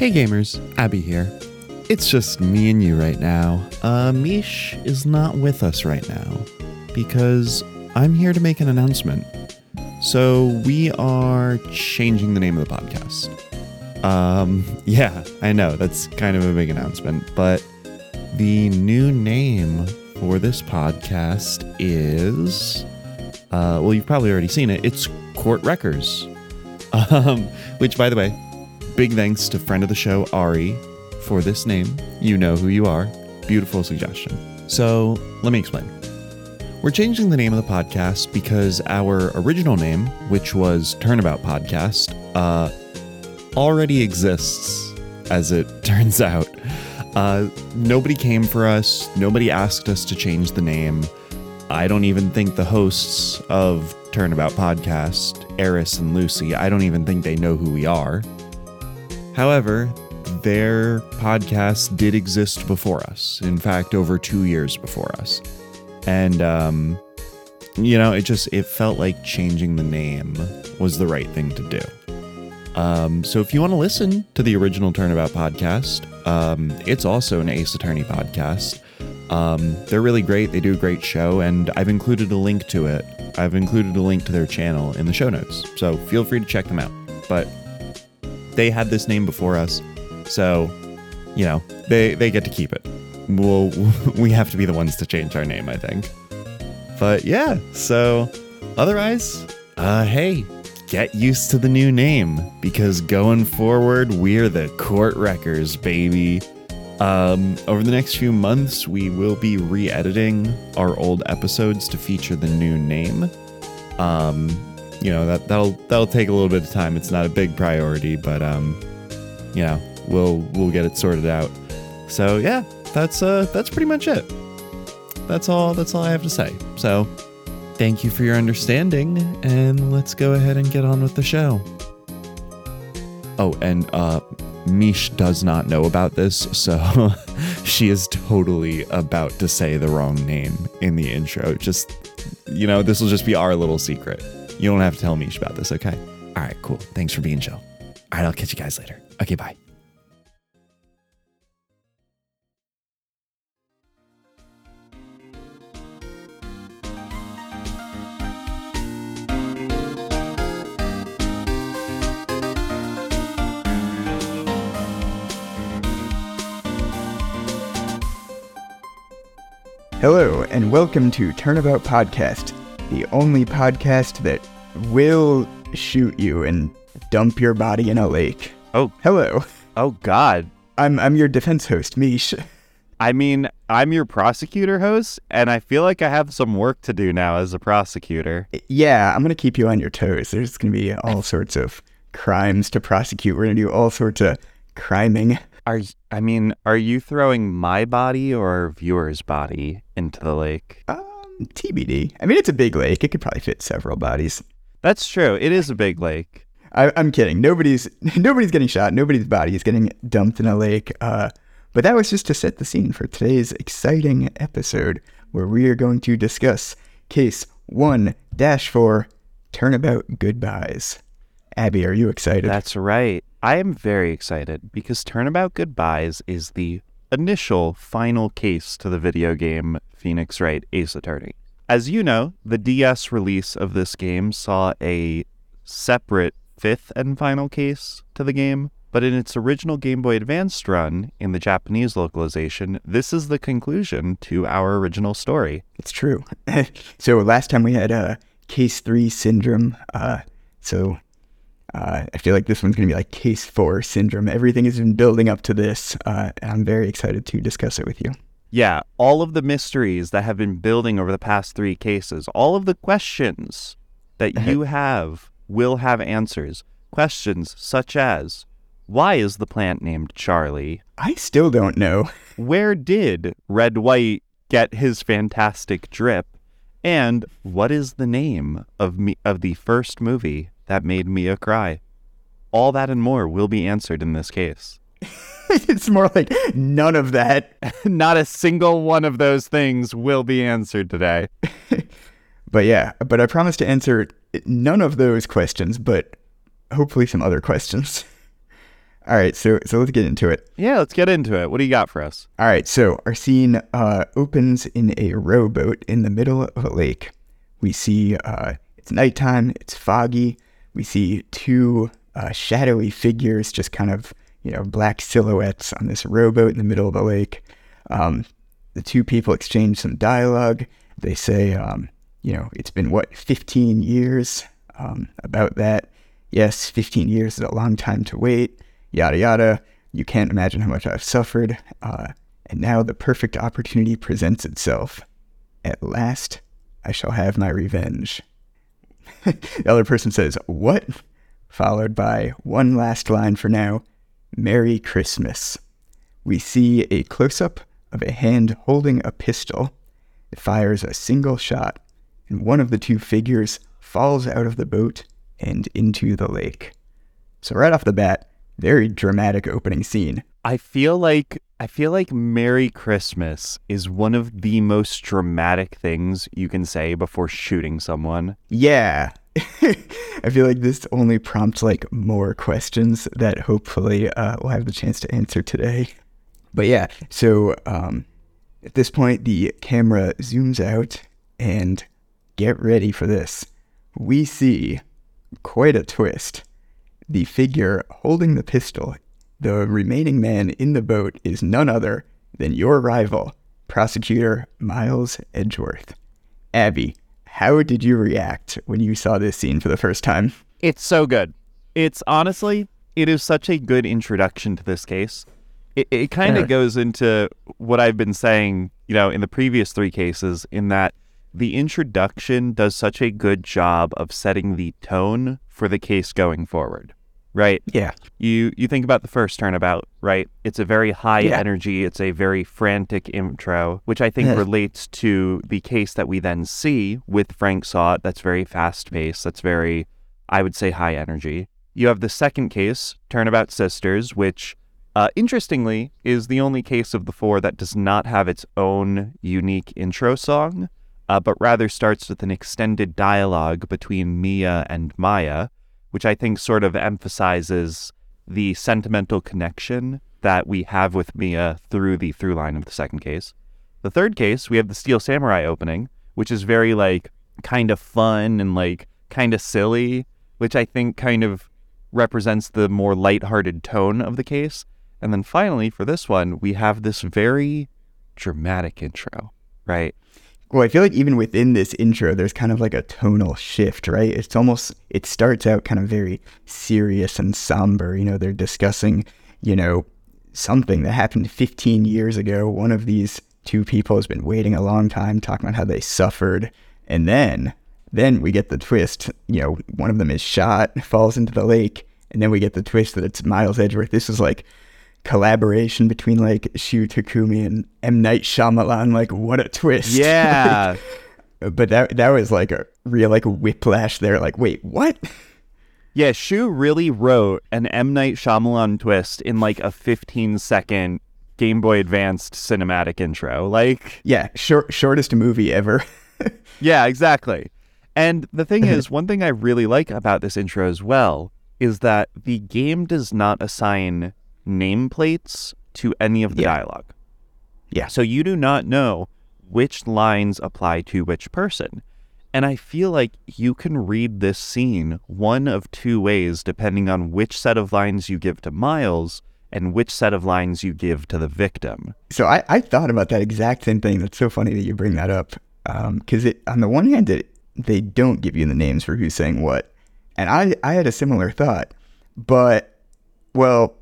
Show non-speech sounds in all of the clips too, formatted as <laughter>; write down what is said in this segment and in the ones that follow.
Hey gamers, Abby here. It's just me and you right now. Uh, Meesh is not with us right now because I'm here to make an announcement. So we are changing the name of the podcast. Um, <laughs> yeah, I know that's kind of a big announcement, but the new name for this podcast is, uh, well, you've probably already seen it. It's Court Wreckers. <laughs> Um, which, by the way, big thanks to friend of the show, Ari, for this name. You know who you are. Beautiful suggestion. So, let me explain. We're changing the name of the podcast because our original name, which was Turnabout Podcast, uh, already exists, as it <laughs> turns out. Uh, nobody came for us, nobody asked us to change the name. I don't even think the hosts of Turnabout Podcast, Aris and Lucie, I don't even think they know who we are. However, their podcast did exist before us. In fact, over two years before us. And, um, you know, it just, it felt like changing the name was the right thing to do. Um, so if you want to listen to the original Turnabout podcast, um, it's also an Ace Attorney podcast. Um, they're really great. They do a great show, and I've included a link to it. I've included a link to their channel in the show notes, so feel free to check them out. But they had this name before us, so you know they they get to keep it. We'll <laughs> we have to be the ones to change our name, I think. But yeah, so otherwise, uh, hey, get used to the new name because going forward, we're the Court Wreckers, baby. Um, over the next few months, we will be re-editing our old episodes to feature the new name. Um, you know that that'll that'll take a little bit of time. It's not a big priority, but um, you know we'll we'll get it sorted out. So yeah, that's uh that's pretty much it. That's all. That's all I have to say. So thank you for your understanding, and let's go ahead and get on with the show. Oh, and uh, Meesh does not know about this, so <laughs> she is totally about to say the wrong name in the intro. Just, you know, this will just be our little secret. You don't have to tell Meesh about this, okay? All right, cool. Thanks for being chill. All right, I'll catch you guys later. Okay, bye. Hello, and welcome to Turnabout Podcast, the only podcast that will shoot you and dump your body in a lake. Oh, Hello, oh God. I'm I'm your defense host, Meesh. I mean, I'm your prosecutor host, and I feel like I have some work to do now as a prosecutor. Yeah, I'm gonna keep you on your toes. There's gonna be all sorts of crimes to prosecute. We're gonna do all sorts of criming. Are I mean, are you throwing my body or our viewer's body into the lake? Um, TBD. I mean, it's a big lake. It could probably fit several bodies. That's true. It is a big lake. I, I'm kidding. Nobody's <laughs> nobody's getting shot. Nobody's body is getting dumped in a lake. Uh, but that was just to set the scene for today's exciting episode, where we are going to discuss case one dash four, turnabout goodbyes. Abby, are you excited? That's right. I am very excited because Turnabout Goodbyes is the initial final case to the video game Phoenix Wright Ace Attorney. As you know, the DS release of this game saw a separate fifth and final case to the game, but in its original Game Boy Advanced run in the Japanese localization, this is the conclusion to our original story. It's true. <laughs> so last time we had uh, case three syndrome. Uh, so uh, I feel like this one's going to be like case four syndrome. Everything has been building up to this. Uh, and I'm very excited to discuss it with you. Yeah, all of the mysteries that have been building over the past three cases, all of the questions that you have will have answers. Questions such as why is the plant named Charlie? I still don't know. <laughs> Where did Red White get his fantastic drip? And what is the name of me of the first movie that made Mia cry? All that and more will be answered in this case. <laughs> it's more like none of that. <laughs> Not a single one of those things will be answered today. <laughs> But yeah, but I promise to answer none of those questions, but hopefully some other questions. All right, so so let's get into it. Yeah, let's get into it. What do you got for us? All right, so our scene uh, opens in a rowboat in the middle of a lake. We see uh, it's nighttime, it's foggy. We see two uh, shadowy figures, just kind of you know black silhouettes on this rowboat in the middle of the lake. Um, the two people exchange some dialogue. They say, um, you know, it's been what 15 years um, about that. Yes, 15 years is a long time to wait. Yada yada. You can't imagine how much I've suffered. Uh, and now the perfect opportunity presents itself. At last, I shall have my revenge. <laughs> the other person says, What? Followed by one last line for now Merry Christmas. We see a close up of a hand holding a pistol. It fires a single shot, and one of the two figures falls out of the boat and into the lake. So, right off the bat, very dramatic opening scene. I feel like I feel like Merry Christmas is one of the most dramatic things you can say before shooting someone. Yeah. <laughs> I feel like this only prompts like more questions that hopefully uh, we'll have the chance to answer today. But yeah, so um, at this point, the camera zooms out and get ready for this. We see quite a twist. The figure holding the pistol, the remaining man in the boat, is none other than your rival, prosecutor Miles Edgeworth. Abby, how did you react when you saw this scene for the first time? It's so good. It's honestly, it is such a good introduction to this case. It, it kind of Yeah. goes into what I've been saying, you know, in the previous three cases, in that the introduction does such a good job of setting the tone for the case going forward. Right? Yeah. You you think about the first turnabout, right? It's a very high Yeah. energy, it's a very frantic intro, which I think Yeah. relates to the case that we then see with Frank Sahwit that's very fast paced, that's very I would say high energy. You have the second case, Turnabout Sisters, which uh, interestingly is the only case of the four that does not have its own unique intro song, uh, but rather starts with an extended dialogue between Mia and Maya, which I think sort of emphasizes the sentimental connection that we have with Mia through the through line of the second case. The third case, we have the Steel Samurai opening, which is very like kind of fun and like kind of silly, which I think kind of represents the more lighthearted tone of the case. And then finally, for this one, we have this very dramatic intro, right? Well, I feel like even within this intro, there's kind of like a tonal shift, right? It's almost, it starts out kind of very serious and somber. You know, they're discussing, you know, something that happened 15 years ago. One of these two people has been waiting a long time, talking about how they suffered. And then, then we get the twist. You know, one of them is shot, <laughs> falls into the lake. And then we get the twist that it's Miles Edgeworth. This is like collaboration between like Shu Takumi and M. Night Shyamalan. Like, what a twist. <laughs> Yeah. But that that was like a real like whiplash there. Like, wait, what? yeah, Shu really wrote an M. Night Shyamalan twist in like a 15 second Game Boy Advanced cinematic intro. Like, Yeah, short shortest movie ever. <laughs> Yeah, exactly. And the thing <laughs> is, one thing I really like about this intro as well is that the game does not assign nameplates to any of the Yeah. dialogue. Yeah. So you do not know which lines apply to which person. And I feel like you can read this scene one of two ways depending on which set of lines you give to Miles and which set of lines you give to the victim. So I, I thought about that exact same thing. That's so funny that you bring that up. Um, because it on the one hand, it, they don't give you the names for who's saying what, and I I had a similar thought, but well,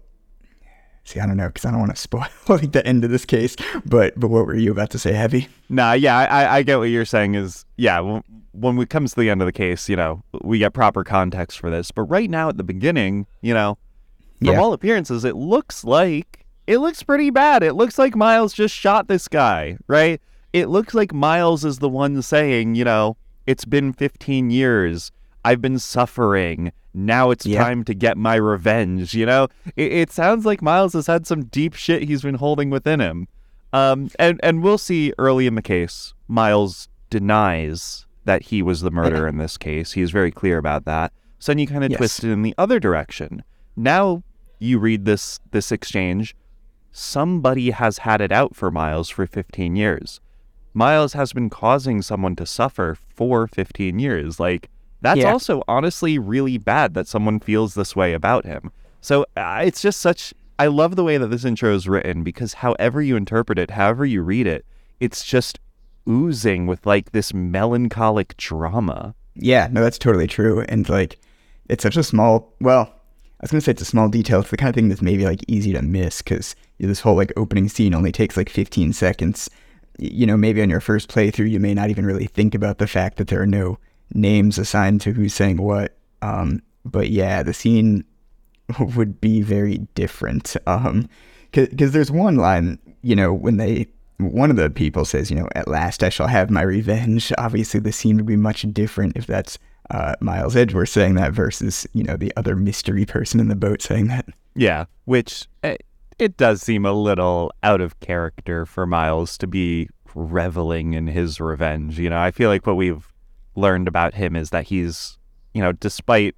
see I don't know because I don't want to spoil <laughs> like the end of this case. But but what were you about to say, Heavy? Nah, yeah, I, I get what you're saying. Is yeah, when, when it comes to the end of the case, you know, we get proper context for this. But right now, at the beginning, you know, from Yeah. all appearances, it looks like it looks pretty bad. It looks like Miles just shot this guy, right? It looks like Miles is the one saying, you know, it's been 15 years. I've been suffering. Now it's Yeah. time to get my revenge. You know, it, it sounds like Miles has had some deep shit he's been holding within him. Um, and and we'll see early in the case, Miles denies that he was the murderer in this case. He is very clear about that. So then you kind of Yes. twist it in the other direction. Now you read this this exchange, somebody has had it out for Miles for 15 years. Miles has been causing someone to suffer for 15 years. Like that's Yeah. also honestly really bad that someone feels this way about him. So uh, it's just such I love the way that this intro is written because however you interpret it, however you read it, it's just oozing with like this melancholic drama. Yeah, no, that's totally true. And like, it's such a small. Well, I was gonna say it's a small detail. It's the kind of thing that's maybe like easy to miss because this whole like opening scene only takes like 15 seconds. You know, maybe on your first playthrough, you may not even really think about the fact that there are no names assigned to who's saying what. Um, but yeah, the scene <laughs> would be very different. Um, because there's one line, you know, when they one of the people says, you know, at last I shall have my revenge. Obviously, the scene would be much different if that's uh, Miles Edgeworth saying that versus, you know, the other mystery person in the boat saying that. Yeah, which eh, it does seem a little out of character for Miles to be reveling in his revenge. You know, I feel like what we've learned about him is that he's, you know, despite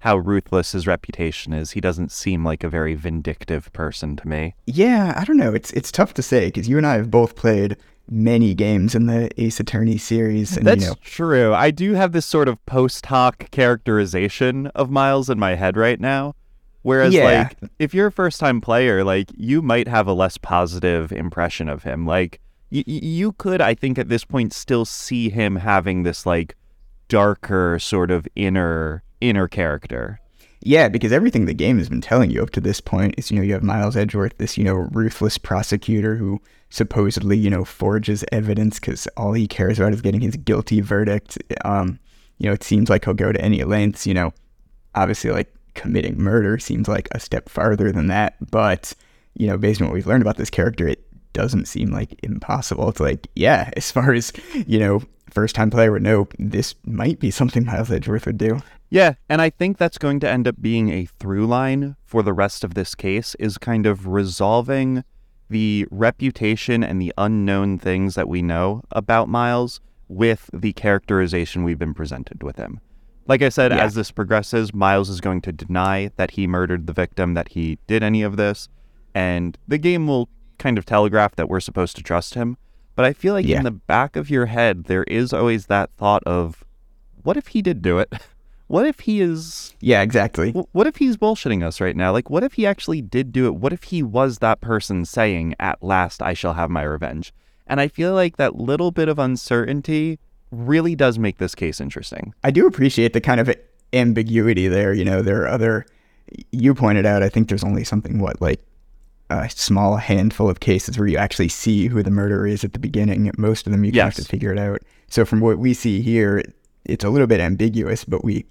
how ruthless his reputation is, he doesn't seem like a very vindictive person to me. Yeah, I don't know. It's it's tough to say because you and I have both played many games in the Ace Attorney series, and That's you know, true. I do have this sort of post hoc characterization of Miles in my head right now. Whereas, Yeah. like, if you're a first time player, like, you might have a less positive impression of him. Like, y- you could, I think, at this point, still see him having this, like, darker sort of inner inner character. Yeah, because everything the game has been telling you up to this point is, you know, you have Miles Edgeworth, this, you know, ruthless prosecutor who supposedly, you know, forges evidence because all he cares about is getting his guilty verdict. Um, you know, it seems like he'll go to any lengths, you know, obviously like committing murder seems like a step farther than that. But, you know, based on what we've learned about this character, it doesn't seem like impossible. It's like, yeah, <laughs> as far as, you know, first time player would know, this might be something Miles Edgeworth would do. Yeah, and I think that's going to end up being a through line for the rest of this case is kind of resolving the reputation and the unknown things that we know about Miles with the characterization we've been presented with him. Like I said, Yeah. as this progresses, Miles is going to deny that he murdered the victim, that he did any of this, and the game will kind of telegraph that we're supposed to trust him. But I feel like Yeah. in the back of your head, there is always that thought of, what if he did do it? <laughs> What if he is Yeah, exactly. What if he's bullshitting us right now? Like, what if he actually did do it? What if he was that person saying, At last I shall have my revenge? And I feel like that little bit of uncertainty really does make this case interesting. I do appreciate the kind of ambiguity there. You know, there are other, you pointed out, I think there's only something, what, like a small handful of cases where you actually see who the murderer is at the beginning. Most of them you can have to figure it out. So from what we see here, it's a little bit ambiguous, but we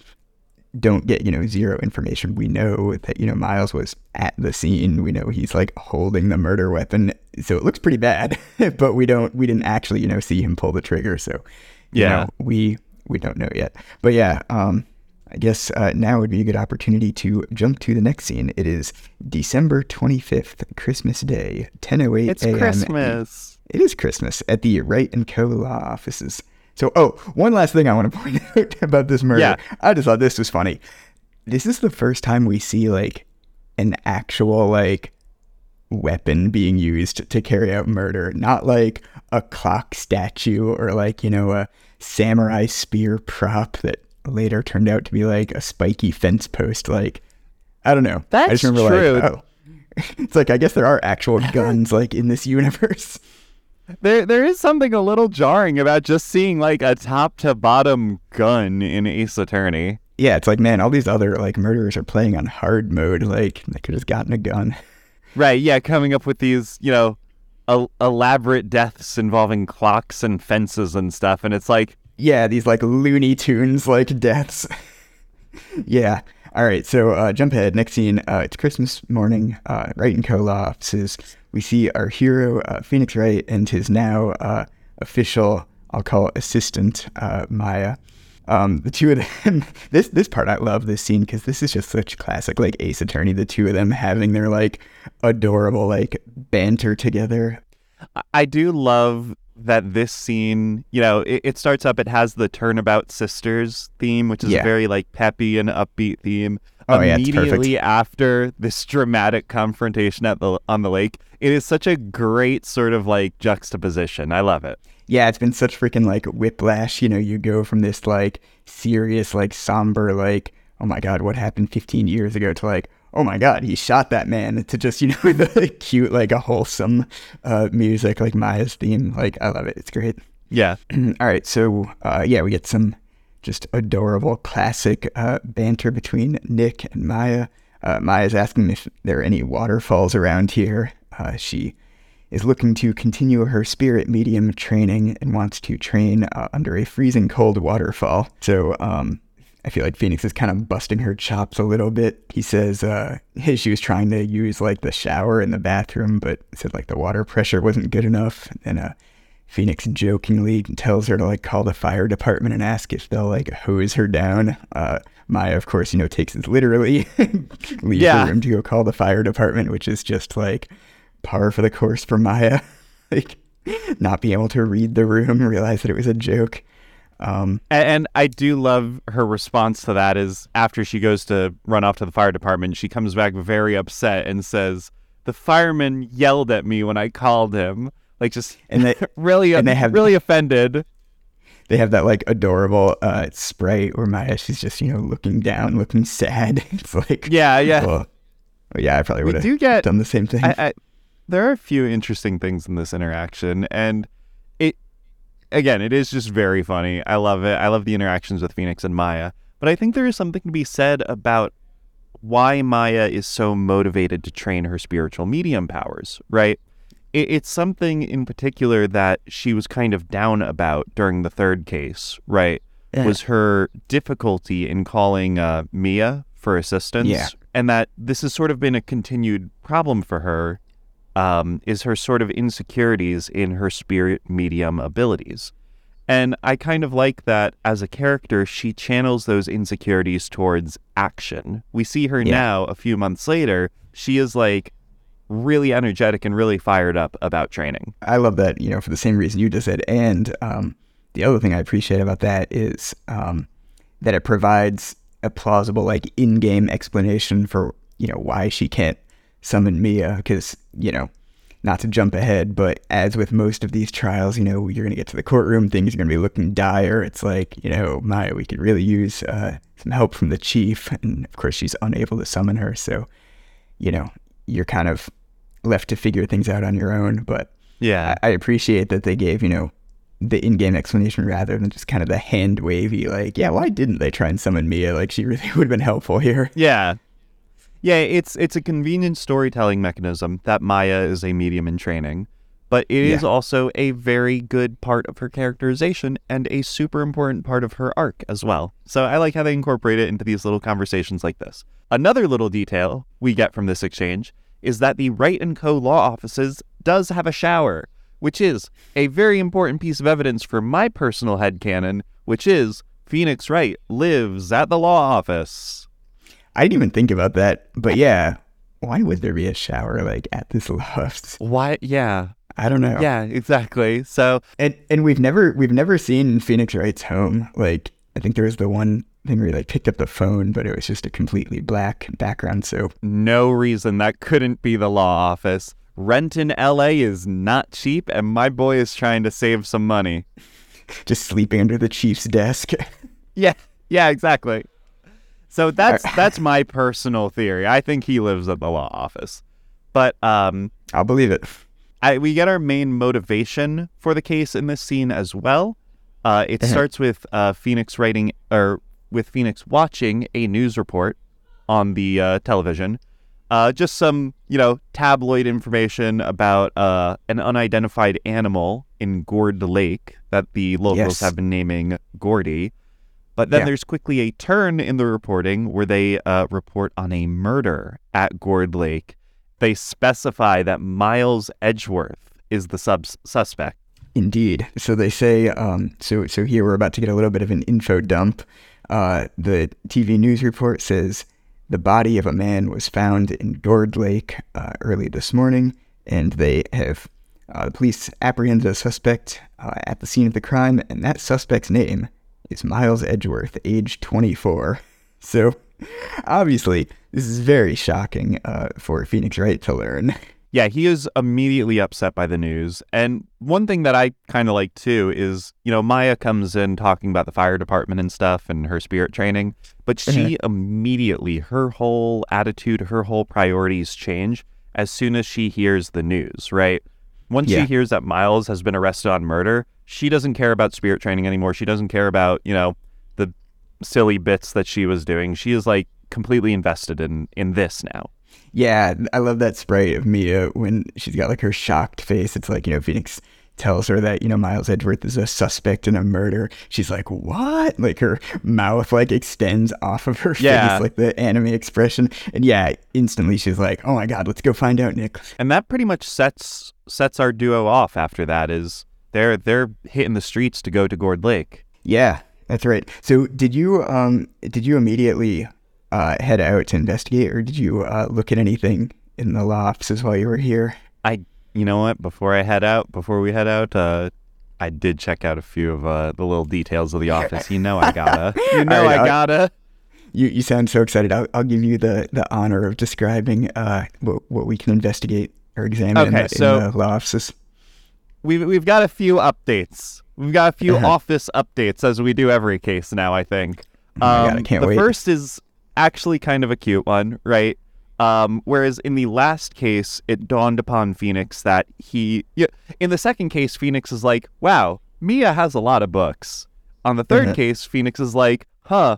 don't get, you know, zero information. We know that, you know, Miles was at the scene. We know he's like holding the murder weapon. So it looks pretty bad, <laughs> but we don't, we didn't actually, you know, see him pull the trigger. So, you Yeah. know, we, we don't know yet. But yeah, um, I guess uh, now would be a good opportunity to jump to the next scene. It is December 25th, Christmas Day, 10:08 It's. Christmas. It is Christmas at the Wright and Co. law offices. So, oh, one last thing I want to <laughs> point out about this murder. Yeah. I just thought this was funny. This is the first time we see like an actual like weapon being used to carry out murder, not like a clock statue or like, you know, a samurai spear prop that later turned out to be like a spiky fence post. Like, I don't know. I That's just remember true. like, oh, <laughs> it's like, I guess there are actual guns like in this universe. <laughs> There, there is something a little jarring about just seeing like a top to bottom gun in Ace Attorney. Yeah, it's like, man, all these other like murderers are playing on hard mode. Like, they could have gotten a gun. <laughs> Right, yeah, coming up with these, you know, el- elaborate deaths involving clocks and fences and stuff. And it's like, Yeah, these like Looney Tunes like deaths. <laughs> yeah. All right. So uh, jump ahead. Next scene. Uh, it's Christmas morning. Uh, Wright and Co. law offices. We see our hero uh, Phoenix Wright and his now uh, official, I'll call it assistant uh, Maya. Um, the two of them. <laughs> this this part I love this scene because this is just such classic like Ace Attorney. The two of them having their like adorable like banter together. I do love that this scene, you know, it, it starts up, it has the Turnabout Sisters theme, which is Yeah. a very like peppy and upbeat theme. Oh, yeah, immediately after this dramatic confrontation at the on the lake. It is such a great sort of like juxtaposition. I love it. Yeah, it's been such freaking like whiplash. You know, you go from this like serious, like somber, like, oh my God, what happened 15 years ago to like, oh my God, he shot that man <laughs> to just, you know, the cute, like a wholesome uh, music, like Maya's theme. Like, I love it. It's great. Yeah. <clears throat> All right. So, uh, yeah, we get some just adorable classic uh, banter between Nick and Maya. Uh, Maya's asking if there are any waterfalls around here. Uh, she is looking to continue her spirit medium training and wants to train uh, under a freezing cold waterfall. So, um, I feel like Phoenix is kind of busting her chops a little bit. He says uh, she was trying to use like the shower in the bathroom, but said like the water pressure wasn't good enough. And uh, Phoenix jokingly tells her to like call the fire department and ask if they'll like hose her down. Uh, Maya, of course, you know, takes it literally, <laughs> leaves Yeah. the room to go call the fire department, which is just like par for the course for Maya. <laughs> like not being able to read the room, realize that it was a joke. Um, And, I do love her response to that is after she goes to run off to the fire department, she comes back very upset and says, "The fireman yelled at me when I called him." Like just and they <laughs> really And they have- really offended. they have that like adorable uh, sprite where Maya she's just you know looking down, looking sad. <laughs> It's like Yeah, yeah. well, yeah, I probably would do have get done the same thing. I, I, there are a few interesting things in this interaction, and again, it is just very funny. I love it. I love the interactions with Phoenix and Maya, but I think there is something to be said about why Maya is so motivated to train her spiritual medium powers. Right? It, it's something in particular that she was kind of down about during the third case. Right? Yeah. Was her difficulty in calling uh, Mia for assistance, Yeah. and that this has sort of been a continued problem for her um, is her sort of insecurities in her spirit medium abilities. And I kind of like that as a character, she channels those insecurities towards action. We see her Yeah. now, a few months later, she is like really energetic and really fired up about training. I love that, you know, for the same reason you just said. And um, the other thing I appreciate about that is um, that it provides a plausible, like, in-game explanation for, you know, why she can't summon Mia. Because, you know, not to jump ahead, but as with most of these trials, you know, you're going to get to the courtroom, things are going to be looking dire. It's like, you know, Maya, we could really use uh, some help from the chief. And of course, she's unable to summon her. So, you know, you're kind of left to figure things out on your own. But Yeah. I, I appreciate that they gave, you know, the in-game explanation rather than just kind of the hand wavy, like, yeah, why didn't they try and summon Mia? Like, she really <laughs> would have been helpful here. Yeah. Yeah, it's it's a convenient storytelling mechanism that Maya is a medium in training, but it is Yeah. also a very good part of her characterization and a super important part of her arc as well. So I like how they incorporate it into these little conversations like this. Another little detail we get from this exchange is that the Wright and Co. law offices does have a shower, which is a very important piece of evidence for my personal headcanon, which is Phoenix Wright lives at the law office. I didn't even think about that, but yeah, why would there be a shower like at this <laughs> loft? Why? Yeah, I don't know. yeah, exactly. So and and we've never we've never seen Phoenix Wright's home. Like, I think there was the one thing where he like picked up the phone, but it was just a completely black background. So no reason that couldn't be the law office. Rent in LA is not cheap, and my boy is trying to save some money. <laughs> just sleeping under the chief's desk. <laughs> Yeah, yeah, exactly. So that's that's my personal theory. I think he lives at the law office. But um, I'll believe it. I, we get our main motivation for the case in this scene as well. Uh, it Uh-huh. starts with uh, Phoenix writing, or with Phoenix watching a news report on the uh, television. Uh, just some, you know, tabloid information about uh, an unidentified animal in Gourd Lake that the locals Yes. have been naming Gourdy. But then Yeah. there's quickly a turn in the reporting where they uh, report on a murder at Gourd Lake. They specify that Miles Edgeworth is the sub- suspect. Indeed. So they say. Um, so so here we're about to get a little bit of an info dump. Uh, the TV news report says the body of a man was found in Gourd Lake uh, early this morning, and they have uh, the police apprehended a suspect uh, at the scene of the crime, and that suspect's name is Miles Edgeworth, age 24. <laughs> So Obviously, this is very shocking uh, for Phoenix Wright to learn. <laughs> Yeah, he is immediately upset by the news. And one thing that I kind of like too is, you know, Maya comes in talking about the fire department and stuff and her spirit training, but she immediately, her whole attitude, her whole priorities change as soon as she hears the news, right? Once Yeah. she hears that Miles has been arrested on murder, she doesn't care about spirit training anymore. She doesn't care about, you know, the silly bits that she was doing. She is like completely invested in in this now. Yeah, I love that sprite of Mia when she's got like her shocked face. It's like, you know, Phoenix tells her that, you know, Miles Edgeworth is a suspect in a murder. She's like, what? Like her mouth like extends off of her Yeah. face, like the anime expression. And yeah, instantly she's like, oh my God, let's go find out, Nick. and that pretty much sets sets our duo off after that is they're they're hitting the streets to go to Gourd Lake. Yeah, that's right. So did you um did you immediately uh head out to investigate or did you uh look at anything in the law offices while you were here? I you know what, before I head out, before we head out, uh I did check out a few of uh, the little details of the office. You know I gotta. <laughs> You know right, I gotta. You you sound so excited. I'll, I'll give you the, the honor of describing uh what, what we can investigate or examine in, Okay, the, so- in the law offices. We've we've got a few updates. We've got a few Uh-huh. office updates as we do every case now, I think. Oh God, I can't the wait. first is actually kind of a cute one, right? Um, whereas in the last case, it dawned upon Phoenix that he, yeah, in the second case, Phoenix is like, wow, Mia has a lot of books. On the 3rd Mhm. case, Phoenix is like, huh,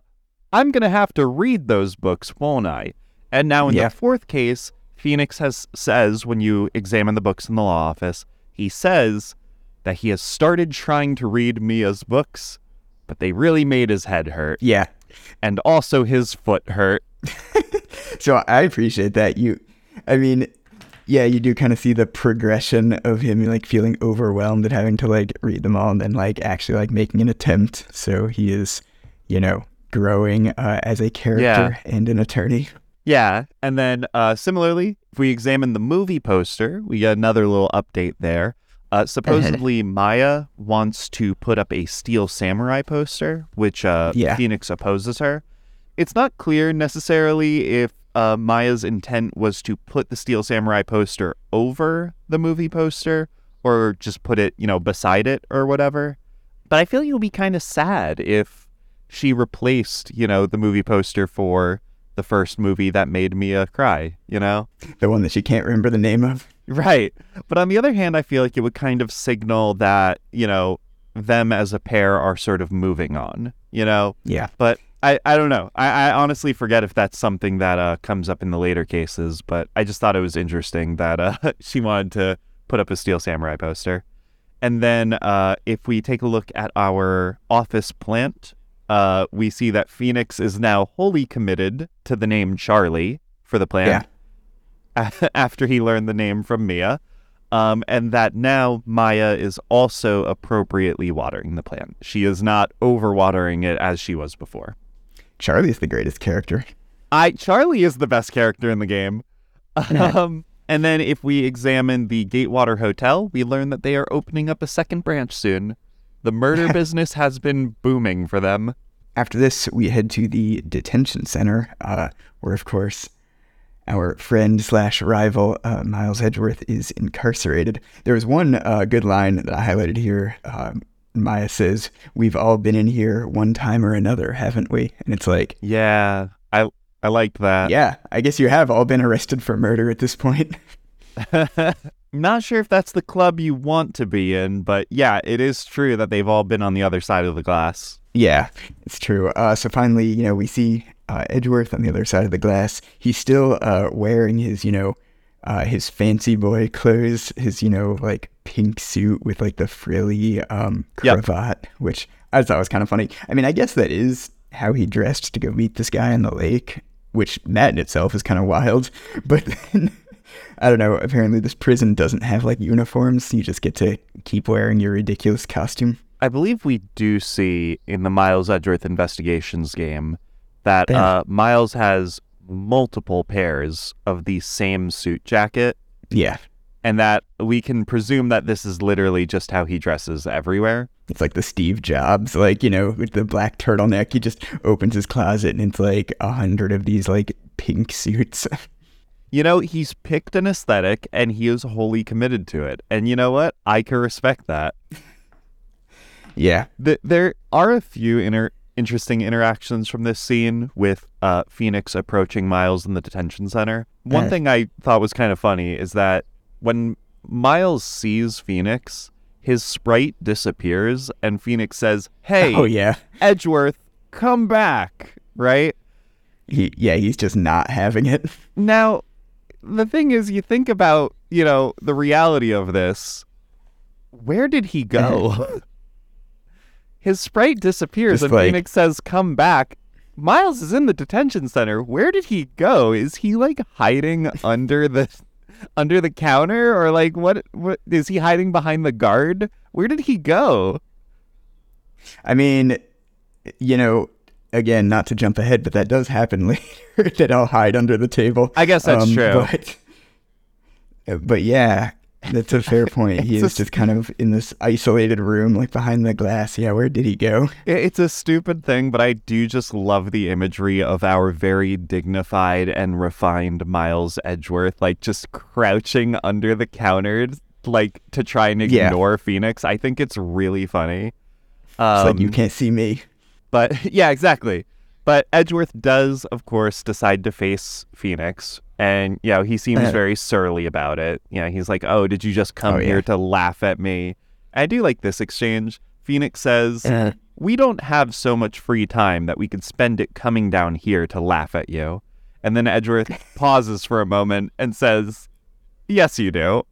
I'm going to have to read those books, won't I? And now in Yeah. the fourth case, Phoenix has says when you examine the books in the law office, he says that he has started trying to read Mia's books, but they really made his head hurt Yeah. and also his foot hurt. <laughs> So I appreciate that. You I mean, yeah, you do kind of see the progression of him like feeling overwhelmed and having to like read them all and then like actually like making an attempt. So he is, you know, growing uh, as a character and an attorney. Yeah, and then uh, similarly, if we examine the movie poster, we get another little update there. Uh, supposedly, <laughs> Maya wants to put up a Steel Samurai poster, which uh, Yeah. Phoenix opposes her. It's not clear necessarily if uh, Maya's intent was to put the Steel Samurai poster over the movie poster or just put it, you know, beside it or whatever. But I feel would be kind of sad if she replaced, you know, the movie poster for the first movie that made Mia cry, you know? The one that she can't remember the name of. Right. But on the other hand, I feel like it would kind of signal that, you know, them as a pair are sort of moving on, you know? Yeah. But I, I don't know. I, I honestly forget if that's something that uh, comes up in the later cases, but I just thought it was interesting that uh, <laughs> she wanted to put up a Steel Samurai poster. And then uh, if we take a look at our office plant, uh, we see that Phoenix is now wholly committed to the name Charlie for the plant <laughs> after he learned the name from Mia. Um, and that now Maya is also appropriately watering the plant. She is not overwatering it as she was before. Charlie is the greatest character. I Charlie is the best character in the game. <laughs> Um, and then if we examine the Gatewater Hotel, we learn that they are opening up a second branch soon. The murder <laughs> business has been booming for them. After this, we head to the detention center, uh, where, of course, our friend slash rival uh, Miles Edgeworth is incarcerated. There was one uh, good line that I highlighted here. Um, Maya says, "We've all been in here one time or another, haven't we?" And it's like, Yeah, I I liked that. yeah, I guess you have all been arrested for murder at this point. <laughs> Not sure if that's the club you want to be in, but yeah, it is true that they've all been on the other side of the glass. Yeah, it's true. Uh, so finally, you know, we see uh, Edgeworth on the other side of the glass. He's still uh, wearing his, you know, uh, his fancy boy clothes, his, you know, like pink suit with like the frilly um, Yep. cravat, which I thought was kind of funny. I mean, I guess that is how he dressed to go meet this guy on the lake, which that in itself is kind of wild. <laughs> But then, I don't know, apparently this prison doesn't have like uniforms. You just get to keep wearing your ridiculous costume. I believe we do see in the Miles Edgeworth Investigations game that uh, Miles has multiple pairs of the same suit jacket, Yeah. and that we can presume that this is literally just how he dresses everywhere. It's like the Steve Jobs, like, you know, with the black turtleneck. He just opens his closet and it's like a hundred of these like pink suits. <laughs> You know, he's picked an aesthetic and he is wholly committed to it. And you know what? I can respect that. <laughs> yeah. Th- there are a few inter- interesting interactions from this scene with uh, Phoenix approaching Miles in the detention center. One Uh. thing I thought was kind of funny is that when Miles sees Phoenix, his sprite disappears and Phoenix says, Hey, Oh, yeah. Edgeworth, come back, right? He, yeah, he's just not having it. Now, the thing is, you think about, you know, the reality of this. Where did he go? <laughs> His sprite disappears Just and like- Phoenix says, come back. Miles is in the detention center. Where did he go? Is he like hiding <laughs> under the under the counter or like what what is he hiding behind the guard? Where did he go? I mean, you know, again, not to jump ahead, but that does happen <laughs> later <laughs> that I'll hide under the table. I guess that's true. But, but yeah, that's a fair point. <laughs> He is just kind of in this isolated room, like behind the glass. Yeah, where did he go? It's a stupid thing, but I do just love the imagery of our very dignified and refined Miles Edgeworth, like just crouching under the counter, like to try and Yeah. ignore Phoenix. I think it's really funny. It's like you Um, can't see me. But <laughs> yeah, exactly. But Edgeworth does, of course, decide to face Phoenix. And, you know, he seems Uh. very surly about it. You know, he's like, oh, did you just come Oh, here yeah. to laugh at me? I do like this exchange. Phoenix says, Uh, we don't have so much free time that we could spend it coming down here to laugh at you. And then Edgeworth <laughs> pauses for a moment and says, Yes, you do.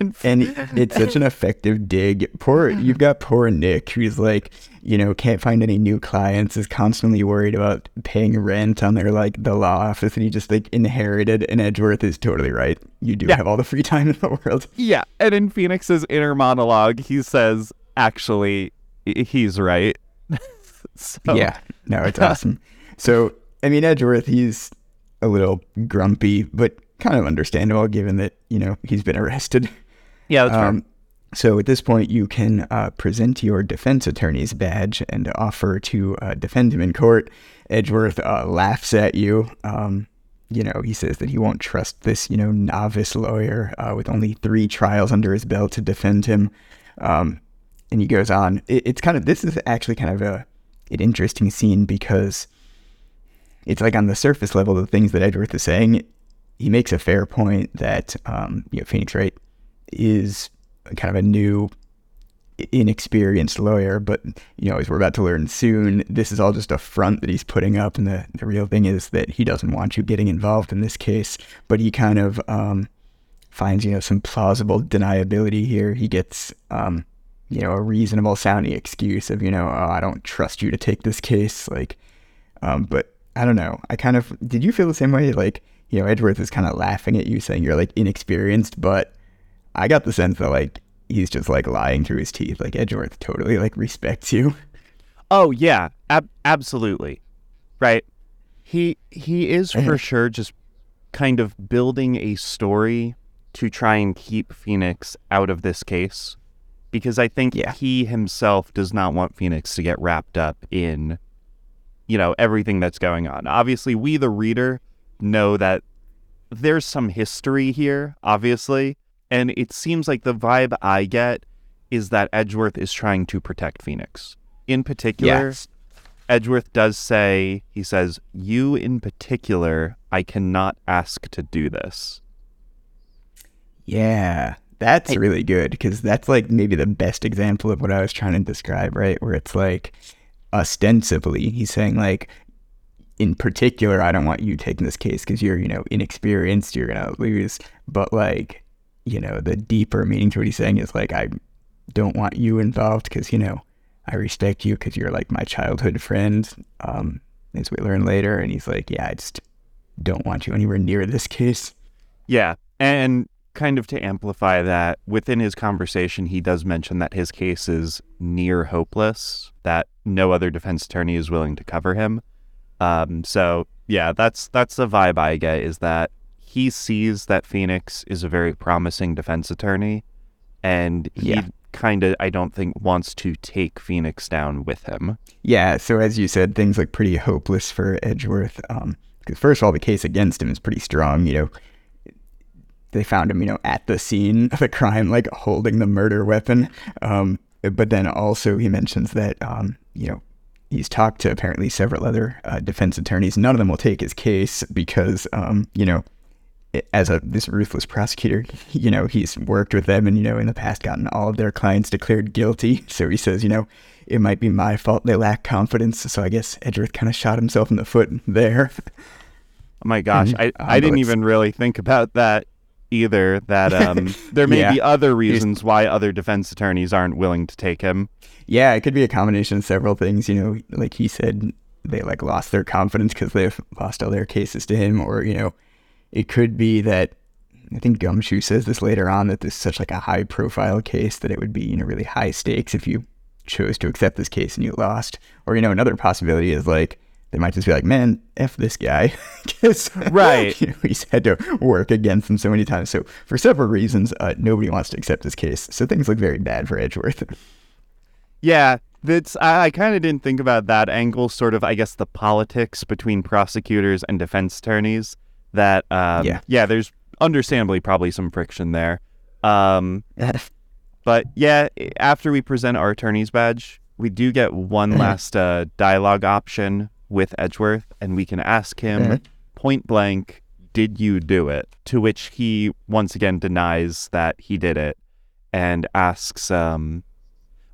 And <laughs> and it's such an effective dig. Poor, <laughs> you've got poor Nick, who's like, you know, can't find any new clients, is constantly worried about paying rent on their like the law office, and he just like inherited. And Edgeworth is totally right. You do Yeah. have all the free time in the world. yeah, and in Phoenix's inner monologue, he says, Actually, he's right. <laughs> so, Yeah, no, it's awesome. So, I mean, Edgeworth, he's a little grumpy, but kind of understandable given that you know he's been arrested. Yeah, that's Um, so at this point, you can uh, present your defense attorney's badge and offer to uh, defend him in court. Edgeworth uh, laughs at you. Um, you know, he says that he won't trust this, you know, novice lawyer uh, with only three trials under his belt to defend him. Um, and he goes on. It, it's kind of this is actually kind of a an interesting scene because it's like on the surface level, the things that Edgeworth is saying, he makes a fair point that um, you know Phoenix Wright is kind of a new, inexperienced lawyer. But you know, as we're about to learn soon, this is all just a front that he's putting up, and the the real thing is that he doesn't want you getting involved in this case. But he kind of um, finds you know some plausible deniability here. He gets um, you know a reasonable sounding excuse of you know oh, I don't trust you to take this case like. Um, but I don't know. I kind of did you feel the same way? Like you know, Edgeworth is kind of laughing at you, saying you're like inexperienced, but I got the sense that like he's just like lying through his teeth. Like Edgeworth totally like respects you. Oh yeah, ab- absolutely. Right. He he is <laughs> for sure just kind of building a story to try and keep Phoenix out of this case because I think Yeah. he himself does not want Phoenix to get wrapped up in you know everything that's going on. Obviously, we the reader know that there's some history here, obviously, and it seems like the vibe I get is that Edgeworth is trying to protect Phoenix. In particular, Yes. Edgeworth does say, he says, You in particular, I cannot ask to do this. Yeah, that's really good because that's like maybe the best example of what I was trying to describe, right? Where it's like ostensibly he's saying like in particular I don't want you taking this case because you're, you know, inexperienced, you're going to lose, but like, you know, the deeper meaning to what he's saying is like I don't want you involved because, you know, I respect you because you're like my childhood friend. Um as we learn later and he's like, yeah, I just don't want you anywhere near this case. Yeah. And kind of to amplify that, within his conversation, he does mention that his case is near hopeless, that no other defense attorney is willing to cover him. Um, so yeah, that's that's the vibe I get is that he sees that Phoenix is a very promising defense attorney, and he Yeah. kind of, I don't think, wants to take Phoenix down with him. Yeah, so as you said, things look pretty hopeless for Edgeworth. Um, first of all, the case against him is pretty strong. You know, they found him, you know, at the scene of the crime, like holding the murder weapon. Um, but then also he mentions that, um, you know, he's talked to apparently several other uh, defense attorneys. None of them will take his case because, um, you know, as a this ruthless prosecutor, you know, he's worked with them and you know in the past gotten all of their clients declared guilty. <laughs> So he says, you know, it might be my fault they lack confidence. So I guess Edgeworth kind of shot himself in the foot there. Oh my gosh, Mhm. I, I didn't even really think about that either. That um, <laughs> there may Yeah. be other reasons why other defense attorneys aren't willing to take him. Yeah, it could be a combination of several things. You know, like he said, they like lost their confidence because they've lost all their cases to him, or you know, it could be that I think Gumshoe says this later on that this is such like a high profile case that it would be you know really high stakes if you chose to accept this case and you lost. Or you know, another possibility is like they might just be like, man, f this guy, <laughs> Right. you know, he's had to work against him so many times. So for several reasons, uh, nobody wants to accept this case. So things look very bad for Edgeworth. <laughs> Yeah, that's I, I kind of didn't think about that angle. Sort of, I guess, the politics between prosecutors and defense attorneys. That um, Yeah. yeah, there's understandably probably some friction there. Um, <laughs> but yeah, after we present our attorney's badge, we do get one last uh, dialogue option with Edgeworth, and we can ask him Mhm. point blank, "Did you do it?" To which he once again denies that he did it, and asks, um,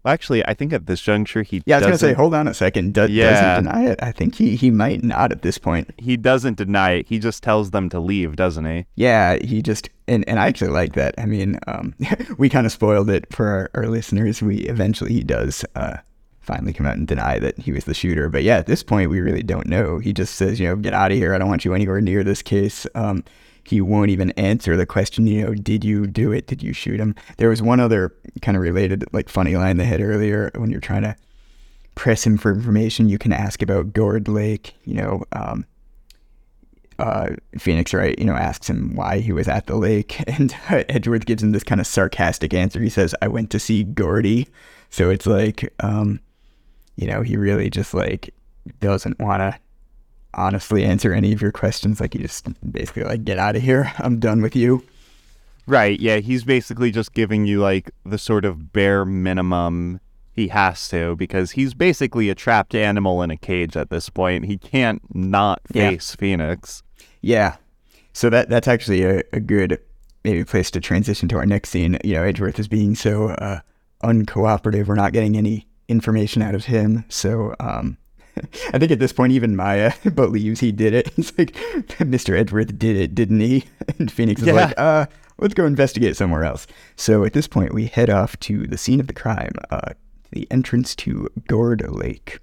actually, I think at this juncture he Yeah, I was gonna say, hold on a second. Do- Yeah. Doesn't deny it. I think he he might not at this point. he doesn't deny it. He just tells them to leave, doesn't he? Yeah, he just and and I actually like that. I mean, um, <laughs> we kind of spoiled it for our, our listeners. We eventually he does uh, finally come out and deny that he was the shooter. But yeah, at this point, we really don't know. He just says, you know, get out of here. I don't want you anywhere near this case. Um, he won't even answer the question, you know, did you do it? Did you shoot him? There was one other kind of related, like funny line they had earlier when you're trying to press him for information. You can ask about Gourd Lake, you know, um, uh, Phoenix Wright, you know, asks him why he was at the lake, <laughs> and Edgeworth gives him this kind of sarcastic answer. He says, "I went to see Gourdy," so it's like, um, you know, he really just like doesn't want to honestly answer any of your questions. Like, he just basically like, "Get out of here! I'm done with you." Right. Yeah. He's basically just giving you like the sort of bare minimum he has to because he's basically a trapped animal in a cage at this point. He can't not Yeah. face Phoenix. Yeah. So that that's actually a, a good maybe place to transition to our next scene. You know, Edgeworth is being so uh, uncooperative. We're not getting any information out of him. So um, <laughs> I think at this point, even Maya <laughs> believes he did it. <laughs> He's like, Mr. Edgeworth did it, didn't he? And Phoenix is Yeah. like, uh, let's go investigate somewhere else. So at this point, we head off to the scene of the crime, uh, the entrance to Gourd Lake.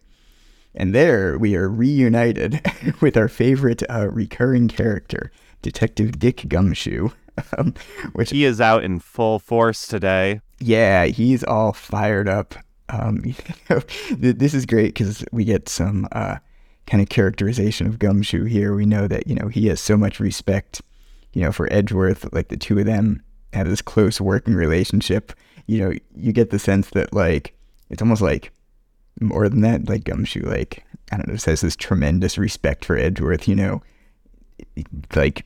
And there we are reunited with our favorite uh, recurring character, Detective Dick Gumshoe. Um, which, He is out in full force today. yeah, he's all fired up. Um, <laughs> th- this is great because we get some uh, kind of characterization of Gumshoe here. We know that, you know, he has so much respect, you know, for Edgeworth. Like the two of them have this close working relationship. You know, you get the sense that, like, it's almost like more than that, like Gumshoe, like I don't know, has this tremendous respect for Edgeworth. You know, like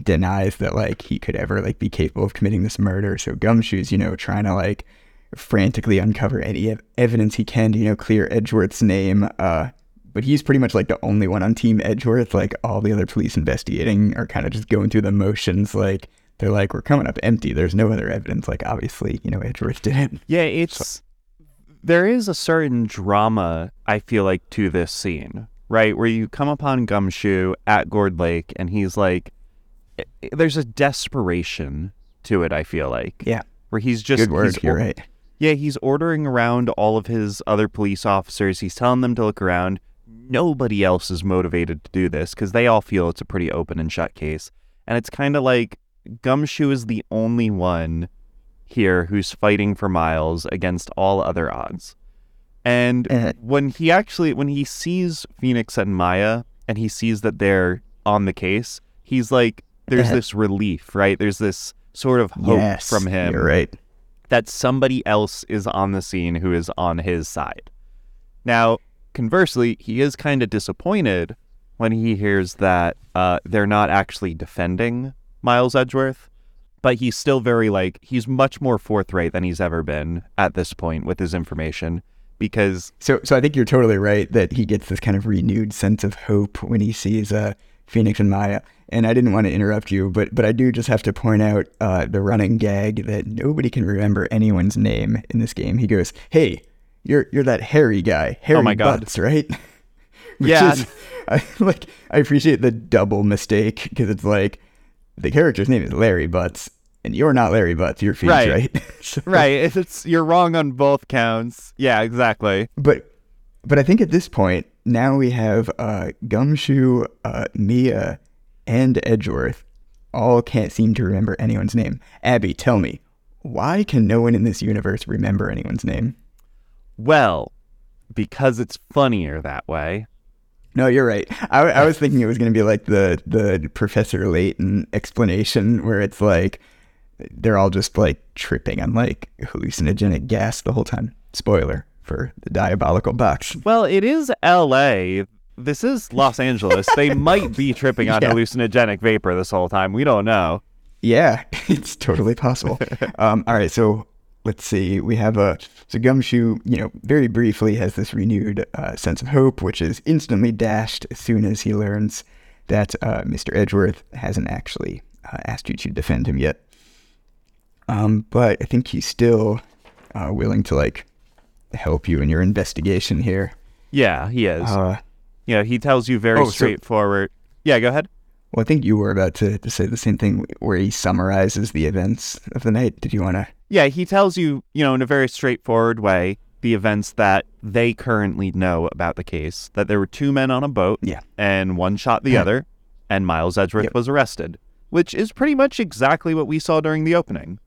denies that like he could ever like be capable of committing this murder. So Gumshoe's, you know, trying to like frantically uncover any ev- evidence he can to you know clear Edgeworth's name. Uh, but he's pretty much like the only one on Team Edgeworth. Like all the other police investigating are kind of just going through the motions. Like they're like, we're coming up empty. There's no other evidence. Like obviously, you know, Edgeworth didn't. Yeah, it's there is a certain drama I feel like to this scene, right? Where you come upon Gumshoe at Gourd Lake and he's like i- i- there's a desperation to it, I feel like. Yeah. Where he's just Good word. he's You're right. Yeah, he's ordering around all of his other police officers. He's telling them to look around. Nobody else is motivated to do this because they all feel it's a pretty open and shut case. And it's kind of like Gumshoe is the only one here who's fighting for Miles against all other odds. And Uh. when he actually, when he sees Phoenix and Maya and he sees that they're on the case, he's like, there's this relief, right? There's this sort of hope yes, from him You're right. That somebody else is on the scene who is on his side. Now, conversely, he is kind of disappointed when he hears that uh, they're not actually defending Miles Edgeworth, but he's still very like he's much more forthright than he's ever been at this point with his information because So, so I think you're totally right that he gets this kind of renewed sense of hope when he sees uh, Phoenix and Maya. And I didn't want to interrupt you, but but I do just have to point out uh, the running gag that nobody can remember anyone's name in this game. He goes, "Hey, you're you're that hairy guy, Harry Oh my God. Butts, right?" <laughs> Which Yeah. is, I, <laughs> like I appreciate the double mistake because it's like the character's name is Larry Butts, and you're not Larry Butts. You're Phoenix, Right. right? <laughs> So- right, it's, it's you're wrong on both counts. Yeah, exactly. But but I think at this point now we have uh, Gumshoe, uh, Mia, and Edgeworth all can't seem to remember anyone's name. Abby, tell me, why can no one in this universe remember anyone's name? Well, because it's funnier that way. No, you're right. I, I was thinking it was going to be like the the Professor Layton explanation, where it's like they're all just like tripping on like hallucinogenic gas the whole time. Spoiler for the diabolical box. Well, it is L.A. This is Los Angeles. they <laughs> might be tripping on Yeah. hallucinogenic vapor this whole time. We don't know. Yeah, <laughs> it's totally possible. <laughs> um, all right, so let's see. We have a so Gumshoe, you know, very briefly has this renewed uh, sense of hope, which is instantly dashed as soon as he learns that uh, Mr. Edgeworth hasn't actually uh, asked you to defend him yet. Um, but I think he's still uh, willing to like help you in your investigation here. Yeah, he is. You know, he tells you very oh, so- straightforward. Yeah, go ahead. well, I think you were about to, to say the same thing where he summarizes the events of the night. Did you want to? Yeah, he tells you, you know, in a very straightforward way, the events that they currently know about the case. That there were two men on a boat, Yeah. and one shot the other, and Miles Edgeworth Yep. was arrested, which is pretty much exactly what we saw during the opening.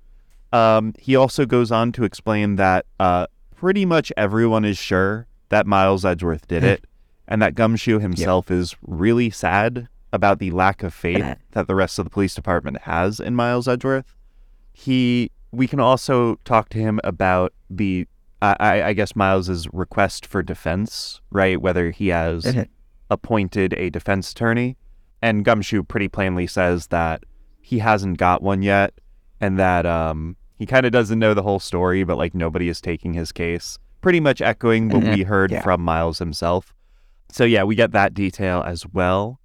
Um, he also goes on to explain that uh, pretty much everyone is sure that Miles Edgeworth did it, and that Gumshoe himself is really sad about the lack of faith that the rest of the police department has in Miles Edgeworth. He, we can also talk to him about the, I, I I guess Miles's request for defense, right? Whether he has appointed a defense attorney, and Gumshoe pretty plainly says that he hasn't got one yet, and that um he kind of doesn't know the whole story, but like nobody is taking his case. Pretty much echoing what we heard Yeah. from Miles himself. So yeah, we get that detail as well.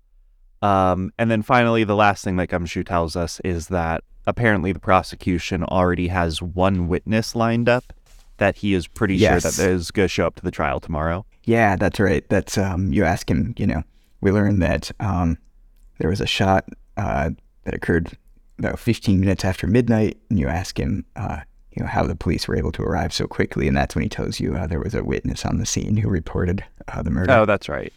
Um, and then finally, the last thing that Gumshoe tells us is that apparently the prosecution already has one witness lined up that he is pretty Yes. sure that is going to show up to the trial tomorrow. Yeah, that's right. That's um. You ask him. You know, we learned that um, there was a shot uh, that occurred about 15 minutes after midnight, and you ask him, uh, you know, how the police were able to arrive so quickly, and that's when he tells you uh, there was a witness on the scene who reported uh, the murder. Oh, that's right.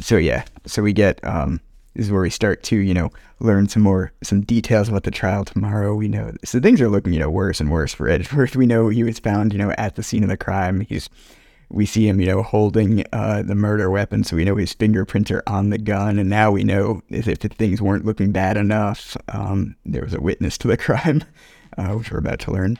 So yeah, so we get um. This is where we start to, you know, learn some more, some details about the trial tomorrow. We know, so things are looking, you know, worse and worse for Edgeworth. <laughs> We know he was found, you know, at the scene of the crime. He's we see him, you know, holding uh, the murder weapon, so we know his fingerprints are on the gun. And now we know as if things weren't looking bad enough, um, there was a witness to the <laughs> crime, uh, which we're about to learn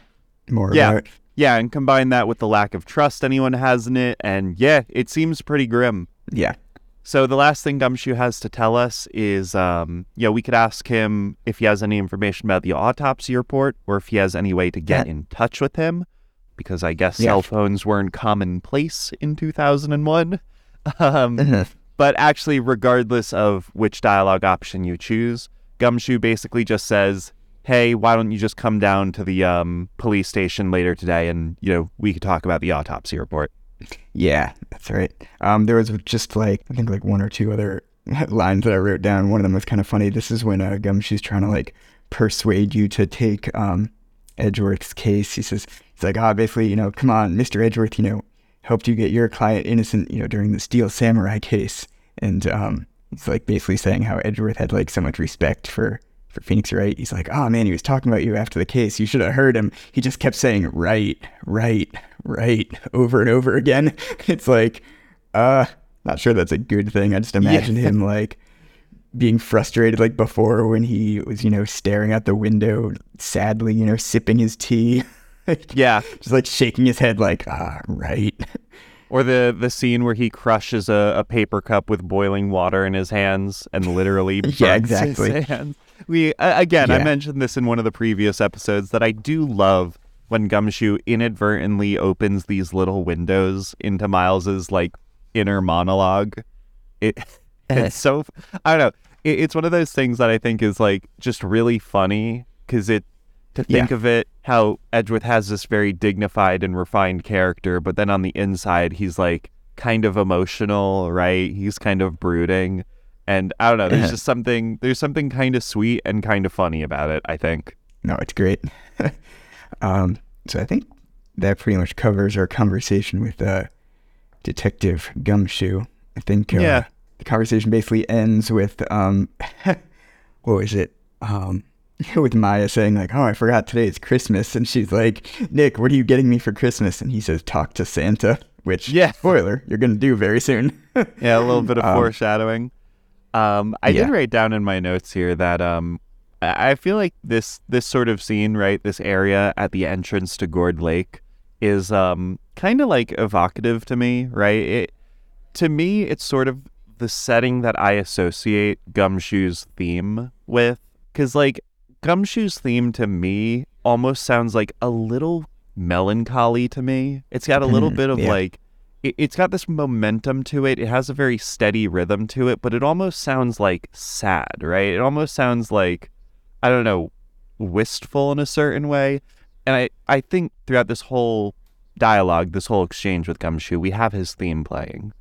more Yeah. about. Yeah, and combine that with the lack of trust anyone has in it, and yeah, it seems pretty grim. Yeah, So the last thing Gumshoe has to tell us is, um, you know, we could ask him if he has any information about the autopsy report, or if he has any way to get Yeah. in touch with him, because I guess Yeah. cell phones weren't commonplace in 2001. <laughs> Um, <laughs> but actually, regardless of which dialogue option you choose, Gumshoe basically just says, "Hey, why don't you just come down to the um, police station later today, and you know we could talk about the autopsy report." Yeah, that's right. Um, there was just like I think like one or two other <laughs> lines that I wrote down. One of them was kind of funny. This is when uh, Gumshoe's trying to like persuade you to take um, Edgeworth's case. He says he's like, ah, basically, you know, come on, Mister Edgeworth, you know, helped you get your client innocent, you know, during the Steel Samurai case, and um, he's like basically saying how Edgeworth had like so much respect for. For Phoenix Wright, he's like, oh man, he was talking about you after the case. You should have heard him. He just kept saying right, right, right <laughs> over and over again. <laughs> It's like, uh, not sure that's a good thing. I just imagine him like being frustrated like before when he was, you know, staring out the window sadly, you know, sipping his tea. <laughs> Yeah. Just like shaking his head like, ah, right. Or the the scene where he crushes a, a paper cup with boiling water in his hands and literally Yeah, exactly. We uh, again, I mentioned this in one of the previous episodes that I do love when Gumshoe inadvertently opens these little windows into Miles's like inner monologue. It <laughs> it's so I don't know. It, it's one of those things that I think is like just really funny because it to think of it how Edgeworth has this very dignified and refined character, but then on the inside he's like kind of emotional, right? He's kind of brooding. And I don't know, there's just something there's something kind of sweet and kind of funny about it, I think. No, it's great. <laughs> um, so I think that pretty much covers our conversation with uh, Detective Gumshoe. I think uh, Yeah. the conversation basically ends with um, <laughs> what was it? Um, <laughs> with Maya saying like, "Oh, I forgot today is Christmas," and she's like, "Nick, what are you getting me for Christmas?" And he says, "Talk to Santa." Which, Yeah. spoiler, you're gonna do very soon. Yeah, a little bit of Um, foreshadowing. Um, I yeah. did write down in my notes here that um, I feel like this this sort of scene, right, this area at the entrance to Gourd Lake, is um, kind of like evocative to me, right? It to me, it's sort of the setting that I associate Gumshoe's theme with, because like Gumshoe's theme to me almost sounds like a little melancholy to me. It's got a little Mhm, bit of yeah. like it's got this momentum to it. It has a very steady rhythm to it, but it almost sounds like sad, right? It almost sounds like I don't know, wistful in a certain way. And I I think throughout this whole dialogue, this whole exchange with Gumshoe, we have his theme playing.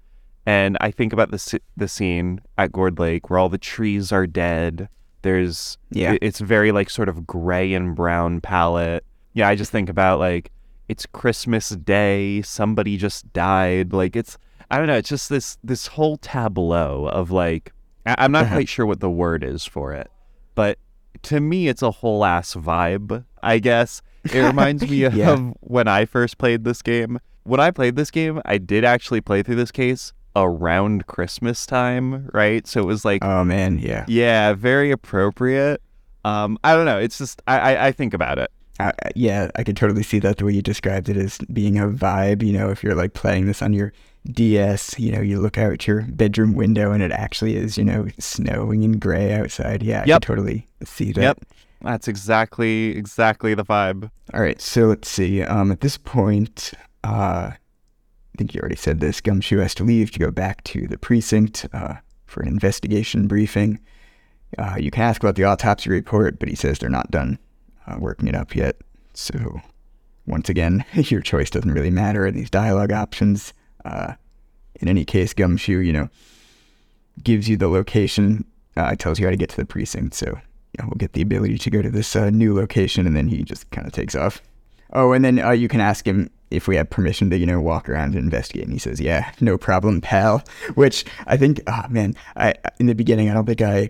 And I think about the the scene at Gourd Lake where all the trees are dead. There's Yeah. it- it's very like sort of gray and brown palette. Yeah, I just think about like it's Christmas Day, somebody just died. Like it's I don't know, it's just this this whole tableau of like I- I'm not Uh-huh. quite sure what the word is for it, but to me it's a whole ass vibe, I guess. It <laughs> reminds me Yeah. of when I first played this game. When I played this game, I did actually play through this case around Christmas time, right? So it was like oh man, yeah. yeah, very appropriate. Um, I don't know. It's just I, I, I think about it. Uh, yeah, I could totally see that the way you described it as being a vibe. You know, if you're like playing this on your DS, you know, you look out your bedroom window and it actually is, you know, snowing and gray outside. Yeah, I Yep. could totally see that. Yep. That's exactly exactly the vibe. All right, so let's see. Um, at this point, uh, I think you already said this. Gumshoe has to leave to go back to the precinct uh, for an investigation briefing. Uh, you can ask about the autopsy report, but he says they're not done uh, working it up yet. So, once again, <laughs> your choice doesn't really matter in these dialogue options. Uh, in any case, Gumshoe, you know, gives you the location, uh, tells you how to get to the precinct. So, we'll get the ability to go to this uh, new location, and then he just kind of takes off. Oh, and then uh, you can ask him if we have permission to, you know, walk around and investigate. And he says, "Yeah, no problem, pal." <laughs> Which I think, oh man, I in the beginning, I don't think I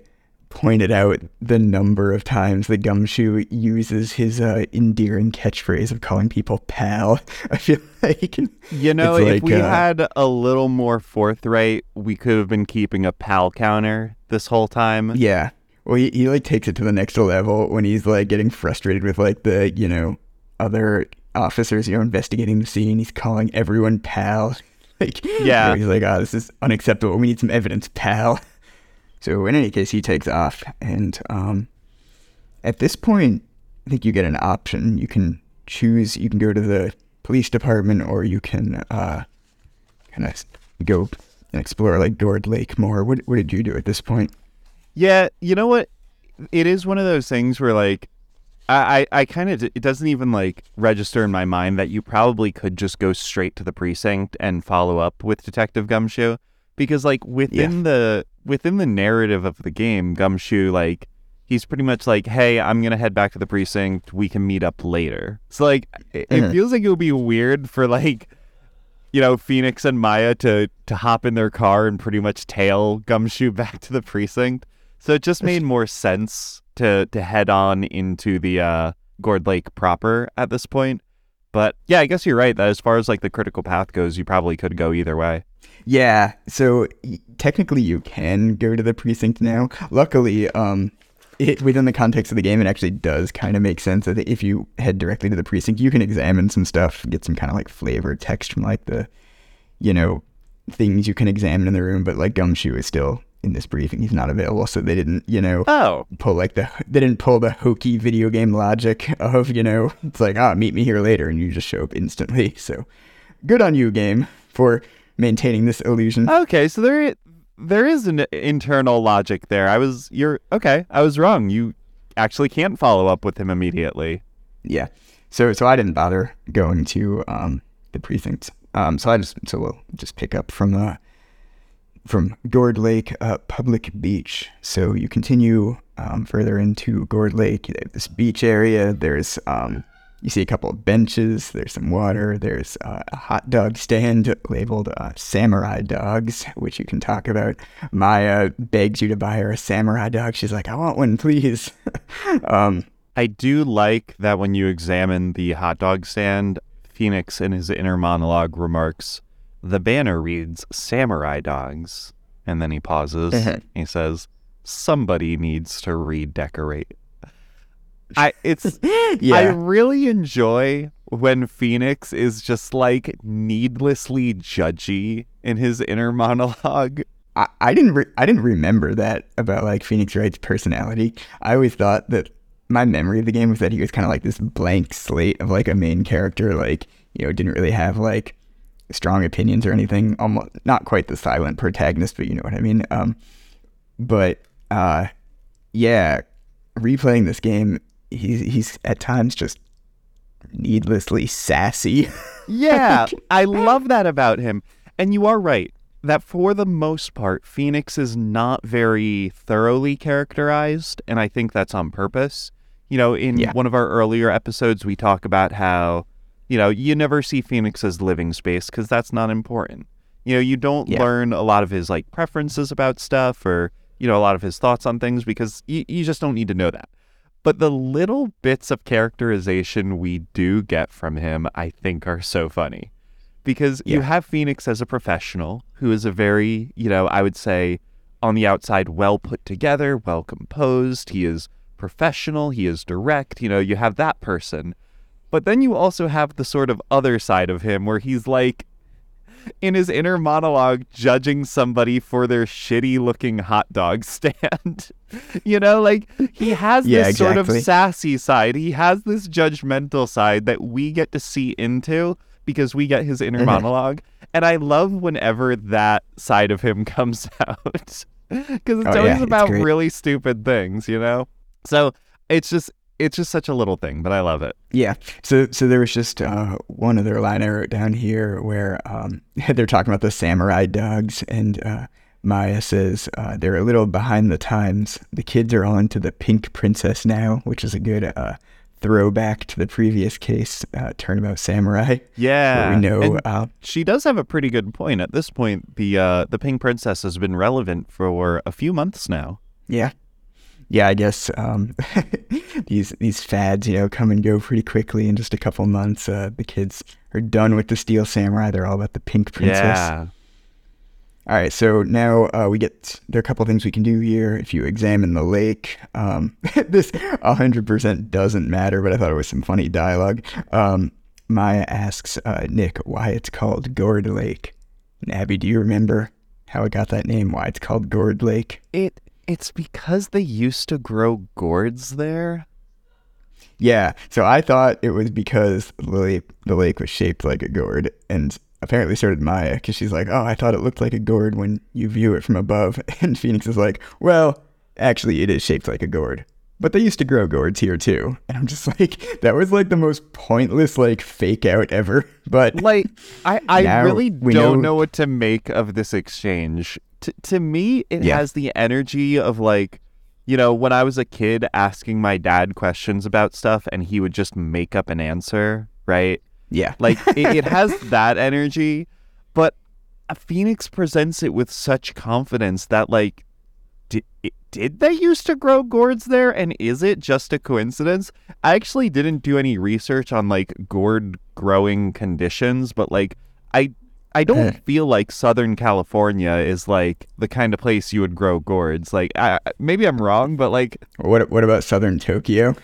pointed out the number of times that Gumshoe uses his uh, endearing catchphrase of calling people pal. <laughs> I feel like You know, if like, we uh, had a little more forthright, we could have been keeping a pal counter this whole time. Yeah. Well, he, he like takes it to the next level when he's like getting frustrated with like the, you know, other officers, you know, investigating the scene. He's calling everyone pal. <laughs> Like, Yeah. he's like, oh, this is unacceptable. We need some evidence, pal. So in any case, he takes off. And um, at this point, I think you get an option. You can choose, you can go to the police department or you can uh, kind of go and explore like Gourd Lake more. What, what did you do at this point? Yeah, you know what? It is one of those things where like I I, I kind of it doesn't even like register in my mind that you probably could just go straight to the precinct and follow up with Detective Gumshoe because like within the within the narrative of the game, Gumshoe like he's pretty much like, "Hey, I'm going to head back to the precinct. We can meet up later." So like it, it Mhm. feels like it would be weird for like you know, Phoenix and Maya to to hop in their car and pretty much tail Gumshoe <laughs> back to the precinct. So it just made more sense to to head on into the uh, Gourd Lake proper at this point. But yeah, I guess you're right that as far as like the critical path goes, you probably could go either way. Yeah, so technically you can go to the precinct now. Luckily, um, it, within the context of the game, it actually does kind of make sense that if you head directly to the precinct, you can examine some stuff, get some kind of like flavor text from like the, you know, things you can examine in the room. But like Gumshoe is still in this briefing; he's not available, so they didn't, you know, Oh, pull like the they didn't pull the hokey video game logic of you know it's like ah meet me here later and you just show up instantly. So good on you, game, for maintaining this illusion. okay. So there, there is an internal logic there. I was, you're okay. I was wrong. You actually can't follow up with him immediately. Yeah. So so I didn't bother going to um the precinct. Um so I just so we'll just pick up from uh from Gourd Lake uh, Public Beach. So you continue um, further into Gourd Lake. You have this beach area. There's um you see a couple of benches. There's some water. There's uh, a hot dog stand labeled uh, Samurai Dogs, which you can talk about. Maya begs you to buy her a samurai dog. She's like, I want one, please. <laughs> um, I do like that when you examine the hot dog stand, Phoenix in his inner monologue remarks, the banner reads Samurai Dogs. And then he pauses. Mhm. He says, Somebody needs to redecorate. I it's <laughs> yeah. I really enjoy when Phoenix is just like needlessly judgy in his inner monologue. I, I didn't re- I didn't remember that about like Phoenix Wright's personality. I always thought that my memory of the game was that he was kind of like this blank slate of like a main character, like you know, didn't really have like strong opinions or anything. Almost not quite the silent protagonist, but you know what I mean. Um, but uh, yeah, replaying this game, he's he's at times just needlessly sassy. <laughs> Yeah, I ah. love that about him. And you are right that for the most part, Phoenix is not very thoroughly characterized, and I think that's on purpose. You know, in Yeah. one of our earlier episodes, we talk about how, you know, you never see Phoenix as living space because that's not important. You know, you don't Yeah. learn a lot of his like preferences about stuff or, you know, a lot of his thoughts on things because you, you just don't need to know that. But the little bits of characterization we do get from him, I think, are so funny. Because you have Phoenix as a professional who is a very, you know, I would say on the outside, well put together, well composed. He is professional, he is direct. You know, you have that person. But then you also have the sort of other side of him where he's like, in his inner monologue judging somebody for their shitty looking hot dog <laughs> stand. you know, like he has Yeah, this sort of sassy side. He has this judgmental side that we get to see into because we get his inner Mhm. monologue. And I love whenever that side of him <laughs> comes out. Because it's Oh, always yeah, about great. really stupid things, you know? So it's just it's just such a little thing, but I love it. Yeah. So so there was just uh, one other line I wrote down here where um, <laughs> they're talking about the samurai dogs, and uh, Maya says uh, they're a little behind the times. The kids are all into the pink princess now, which is a good uh, throwback to the previous case, uh, Turnabout Samurai. Yeah. We know. Uh, she does have a pretty good point. At this point, the uh, the Pink Princess has been relevant for a few months now. yeah. Yeah, I guess um, <laughs> these these fads, you know, come and go pretty quickly in just a couple months. Uh, the kids are done with the Steel Samurai; they're all about the Pink Princess. Yeah. All right, so now uh, we get there are a couple things we can do here. If you examine the lake, um, <laughs> this 100% doesn't matter, but I thought it was some funny dialogue. Um, Maya asks uh, Nick why it's called Gourd Lake. And Abby, do you remember how it got that name? Why it's called Gourd Lake? It it's because they used to grow gourds there. Yeah, so I thought it was because the lake, the lake was shaped like a gourd, and apparently so did Maya, because she's like, oh, I thought it looked like a gourd when you view it from above. <laughs> And Phoenix is like, well, actually, it is shaped like a gourd. But they used to grow gourds here too. And I'm just <laughs> like, that was like the most pointless, like, fake out ever. <laughs> But Like I I really don't know- know what to make of this exchange. T- to me, it Yeah. has the energy of like you know, when I was a kid asking my dad questions about stuff and he would just make up an answer, right? yeah, Like it, it <laughs> has that energy, but a Phoenix presents it with such confidence that like did did they used to grow gourds there and is it just a coincidence? I actually didn't do any research on like gourd growing conditions, but like I I don't feel like Southern California is like the kind of place you would grow gourds. Like, I, maybe I'm wrong, but like, What what about southern Tokyo?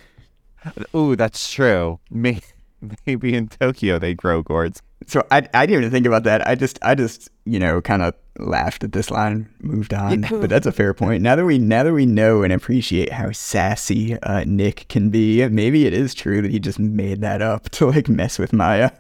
ooh, that's true. May, <laughs> maybe in Tokyo they grow gourds. So I I didn't even think about that. I just I just you know kind of laughed at this line, moved on. But that's a fair point. Now that we now that we know and appreciate how sassy uh, Nick can be, maybe it is true that he just made that up to like mess with Maya.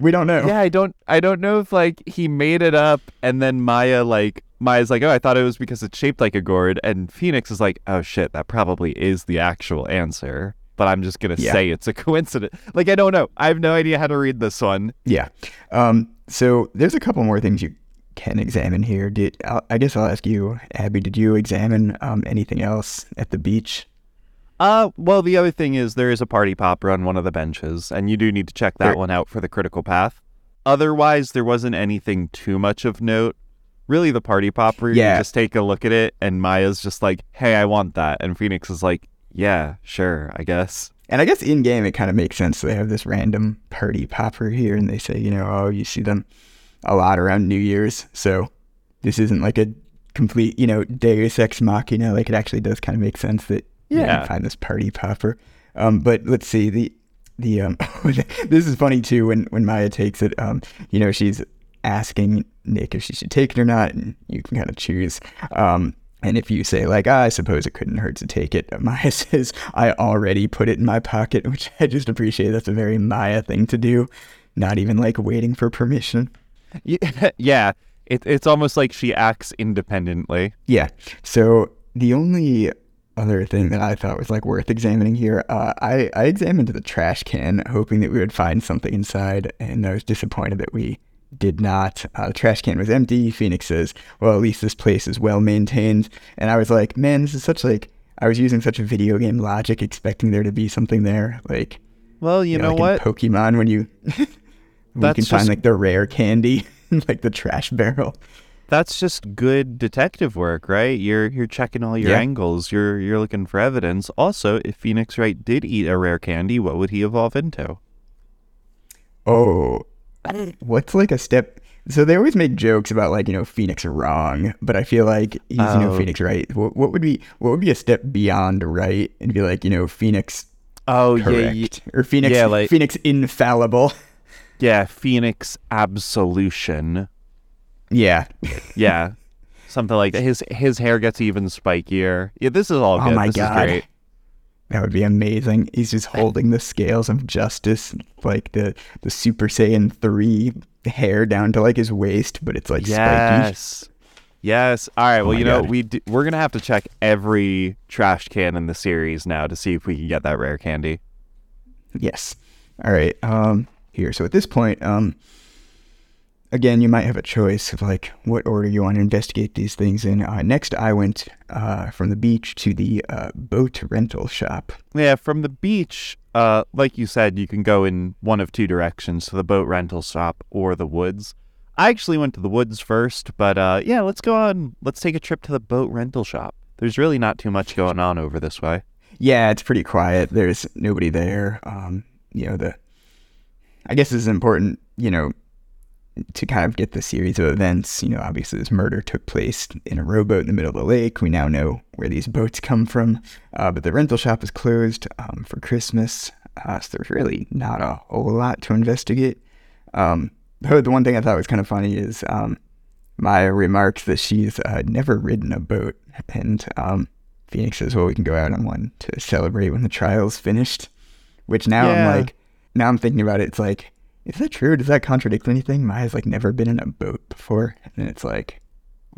We don't know. Yeah, I don't, I don't know if like he made it up and then Maya like Maya's like, oh, I thought it was because it's shaped like a gourd, and Phoenix is like, oh shit, that probably is the actual answer. But I'm just gonna Yeah. say it's a coincidence. <laughs> Like I don't know. I have no idea how to read this one. Yeah. Um. So there's a couple more things you can examine here. Did I'll, I guess I'll ask you, Abby? Did you examine um anything else at the beach? Uh, well, the other thing is there is a party popper on one of the benches, and you do need to check that one out for the critical path. Otherwise, there wasn't anything too much of note. Really, the party popper, Yeah. you just take a look at it, and Maya's just like, hey, I want that. And Phoenix is like, yeah, sure, I guess. And I guess in game it kind of makes sense. They have this random party popper here, and they say, you know, oh, you see them a lot around New Year's. So this isn't like a complete, you know, Deus Ex Machina. Like it actually does kind of make sense that Yeah. find this party popper. Um, but let's see the the um, <laughs> this is funny too when when Maya takes it. Um, you know, she's asking Nick if she should take it or not, and you can kind of choose. Um, and if you say like, ah, I suppose it couldn't hurt to take it, <laughs> Maya says, I already put it in my pocket, <laughs> which I just appreciate. That's a very Maya thing to do. Not even like waiting for permission. Yeah, yeah. It, it's almost like she acts independently. Yeah. So the only other thing that I thought was like worth examining here, uh, I I examined the trash can, hoping that we would find something inside, and I was disappointed that we did not. Uh, the trash can was empty. Phoenix says, "Well, at least this place is well maintained," and I was like, "Man, this is such like." I was using such a video game logic, expecting there to be something there, like Well, you, know, like what? Pokemon when you <laughs> when you can find just- like the rare candy <laughs> in like the trash barrel. That's just good detective work, right? You're you're checking all your Yeah. angles. You're you're looking for evidence. Also, if Phoenix Wright did eat a rare candy, what would he evolve into? Oh, mm. what's like a step? So they always make jokes about like you know Phoenix wrong, but I feel like he's you know Oh. Phoenix right. What, what would be what would be a step beyond right and be like you know Phoenix Oh correct or Phoenix yeah, like- Phoenix infallible? yeah, Phoenix absolution. Yeah. Yeah, something like that. His his hair gets even spikier. Yeah, this is all Oh my this God. is great. That would be amazing. He's just holding the scales of justice, like the the Super Saiyan three hair down to like his waist, but it's like spiky. Yes. Yes. All right. Oh Well, my you know, God. we d- we're gonna have to check every trash can in the series now to see if we can get that rare candy. Yes. All right. Um, here. So at this point, um, again, you might have a choice of like what order you want to investigate these things in. Uh, next, I went uh, from the beach to the uh, boat rental shop. Yeah, from the beach, uh, like you said, you can go in one of two directions to the boat rental shop or the woods. I actually went to the woods first, but uh, yeah, let's go on. Let's take a trip to the boat rental shop. There's really not too much going on over this way. Yeah, it's pretty quiet. There's nobody there. Um, you know the. I guess it's important. You know. To kind of get the series of events, you know, obviously this murder took place in a rowboat in the middle of the lake. We now know where these boats come from, uh, but the rental shop is closed um, for Christmas, uh, so there's really not a whole lot to investigate. Um, the one thing I thought was kind of funny is um, Maya remarks that she's uh, never ridden a boat, and um, Phoenix says, "Well, we can go out on one to celebrate when the trial's finished." Which now Yeah. I'm like, now I'm thinking about it. It's like, is that true? Does that contradict anything? Maya's like never been in a boat before, and it's like,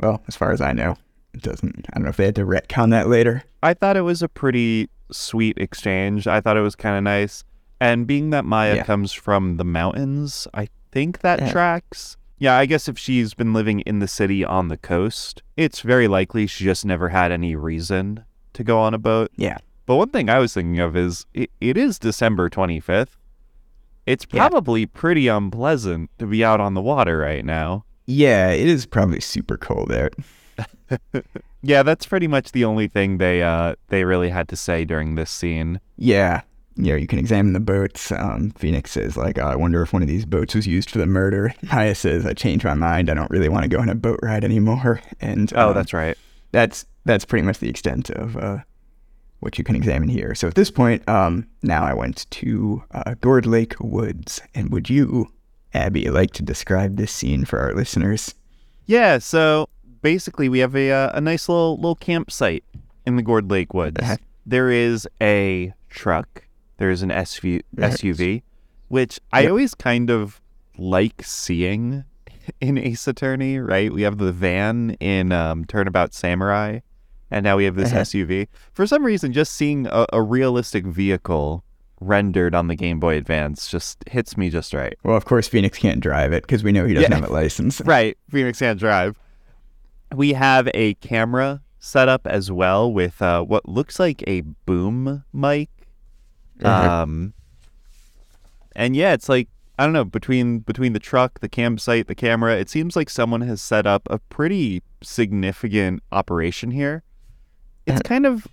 well, as far as I know, it doesn't. I don't know if they had to retcon that later. I thought it was a pretty sweet exchange. I thought it was kind of nice. And being that Maya Yeah. comes from the mountains, I think that Yeah. tracks. Yeah, I guess if she's been living in the city on the coast, it's very likely she just never had any reason to go on a boat. Yeah, But one thing I was thinking of is it, it is December 25th. It's Yeah. probably pretty unpleasant to be out on the water right now. yeah, it is probably super cold out. <laughs> Yeah, that's pretty much the only thing they uh they really had to say during this scene. Yeah, you know, you can examine the boats. Um, Phoenix says, like, oh, I wonder if one of these boats was used for the murder. <laughs> Maya says, I changed my mind. I don't really want to go on a boat ride anymore. And Oh, um, that's right. that's that's pretty much the extent of uh, what you can examine here. So at this point, um, now I went to uh, Gourd Lake Woods, and would you, Abby, like to describe this scene for our listeners? Yeah, so basically we have a uh, a nice little little campsite in the Gourd Lake Woods. Uh-huh. There is a truck. There is an SUV, SUV, which I Yep. always kind of like seeing <laughs> in Ace Attorney. Right? We have the van in um, Turnabout Samurai, and now we have this Uh-huh. SUV. For some reason, just seeing a, a realistic vehicle rendered on the Game Boy Advance just hits me just right. Well, of course, Phoenix can't drive it because we know he doesn't Yeah. have a license. <laughs> right, Phoenix can't Drive. We have a camera set up as well with uh, what looks like a boom mic. Mhm. Um, and yeah, it's like I don't know between between the truck, the campsite, the camera. It seems like someone has set up a pretty significant operation here. It's kind of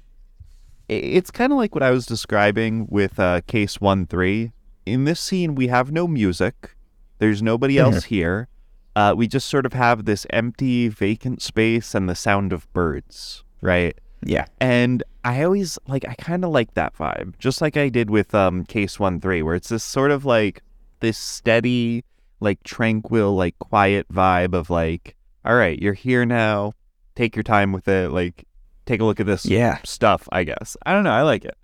it's kind of like what I was describing with uh, case one three. In this scene, we have no music. There's nobody Mhm. else here. Uh, we just sort of have this empty, vacant space and the sound of birds, right? Yeah. And I always like I kind of like that vibe, just like I did with um case 1 3 where it's this sort of like this steady, like tranquil, like quiet vibe of like all right, you're here now. Take your time with it. Like take a look at this Yeah. stuff, I guess. I don't know, I like it.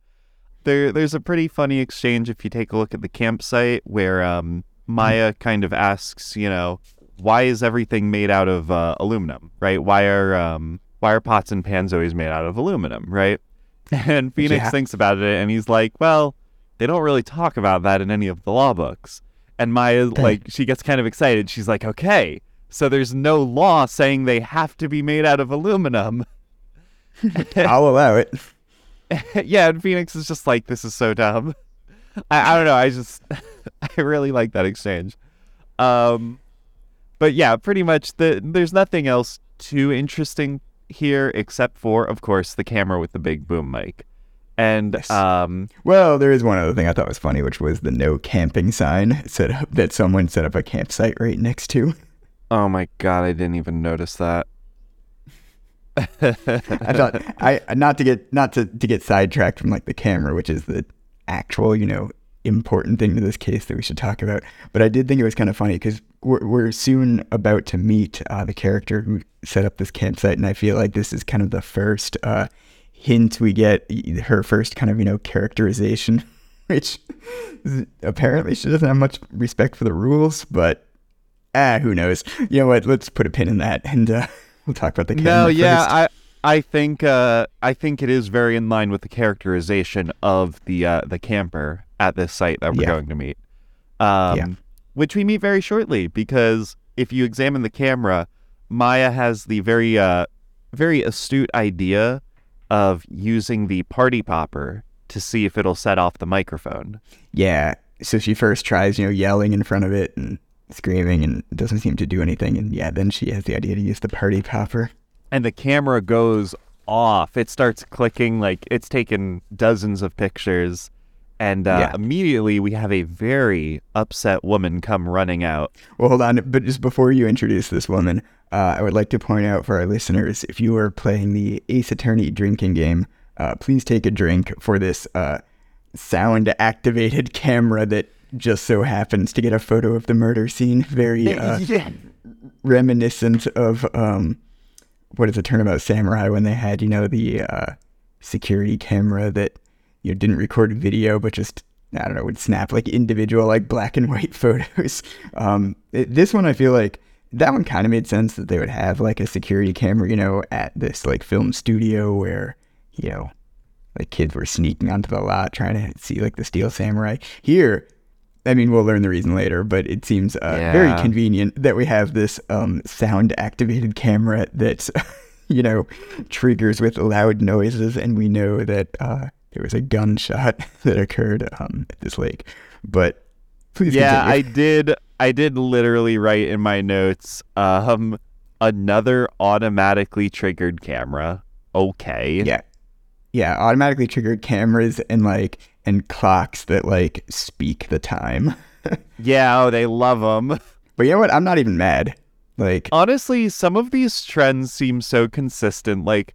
There there's a pretty funny exchange if you take a look at the campsite where um Maya kind of asks, you know, why is everything made out of uh, aluminum, right? Why are um why are pots and pans always made out of aluminum, right? <laughs> And Phoenix Yeah. thinks about it and he's like, well, they don't really talk about that in any of the law books. And Maya like she gets kind of excited. She's like, "Okay, so there's no law saying they have to be made out of aluminum." <laughs> <laughs> I'll allow it. <laughs> yeah, and Phoenix is just like, this is so dumb. <laughs> I, I don't know. I just, I really like that exchange. Um, but yeah, pretty much the there's nothing else too interesting here except for, of course, the camera with the big boom mic. And Yes. um, Well, there is one other thing I thought was funny, which was the no camping sign set up that someone set up a campsite right next to. oh my god, I didn't even notice that. I thought I not to get not to, to get sidetracked from like the camera, which is the actual, you know, important thing to this case that we should talk about. But I did think it was kind of funny because we're, we're soon about to meet uh, the character who set up this campsite, and I feel like this is kind of the first uh, hint we get, her first kind of you know characterization, <laughs> which apparently she doesn't have much respect for the rules, but ah, who knows? You know what? Let's put a pin in that, and uh, we'll talk about the camera. No, yeah, first. I I think uh, I think it is very in line with the characterization of the uh, the camper at this site that we're Yeah. going to meet. Um, Yeah. Which we meet very shortly because if you examine the camera, Maya has the very uh, very astute idea of using the party popper to see if it'll set off the microphone. Yeah. So she first tries, you know, yelling in front of it and screaming and it doesn't seem to do anything. And yeah, then she has the idea to use the party popper. and the camera goes off. It starts clicking like it's taken dozens of pictures, and uh, Yeah. immediately we have a very upset woman come running out. Well, hold on. But just before you introduce this woman, uh, I would like to point out for our listeners if you are playing the Ace Attorney drinking game, uh, please take a drink for this uh, sound activated <laughs> camera that just so happens to get a photo of the murder scene. Very uh, reminiscent of um, what is it, Turnabout Samurai when they had, you know, the uh, security camera that you know, didn't record video but just I don't know would snap like individual like black and white <laughs> photos. Um, it, this one I feel like that one kind of made sense that they would have like a security camera, you know, at this like film studio where you know the kids were sneaking onto the lot trying to see like the Steel Samurai. Here, I mean, we'll learn the reason later, but it seems uh, very convenient that we have this um, sound activated camera that, <laughs> you know, triggers with loud noises, and we know that uh, there was a gunshot <laughs> that occurred um, at this lake. But please yeah, I did. I did literally write in my notes. Um, another automatically triggered camera. Okay. yeah. yeah, automatically triggered cameras and like and clocks that like speak the time. <laughs> Yeah, oh, they love them. <laughs> But you know what? I'm not even mad. Like, Honestly, some of these trends seem so consistent. Like,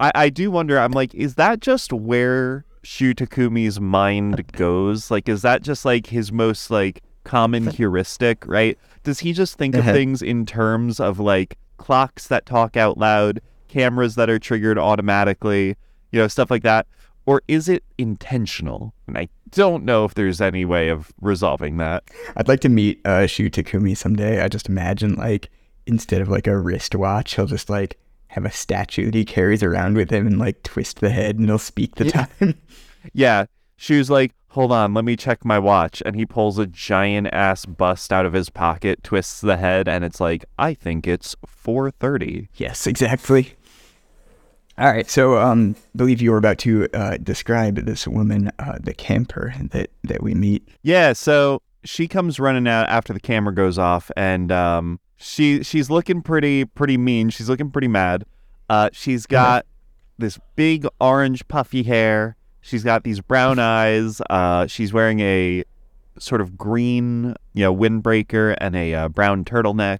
I, I do wonder, I'm like, is that just where Shu Takumi's mind goes? Like, is that just like his most like common heuristic, right? Does he just think of Uh-huh. things in terms of like clocks that talk out loud, cameras that are triggered automatically, you know, stuff like that? Or is it intentional? And I don't know if there's any way of resolving that. I'd like to meet uh, Shu Takumi someday. I just imagine like instead of like a wristwatch, he'll just like have a statue that he carries around with him and like twist the head and it'll speak the time. <laughs> Yeah. Shu's like, hold on, let me check my watch. And he pulls a giant ass bust out of his pocket, twists the head, and it's like, I think it's 4.30. yes, exactly. All right, so um, believe you were about to uh, describe this woman, uh, the camper that that we meet. Yeah, so she comes running out after the camera goes off, and um, she she's looking pretty pretty mean. She's looking pretty mad. Uh, she's got this big orange puffy hair. She's got these brown eyes. Uh, she's wearing a sort of green, you know, windbreaker and a uh, brown turtleneck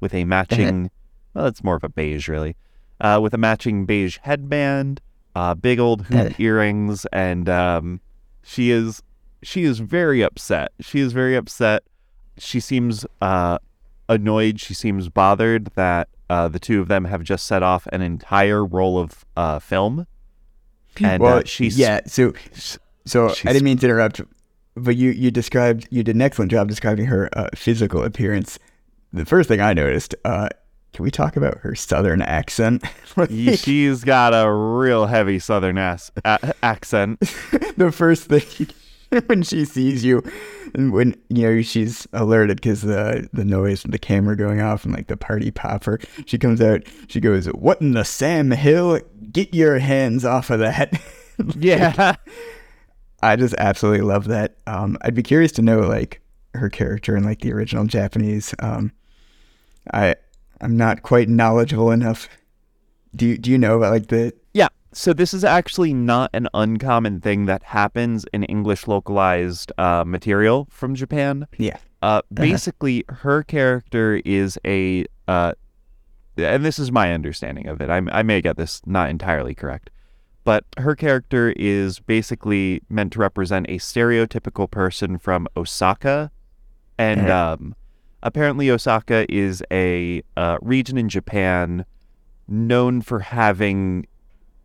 with a matching. well, it's more of a beige, really. Uh, with a matching beige headband, uh, big old hoop earrings, and um, she is she is very upset. She is very upset. She seems uh, annoyed. She seems bothered that uh, the two of them have just set off an entire roll of uh, film. And well, uh, she's yeah. So so I didn't mean to interrupt, but you you described you did an excellent job describing her uh, physical appearance. The first thing I noticed, uh, can we talk about her southern accent? <laughs> Like, she's got a real heavy southern ass a- accent. <laughs> the first thing <laughs> when she sees you, and when you know she's alerted because the the noise of the camera going off and like the party popper, she comes out. She goes, "What in the Sam Hill? Get your hands off of that!" Yeah. I just absolutely love that. Um, I'd be curious to know like her character in like the original Japanese. Um, I I'm not quite knowledgeable enough. Do you, do you know about like the Yeah. So this is actually not an uncommon thing that happens in English localized uh, material from Japan. yeah Uh, basically, her character is a, uh, and this is my understanding of it. I, I may get this not entirely correct, but her character is basically meant to represent a stereotypical person from Osaka, and Mhm. um, apparently Osaka is a uh, region in Japan known for having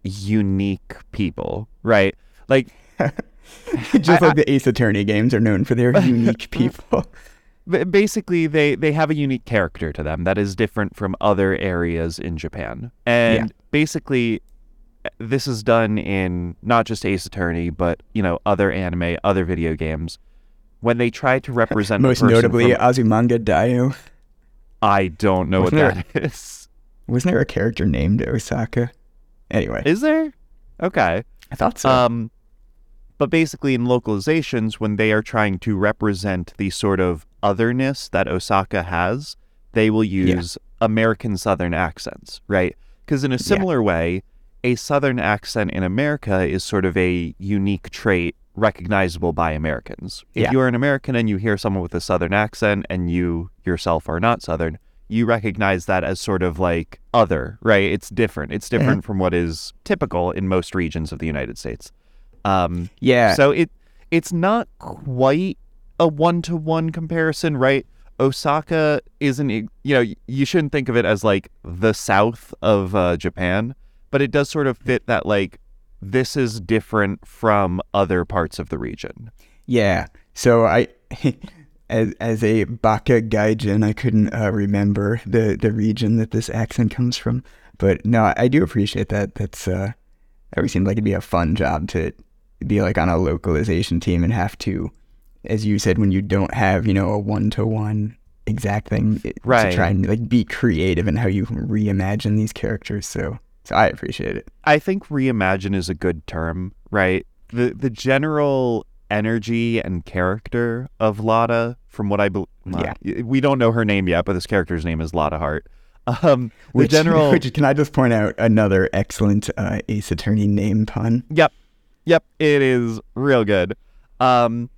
unique people, right? Like <laughs> just I- like the Ace Attorney games are known for their <laughs> unique people. Basically they they have a unique character to them that is different from other areas in Japan. And basically uh, this is done in not just Ace Attorney but, you know, other anime, other video games. When they try to represent Most notably, from- Azumanga Daioh. I don't know what Wasn't that <laughs> is. Wasn't there a character named Osaka? Anyway, Is there? Okay. I thought so. Um, but basically, in localizations, when they are trying to represent the sort of otherness that Osaka has, they will use American Southern accents, right? Because in a similar way, a Southern accent in America is sort of a unique trait recognizable by Americans. If Yeah. you are an American and you hear someone with a Southern accent and you yourself are not Southern, you recognize that as sort of like other, right? It's different. It's different from what is typical in most regions of the United States. Um, yeah, so it it's not quite a one to one comparison, right? Osaka isn't you know you shouldn't think of it as like the south of uh, Japan, but it does sort of fit that like this is different from other parts of the region. Yeah. So I, <laughs> as as a Baka gaijin, I couldn't uh, remember the the region that this accent comes from. But no, I do appreciate that. That's uh, that always seemed like it'd be a fun job to be like on a localization team and have to, as you said, when you don't have you know a one to one exact thing Right. to try and like be creative in how you reimagine these characters. So so I appreciate it. I think reimagine is a good term, right? The the general energy and character of Lotta, from what I believe, Yeah. we don't know her name yet, but this character's name is Lotta Hart. <laughs> Um, the Which, general. <laughs> which can I just point out another excellent uh, Ace Attorney name pun? Yep. Yep. It is real good. Um,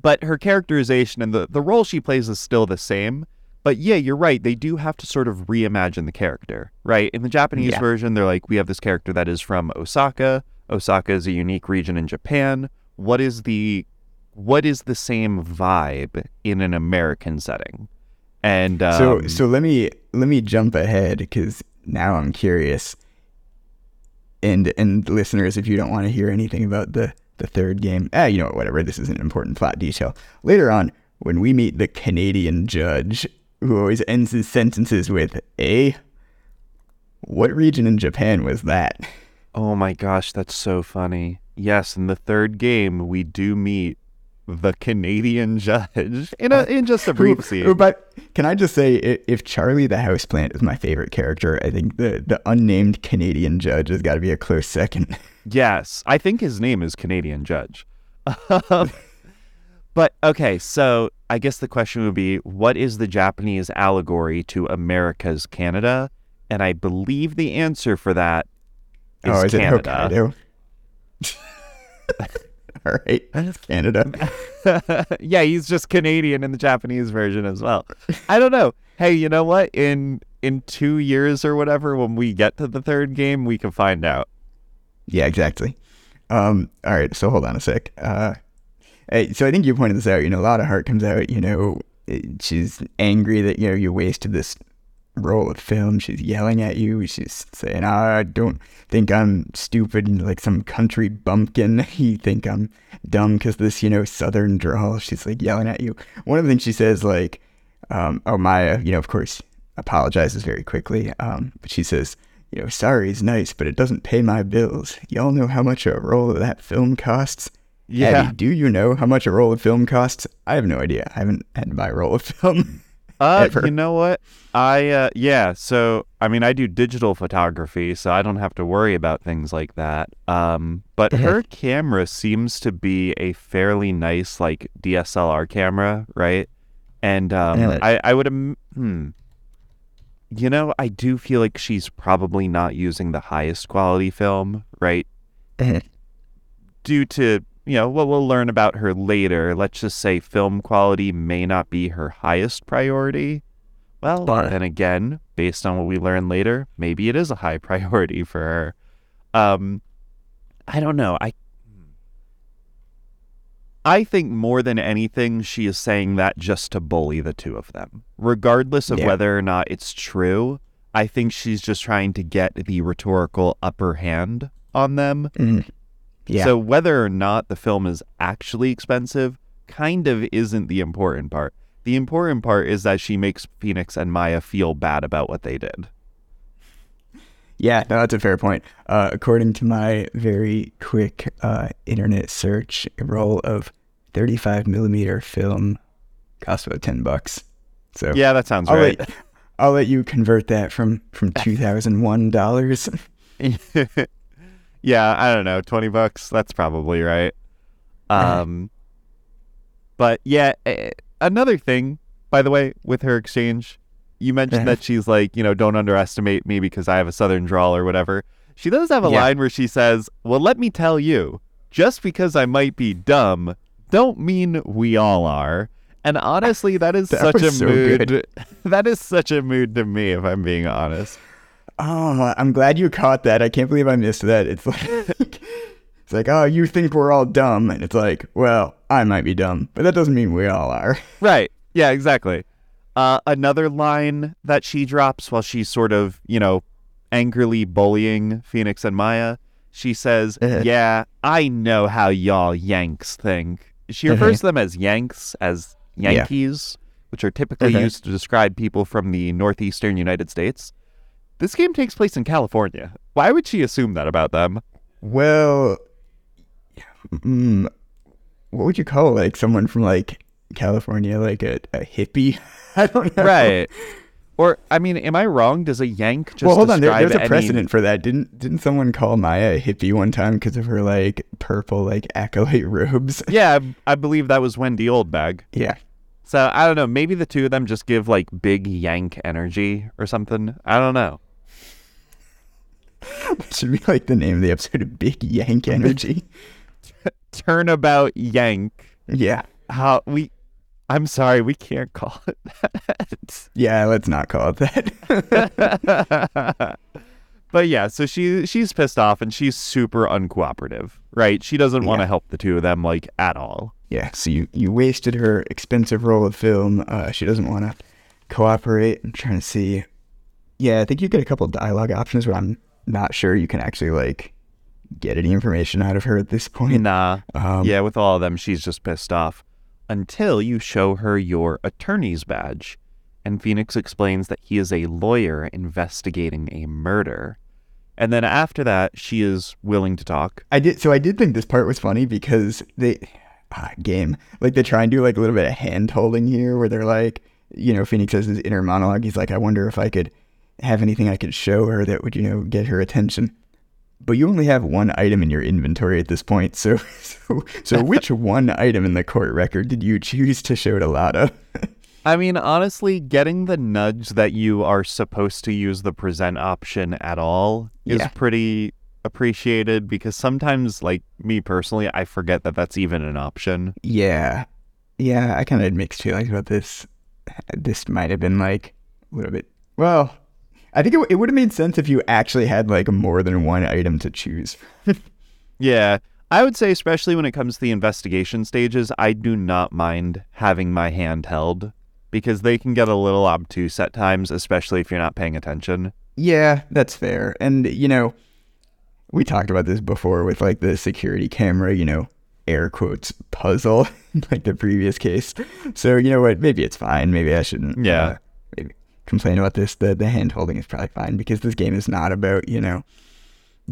but her characterization and the, the role she plays is still the same. But yeah, you're right. They do have to sort of reimagine the character, right? In the Japanese Yeah. version, they're like, we have this character that is from Osaka. Osaka is a unique region in Japan. What is the what is the same vibe in an American setting? And um, so so let me let me jump ahead because now I'm curious. And and listeners, if you don't want to hear anything about the the third game, ah, you know what, whatever. This is an important plot detail. Later on, when we meet the Canadian judge, who always ends his sentences with "a," what region in Japan was that? Oh my gosh, that's so funny. Yes, in the third game, we do meet the Canadian judge <laughs> in a in just a brief scene. but can I just say, if Charlie the houseplant is my favorite character, I think the the unnamed Canadian judge has got to be a close second. <laughs> Yes, I think his name is Canadian Judge. <laughs> Um, But okay, so I guess the question would be what is the Japanese allegory to America's Canada? And I believe the answer for that is oh, is Canada. it Hokkaido? <laughs> All right, Canada. <laughs> yeah, he's just Canadian in the Japanese version as well. I don't know. Hey, you know what? In in 2 years or whatever when we get to the third game, we can find out. Yeah, exactly. Um, all right, so hold on a sec. Uh, so I think you pointed this out. You know, a lot of heart comes out. You know, she's angry that you know you wasted this roll of film. She's yelling at you. She's saying, "I don't think I'm stupid and like some country bumpkin. <laughs> You think I'm dumb because this, you know, southern drawl." She's like yelling at you. One of the things she says, like, um, "Oh Maya," you know, of course, apologizes very quickly. Um, but she says, "You know, sorry is nice, but it doesn't pay my bills. Y'all know how much a roll of that film costs." Yeah. Abby, do you know how much a roll of film costs? I have no idea. I haven't had to buy a roll of film. <laughs> Uh, ever. you know what? I uh, yeah. So I mean, I do digital photography, so I don't have to worry about things like that. Um, but <laughs> her camera seems to be a fairly nice like DSLR camera, right? And um, Yeah. I I would im- hmm. You know, I do feel like she's probably not using the highest quality film, right? <laughs> due to you know what we'll learn about her later let's just say film quality may not be her highest priority well But- then again based on what we learn later maybe it is a high <laughs> priority for her um i don't know i I think more than anything, she is saying that just to bully the two of them. Regardless of Yeah. whether or not it's true, I think she's just trying to get the rhetorical upper hand on them Mm. Yeah. so whether or not the film is actually expensive kind of isn't the important part. The important part is that she makes Phoenix and Maya feel bad about what they did. Yeah, no, that's a fair point. Uh, according to my very quick uh, internet search, a roll of 35 millimeter film costs about 10 bucks. So Yeah, that sounds I'll right. let I'll let you convert that from from <laughs> 2001 dollars. <laughs> yeah, I don't know, 20 bucks, that's probably right. Um but yeah, another thing by the way with her exchange, you mentioned that she's like, you know, don't underestimate me because I have a southern drawl or whatever. She does have a Yeah. line where she says, "Well, let me tell you, just because I might be dumb, don't mean we all are." And honestly, that is <laughs> That such a so mood. good. <laughs> that is such a mood to me, if I'm being honest. Oh, I'm glad you caught that. I can't believe I missed that. It's like <laughs> it's like, oh, you think we're all dumb, and it's like, well, I might be dumb, but that doesn't mean we all are. <laughs> Right. Yeah, exactly. Uh, another line that she drops while she's sort of, you know, angrily bullying Phoenix and Maya, she says, Uh-huh. <laughs> Yeah, I know how y'all Yanks think. She Uh-huh. refers to them as Yanks, as Yeah. Yankees, which are typically Uh-huh. used to describe people from the northeastern United States. This game takes place in California. Why would she assume that about them? Well, mm, what would you call like someone from like California, like a, a hippie? <laughs> I don't know. Right. Or, I mean, am I wrong? Does a Yank just well, hold on. There, there's a any- precedent for that. Didn't didn't someone call Maya a hippie one time because of her like purple like acolyte <laughs> robes? Yeah, I, I believe that was Wendy Oldbag. yeah. So I don't know. Maybe the two of them just give like big yank energy or something. I don't know. Should be like the name of the episode Big Yank Energy. Turnabout yank. yeah. How we? I'm sorry, we can't call it that. Yeah, let's not call it that. <laughs> but yeah, so she she's pissed off and she's super uncooperative, right? She doesn't want to Yeah. help the two of them like at all. yeah, so you, you wasted her expensive roll of film. Uh, she doesn't want to cooperate. I'm trying to see. Yeah, I think you get a couple dialogue options, but I'm not sure you can actually like get any information out of her at this point. Nah. Um, yeah, with all of them, she's just pissed off until you show her your attorney's badge. And Phoenix explains that he is a lawyer investigating a murder. And then after that, she is willing to talk. I did. So I did think this part was funny because they ah, game like they try and do like a little bit of hand holding here, where they're like, you know, Phoenix has his inner monologue. He's like, I wonder if I could have anything I could show her that would you know get her attention. But you only have one item in your inventory at this point. So <laughs> so, so <laughs> which one item in the court record did you choose to show to Lotta? <laughs> I mean, honestly, getting the nudge that you are supposed to use the present option at all is Yeah. pretty appreciated because sometimes, like me personally, I forget that that's even an option. yeah, yeah. I kind of had mixed feelings about this. This might have been like a little bit. Well, I think it, it would have made sense if you actually had like more than one item to choose. Yeah, I would say, especially when it comes to the investigation stages, I do not mind having my hand held because they can get a little obtuse at times, especially if you're not paying attention. Yeah, that's fair. And you know, we talked about this before with like the security camera, you know, air quotes puzzle, <laughs> like the previous case. So you know what? Maybe it's fine. Maybe I shouldn't. Yeah. uh, maybe complain about this. The the hand holding is probably fine because this game is not about you know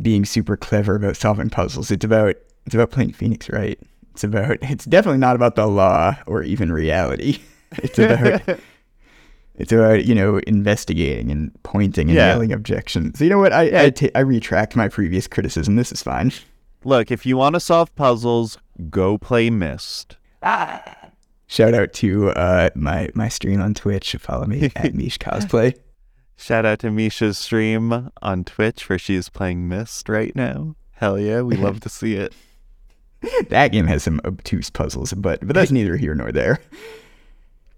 being super clever about solving puzzles. It's about it's about playing Phoenix right. It's about it's definitely not about the law or even reality. <laughs> It's about <laughs> it's about you know investigating and pointing and Yeah. yelling objections. So you know what? I I, ta- I retract my previous criticism. This is fine. Look, if you want to solve puzzles, go play Myst. Ah. Shout out to uh, my my stream on Twitch. Follow me at <laughs> Meesh Cosplay. Shout out to Meesh's stream on Twitch where she's playing Myst right now. Hell yeah, we love to see it. <laughs> That game has some obtuse puzzles, but but that's neither here nor there.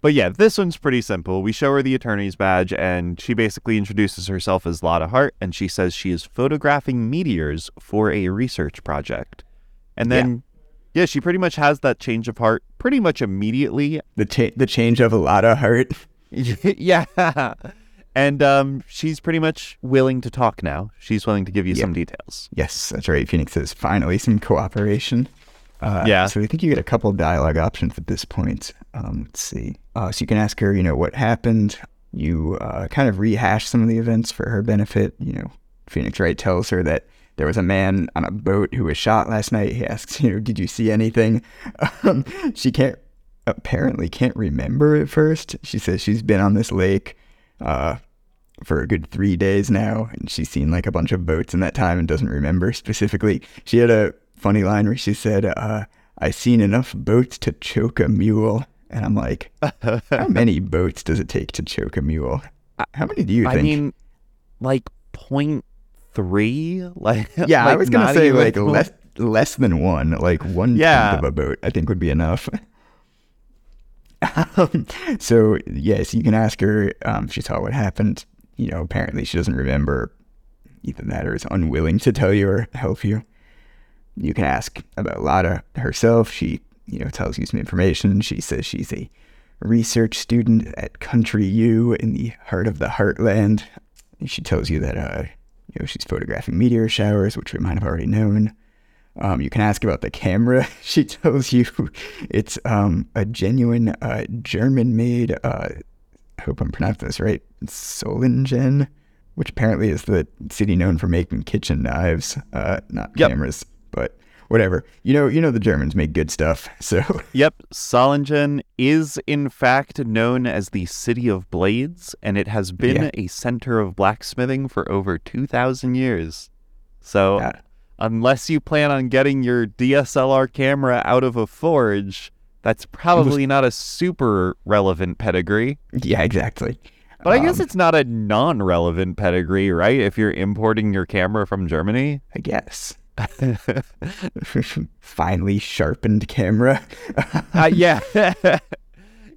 But yeah, this one's pretty simple. We show her the attorney's badge, and she basically introduces herself as Lotta Hart, and she says she is photographing meteors for a research project. And then, yeah, she pretty much has that change of heart pretty much immediately. The cha- the change of a lot of heart. <laughs> <laughs> yeah. And um, she's pretty much willing to talk now. She's willing to give you some details. Yes, that's right. Phoenix says finally some cooperation. Uh, Yeah. So I think you get a couple dialogue options at this point. Um, let's see. Uh, so you can ask her, you know, what happened. You uh, kind of rehash some of the events for her benefit. You know, Phoenix Wright tells her that there was a man on a boat who was shot last night. He asks, you know, did you see anything? <laughs> Um, she can't apparently can't remember at first. She says she's been on this lake uh, for a good three days now, and she's seen like a bunch of boats in that time and doesn't remember specifically. She had a funny line where she said, uh, "I seen enough boats to choke a mule," and I'm like, "How <laughs> many boats does it take to choke a mule? How many do you I think?" I mean, like point three? <laughs> Like yeah, I was gonna say like <laughs> less less than one, like one Yeah. tenth of a boat. I think would be enough. <laughs> um, so yes, you can ask her. Um, she saw what happened. You know, apparently she doesn't remember either that or is unwilling to tell you or help you. You can ask about Lotta herself. She, you know, tells you some information. She says she's a research student at Country U in the heart of the heartland. She tells you that, uh, you know, she's photographing meteor showers, which we might have already known. Um, you can ask about the camera. <laughs> She tells you it's um, a genuine uh, German-made. Uh, I hope I'm pronouncing this right. Solingen, which apparently is the city known for making kitchen knives, uh, not Yep. cameras, but whatever. You know, you know the Germans make good stuff. <laughs> So Yep, Solingen is in fact known as the City of Blades, and it has been Yeah. a center of blacksmithing for over 2,000 years. So, Yeah. unless you plan on getting your DSLR camera out of a forge, That's probably not a super relevant pedigree. Yeah, exactly. But I guess Um, it's not a non relevant pedigree, right? If you're importing your camera from Germany. I guess. <laughs> Finely sharpened camera. Uh, yeah. <laughs>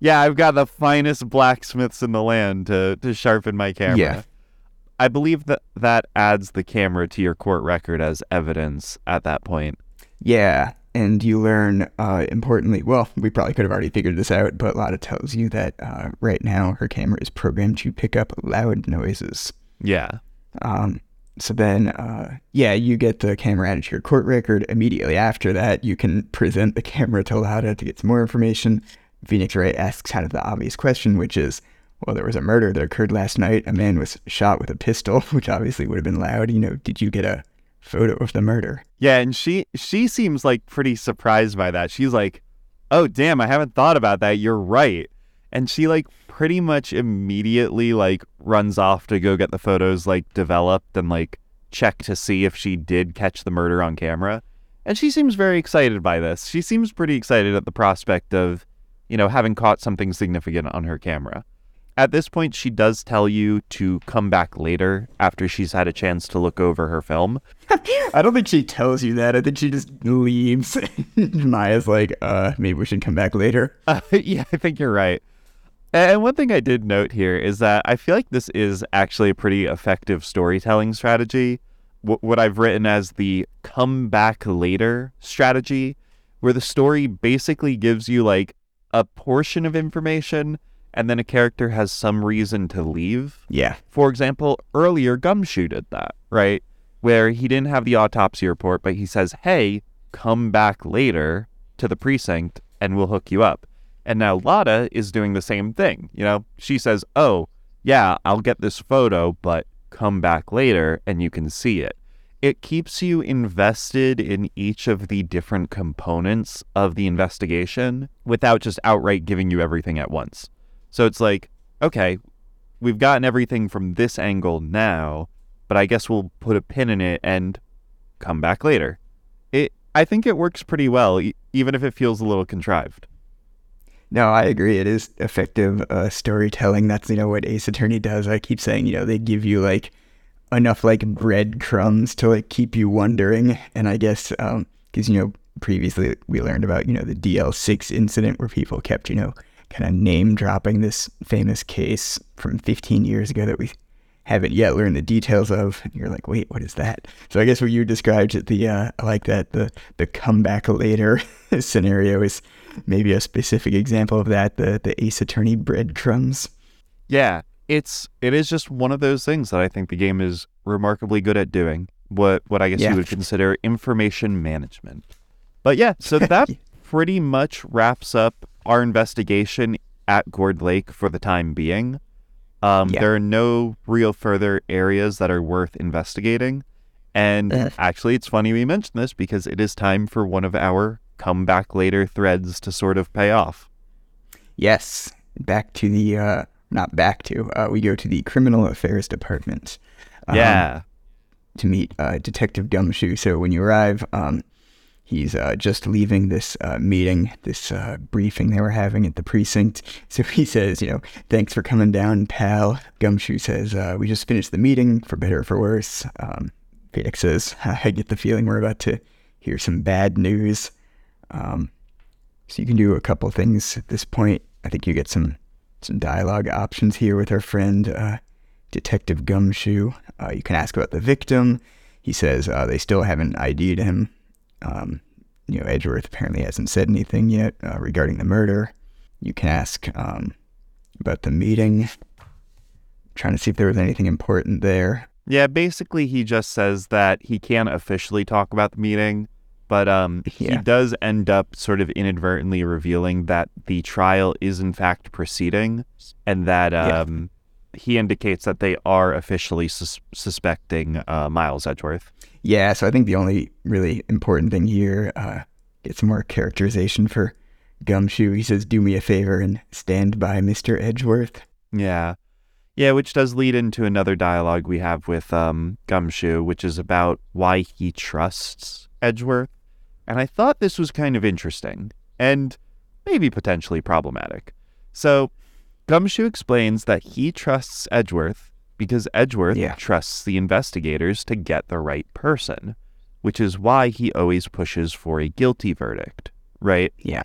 yeah, I've got the finest blacksmiths in the land to, to sharpen my camera. Yeah. I believe that that adds the camera to your court record as evidence at that point. Yeah, and you learn, uh, importantly, well, we probably could have already figured this out, but Lotta tells you that uh, right now her camera is programmed to pick up loud noises. Yeah. Um, so then, uh, yeah, you get the camera added to your court record. Immediately after that, you can present the camera to Lotta to get some more information. Phoenix Wright asks kind of the obvious question, which is, well, there was a murder that occurred last night. A man was shot with a pistol, <laughs> which obviously would have been loud. You know, did you get a photo of the murder? Yeah, and she she seems like pretty surprised by that. She's like, "Oh, damn, I haven't thought about that. You're right." And she like pretty much immediately like runs off to go get the photos like developed and like check to see if she did catch the murder on camera. And she seems very excited by this. She seems pretty excited at the prospect of, you know, having caught something significant on her camera. At this point, she does tell you to come back later after she's had a chance to look over her film. <laughs> I don't think she tells you that. I think she just leaves. <laughs> Maya's like, uh, maybe we should come back later. Uh, <laughs> yeah, I think you're right. And one thing I did note here is that I feel like this is actually a pretty effective storytelling strategy. What I've written as the come back later strategy, where the story basically gives you like a portion of information and then a character has some reason to leave. Yeah. For example, earlier Gumshoe did that, right? Where he didn't have the autopsy report, but he says, hey, come back later to the precinct and we'll hook you up. And now Lotta is doing the same thing. You know, she says, oh, yeah, I'll get this photo, but come back later and you can see it. It keeps you invested in each of the different components of the investigation without just outright giving you everything at once. So it's like, okay, we've gotten everything from this angle now, but I guess we'll put a pin in it and come back later. It I think it works pretty well, e- even if it feels a little contrived. No, I agree. It is effective uh, storytelling. That's you know what Ace Attorney does. I keep saying you know they give you like enough like breadcrumbs to like keep you wondering. And I guess because you know previously we learned about you know the DL6 incident where people kept you know kind of name dropping this famous case from 15 years ago that we haven't yet learned the details of. And you're like, wait, what is that? So I guess what you described it, the uh, I like that the the comeback later <laughs> scenario is maybe a specific example of that. The the Ace Attorney breadcrumbs. Yeah, it's it is just one of those things that I think the game is remarkably good at doing. What what I guess Yeah. you would consider information management. But yeah, so that pretty much wraps up our investigation at Gourd Lake for the time being. Um, Yeah. There are no real further areas that are worth investigating. And Ugh. actually, it's funny we mentioned this because it is time for one of our come back later threads to sort of pay off. Yes, back to the uh, not back to. Uh, we go to the Criminal Affairs Department. um, yeah. to meet uh, Detective Gumshoe. So when you arrive, um, he's uh, just leaving this uh, meeting, this uh, briefing they were having at the precinct. So <laughs> he says, you know, thanks for coming down, pal. Gumshoe says, uh, we just finished the meeting, for better or for worse. Um, Phoenix says, <laughs> I get the feeling we're about to hear some bad news. Um, so you can do a couple things at this point. I think you get some some dialogue options here with our friend uh, Detective Gumshoe. Uh, you can ask about the victim. He says uh, they still haven't ID'd him. Um, you know, Edgeworth apparently hasn't said anything yet uh, regarding the murder. You can ask um, about the meeting. Trying to see if there was anything important there. Yeah, basically he just says that he can't officially talk about the meeting, but um he does end up sort of inadvertently revealing that the trial is in fact proceeding and that Yeah. um he indicates that they are officially sus- suspecting uh, Miles Edgeworth. Yeah, so I think the only really important thing here, uh, get some more characterization for Gumshoe. He says, "Do me a favor and stand by Mr. Edgeworth." Yeah. Yeah, which does lead into another dialogue we have with um, Gumshoe, which is about why he trusts Edgeworth. And I thought this was kind of interesting. And maybe potentially problematic. So Gumshoe explains that he trusts Edgeworth because Edgeworth Yeah. trusts the investigators to get the right person, which is why he always pushes for a guilty verdict, right? Yeah.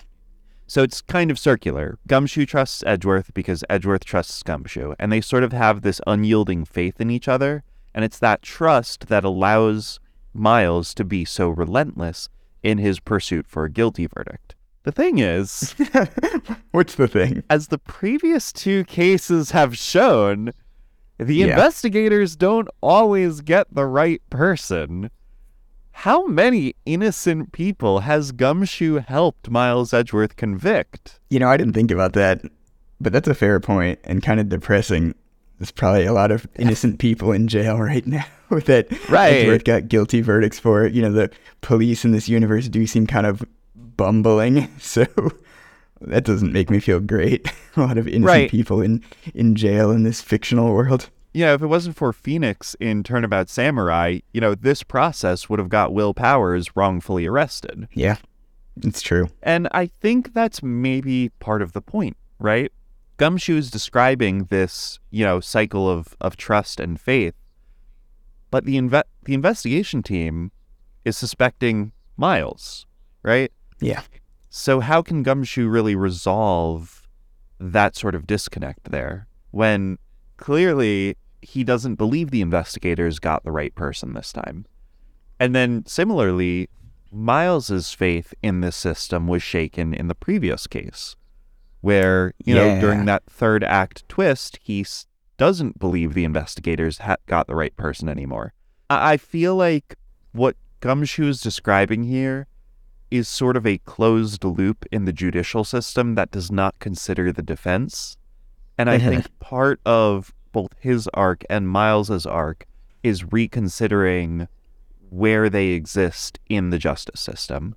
So it's kind of circular. Gumshoe trusts Edgeworth because Edgeworth trusts Gumshoe, and they sort of have this unyielding faith in each other, and it's that trust that allows Miles to be so relentless in his pursuit for a guilty verdict. The thing is, <laughs> What's the thing? as the previous two cases have shown, the Yeah. investigators don't always get the right person. How many innocent people has Gumshoe helped Miles Edgeworth convict? You know, I didn't think about that, but that's a fair point and kind of depressing. There's probably a lot of innocent people in jail right now <laughs> that Right. Got guilty verdicts for. You know, the police in this universe do seem kind of bumbling, <laughs> so that doesn't make me feel great. <laughs> a lot of innocent Right. people in in jail in this fictional world. You know, if it wasn't for Phoenix in Turnabout Samurai, you know, this process would have got Will Powers wrongfully arrested. Yeah, it's true. And I think that's maybe part of the point, right? Gumshoe is describing this, you know, cycle of, of trust and faith. But the inve- the investigation team is suspecting Miles, right? Yeah. So how can Gumshoe really resolve that sort of disconnect there when clearly he doesn't believe the investigators got the right person this time? And then similarly, Miles's faith in this system was shaken in the previous case, where, you know, Yeah. during that third act twist, he s- doesn't believe the investigators ha- got the right person anymore. I-, I feel like what Gumshoe is describing here is sort of a closed loop in the judicial system that does not consider the defense. And I think <laughs> part of both his arc and Miles's arc is reconsidering where they exist in the justice system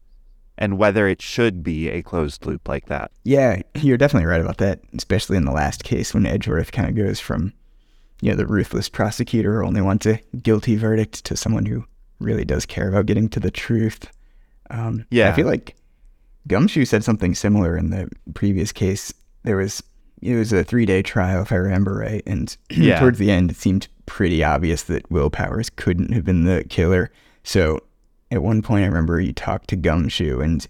and whether it should be a closed loop like that. Yeah, you're definitely right about that, especially in the last case when Edgeworth kind of goes from, you know, the ruthless prosecutor who only wants a guilty verdict to someone who really does care about getting to the truth. Um, Yeah. I feel like Gumshoe said something similar in the previous case. There was it was a three day trial, if I remember right, and <clears throat> Yeah. towards the end, it seemed pretty obvious that Will Powers couldn't have been the killer. So at one point, I remember he talked to Gumshoe, and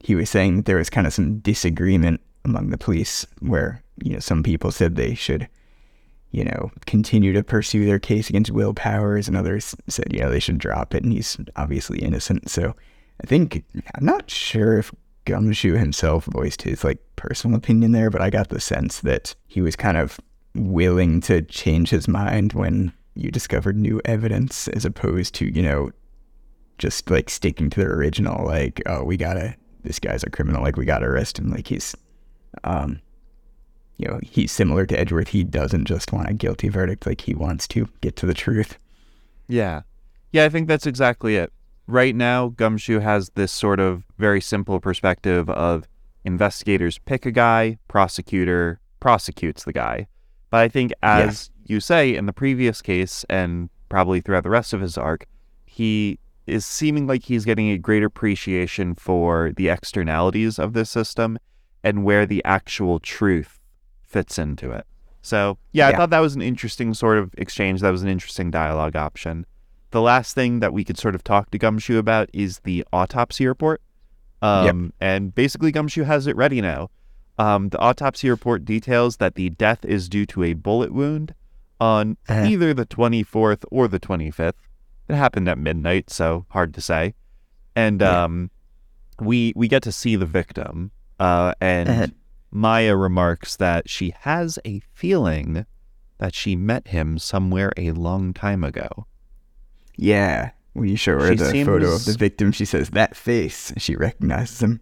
he was saying that there was kind of some disagreement among the police, where you know some people said they should, you know, continue to pursue their case against Will Powers, and others said you know they should drop it, and he's obviously innocent. So I think I'm not sure if Gumshoe himself voiced his like personal opinion there, but I got the sense that he was kind of willing to change his mind when you discovered new evidence as opposed to, you know, just like sticking to the original, like, oh, we gotta, this guy's a criminal, like, we gotta arrest him. Like, he's, um, you know, he's similar to Edgeworth. He doesn't just want a guilty verdict, like, he wants to get to the truth. Yeah. Yeah, I think that's exactly it. Right now, Gumshoe has this sort of very simple perspective of investigators pick a guy, prosecutor prosecutes the guy. But I think, as you say in the previous case, and probably throughout the rest of his arc, he is seeming like he's getting a great appreciation for the externalities of this system and where the actual truth fits into it. So, yeah, I thought that was an interesting sort of exchange. That was an interesting dialogue option. The last thing that we could sort of talk to Gumshoe about is the autopsy report. Um, And basically, Gumshoe has it ready now. Um, the autopsy report details that the death is due to a bullet wound on Uh-huh. either the 24th or the 25th. It happened at midnight, so hard to say. And Yeah. um, we we get to see the victim, uh, and Uh-huh. Maya remarks that she has a feeling that she met him somewhere a long time ago. Yeah. When you show her She the photo of the victim, she says, that face. She recognizes him.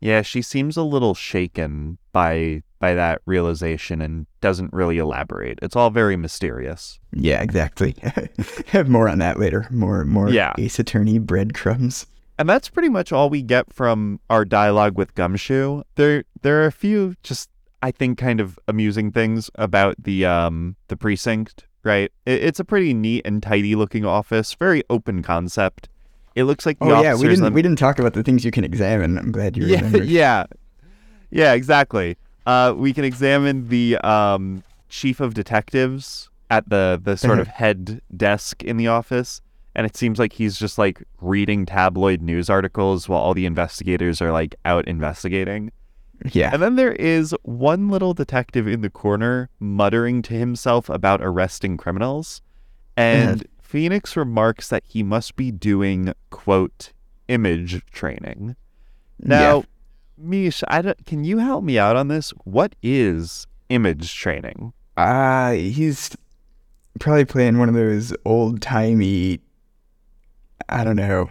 Yeah, she seems a little shaken by by that realization and doesn't really elaborate. It's all very mysterious. Yeah, exactly. <laughs> Have more on that later. More, more Yeah. Ace Attorney breadcrumbs. And that's pretty much all we get from our dialogue with Gumshoe. There there are a few just I think kind of amusing things about the um the precinct, right? It, it's a pretty neat and tidy looking office, very open concept. It looks like the Oh yeah, we didn't them- we didn't talk about the things you can examine. I'm glad you <laughs> yeah, remembered. <laughs> yeah. yeah, exactly. Uh, we can examine the um, chief of detectives at the the sort of head desk in the office, and it seems like he's just like reading tabloid news articles while all the investigators are like out investigating. Yeah. And then there is one little detective in the corner muttering to himself about arresting criminals. And Phoenix remarks that he must be doing, quote, image training. Now, Meesh, I don't, can you help me out on this? What is image training? Uh, he's probably playing one of those old timey. I don't know.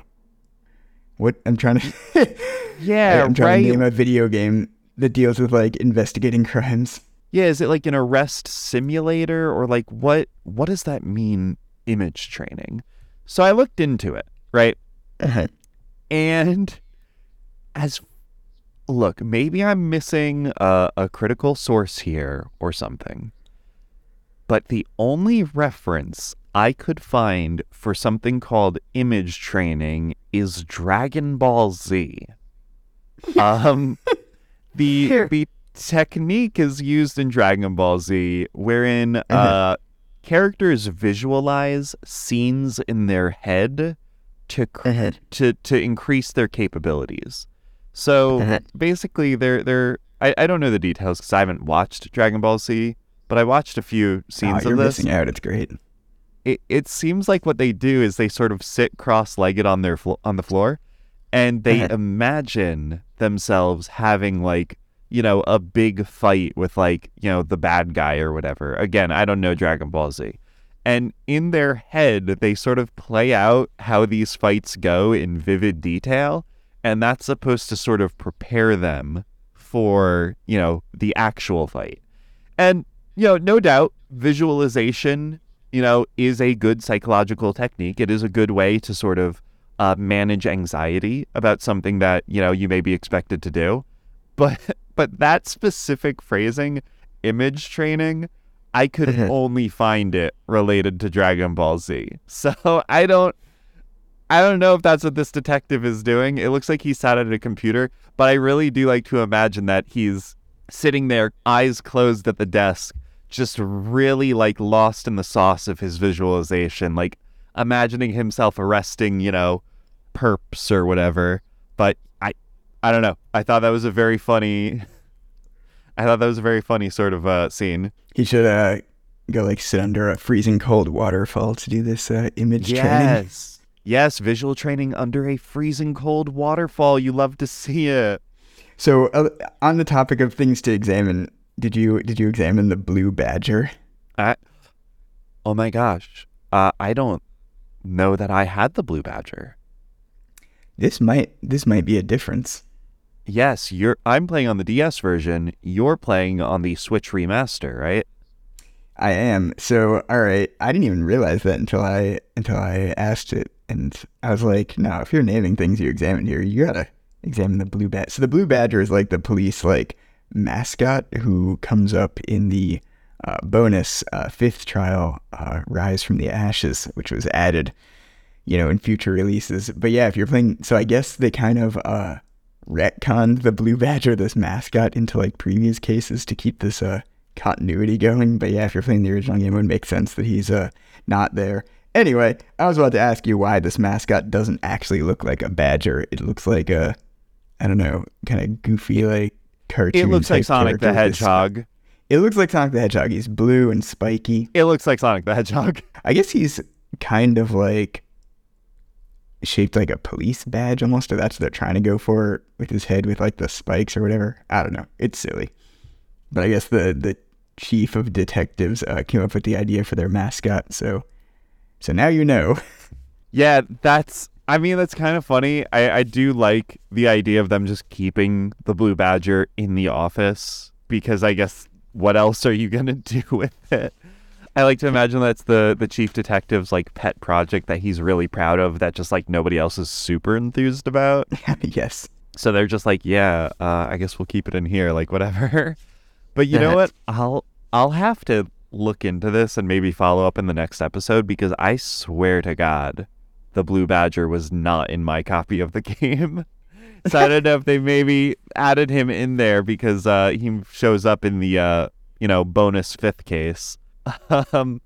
What I'm trying to. <laughs> Yeah, I'm trying to right. name a video game that deals with like investigating crimes. Yeah, is it like an arrest simulator or like what what does that mean image training? So I looked into it, right? Uh-huh. And as look, maybe I'm missing a, a critical source here or something. But the only reference I could find for something called image training is Dragon Ball Z. <laughs> Um, the the technique is used in Dragon Ball Z, wherein uh, characters visualize scenes in their head to cr- Uh-huh. to to increase their capabilities. So Uh-huh. basically, they're they're I, I don't know the details because I haven't watched Dragon Ball Z, but I watched a few scenes Oh, you're of this. missing out. It's great. It it seems like what they do is they sort of sit cross-legged on their flo- on the floor, and they Uh-huh. imagine themselves having like you know a big fight with like you know the bad guy or whatever. Again, I don't know Dragon Ball Z. And in their head, they sort of play out how these fights go in vivid detail. And that's supposed to sort of prepare them for, you know, the actual fight. And, you know, no doubt visualization, you know, is a good psychological technique. It is a good way to sort of uh, manage anxiety about something that, you know, you may be expected to do. But, <laughs> but that specific phrasing, image training, I could <laughs> only find it related to Dragon Ball Z. <laughs> So I don't I don't know if that's what this detective is doing. It looks like he sat at a computer, but I really do like to imagine that he's sitting there, eyes closed at the desk, just really like lost in the sauce of his visualization, like imagining himself arresting, you know, perps or whatever. But I don't know. I thought that was a very funny <laughs> I thought that was a very funny sort of uh, scene. He should uh go like sit under a freezing cold waterfall to do this uh, image training. Yes. Yes, visual training under a freezing cold waterfall. You love to see it. So uh, on the topic of things to examine, did you did you examine the blue badger? I, oh my gosh. Uh, I don't know that I had the blue badger. This might this might be a difference. Yes, you're I'm playing on the DS version. You're playing on the Switch remaster, right? I am. So all right, I didn't even realize that until I until I asked it, and I was like, no, if you're naming things you examined here, you gotta examine the blue badger. So the blue badger is like the police like mascot who comes up in the uh, bonus uh, fifth trial, uh, Rise from the Ashes, which was added, you know, in future releases. But yeah, if you're playing, so I guess they kind of uh, retconned the blue badger, this mascot, into like previous cases to keep this uh continuity going. But yeah, if you're playing the original game, it would make sense that he's uh not there. Anyway, I was about to ask you why this mascot doesn't actually look like a badger. It looks like a, I don't know, kind of goofy like cartoon. It looks like Sonic the Hedgehog. It looks like Sonic the Hedgehog. He's blue and spiky. It looks like Sonic the Hedgehog. I guess he's kind of like shaped like a police badge almost, or that's what they're trying to go for with his head with like the spikes or whatever. I don't know. It's silly. But I guess the the chief of detectives uh, came up with the idea for their mascot. So so now you know. <laughs> Yeah, that's. I mean, that's kind of funny. I, I do like the idea of them just keeping the blue badger in the office because I guess what else are you gonna <laughs> do with it? I like to imagine that's the the chief detective's like pet project that he's really proud of that just like nobody else is super enthused about. <laughs> yes. So they're just like, yeah, uh, I guess we'll keep it in here, like whatever. <laughs> But you know what? I'll I'll have to look into this and maybe follow up in the next episode because I swear to God, the blue badger was not in my copy of the <laughs> game. so I don't know if they maybe added him in there because uh, he shows up in the uh, you know bonus fifth case. <laughs> um,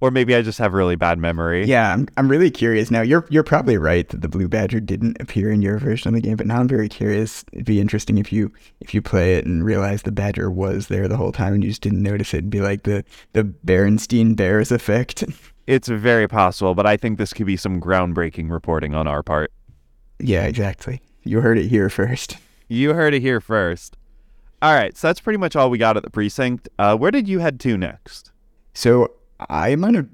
or maybe I just have really bad memory. Yeah, I'm, I'm really curious now. You're you're probably right that the blue badger didn't appear in your version of the game, but now I'm very curious. It'd be interesting if you if you play it and realize the badger was there the whole time and you just didn't notice it. It'd be like the the Berenstein Bears effect. <laughs> It's very possible, but I think this could be some groundbreaking reporting on our part. yeah, exactly. You heard it here first. You heard it here first. All right, so that's pretty much all we got at the precinct. Uh, where did you head to next? So I might have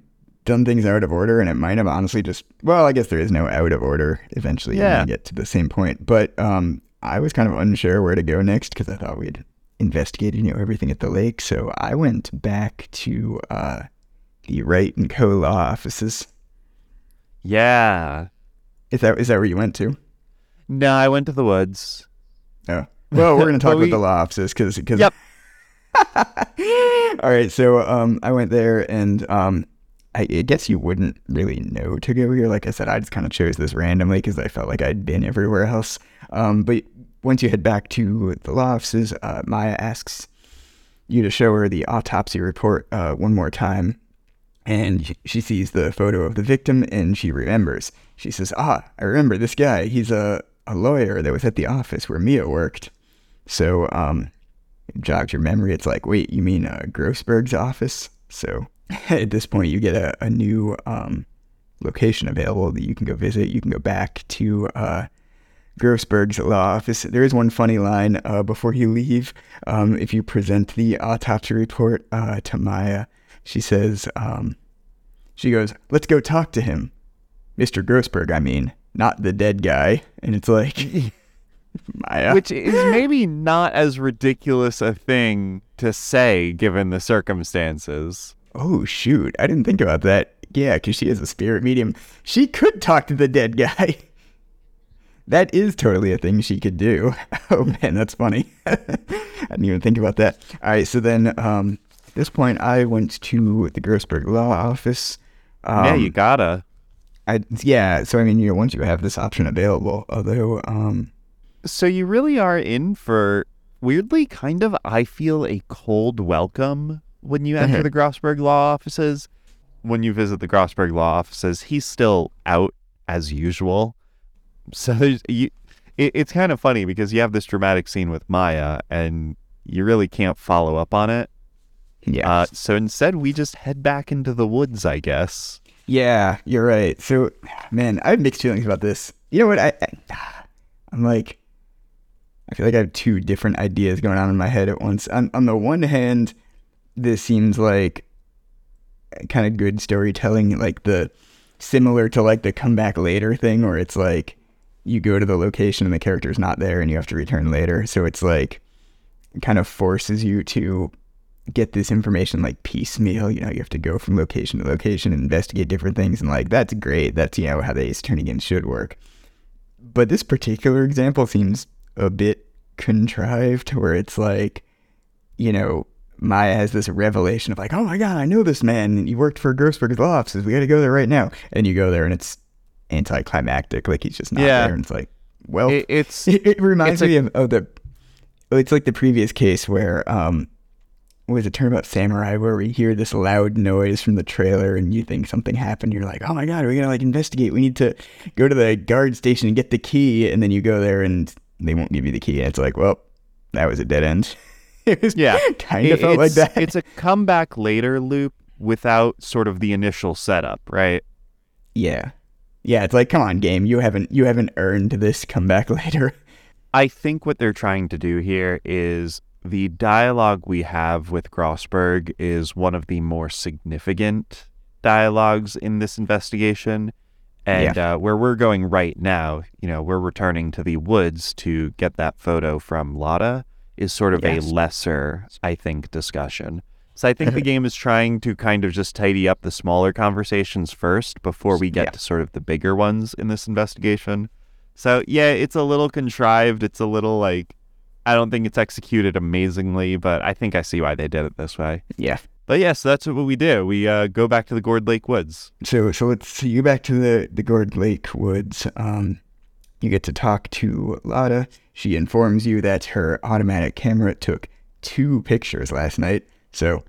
done things out of order, and it might have honestly just well, I guess there is no out of order. Eventually, Yeah. gonna get to the same point. But um, I was kind of unsure where to go next because I thought we'd investigated you know everything at the lake. So I went back to uh, the Wright and Co. law offices. Yeah. Is that is that where you went to? No, I went to the woods. Oh. Well, we're going <laughs> to talk But about the law offices because because. Yep. <laughs> All right, so um, I went there, and um, I, I guess you wouldn't really know to go here. Like I said, I just kind of chose this randomly because I felt like I'd been everywhere else. Um, but once you head back to the law offices, uh, Maya asks you to show her the autopsy report uh, one more time. And she sees the photo of the victim and she remembers. She says, Ah, I remember this guy. He's a, a lawyer that was at the office where Mia worked. So, um, jogs your memory. It's like, wait, you mean uh, Grossberg's office? So <laughs> at this point, you get a, a new um, location available that you can go visit. You can go back to uh, Grossberg's law office. There is one funny line uh, before you leave. Um, if you present the autopsy report uh, to Maya, she says, um, she goes, let's go talk to him. Mr. Grossberg, I mean, not the dead guy. And it's like, <laughs> Maya. Which is maybe not as ridiculous a thing to say given the circumstances. Oh shoot! I didn't think about that. Yeah, because she is a spirit medium. She could talk to the dead guy. <laughs> That is totally a thing she could do. <laughs> Oh man, that's funny. <laughs> I didn't even think about that. All right, so then um, at this point, I went to the Grossberg Law Office. Um, yeah, you gotta. I, yeah. So I mean, you know, once you have this option available, although um, So you really are in for weirdly kind of I feel a cold welcome when you enter Mhm. the Grossberg law offices. When you visit the Grossberg law offices, he's still out as usual. So there's you it, it's kind of funny because you have this dramatic scene with Maya and you really can't follow up on it. yeah, Uh, so instead we just head back into the woods, I guess. Yeah, you're right. So, man, I have mixed feelings about this. You know what? I, I I'm like, I feel like I have two different ideas going on in my head at once. On on the one hand, this seems like kind of good storytelling, like the similar to like the come back later thing, where it's like you go to the location and the character's not there and you have to return later. So it's like it kind of forces you to get this information like piecemeal. You know, you have to go from location to location and investigate different things, and like that's great. That's you know how the Ace Attorney game should work. But this particular example seems a bit contrived, where it's like, you know, Maya has this revelation of like, oh my god, I know this man. And he worked for Grossberg's law offices. We got to go there right now. And you go there, and it's anticlimactic. Like he's just not Yeah. there, and it's like, well, It, it's <laughs> it, reminds It's me of, of the. It's like the previous case where um, was it Turnabout Samurai where we hear this loud noise from the trailer and you think something happened. You're like, oh my god, we gotta like investigate. We need to go to the guard station and get the key. And then you go there and they won't give you the key. It's like, well, that was a dead end. <laughs> it was Yeah. kind of It- felt like that. It's a comeback later loop without sort of the initial setup, right? yeah, yeah. It's like, come on, game. You haven't you haven't earned this comeback <laughs> later. I think what they're trying to do here is the dialogue we have with Grossberg is one of the more significant dialogues in this investigation. And uh, where we're going right now, you know, we're returning to the woods to get that photo from Lotta, is sort of Yes. a lesser, I think, discussion. So I think the <laughs> game is trying to kind of just tidy up the smaller conversations first before we get Yeah. to sort of the bigger ones in this investigation. So yeah, it's a little contrived. It's a little like I don't think it's executed amazingly, but I think I see why they did it this way. Yeah. But yes, so that's what we do. We uh, go back to the Gourd Lake Woods. So so let's you go back to the the Gourd Lake woods. Um, you get to talk to Lotta. She informs you that her automatic camera took two pictures last night. So,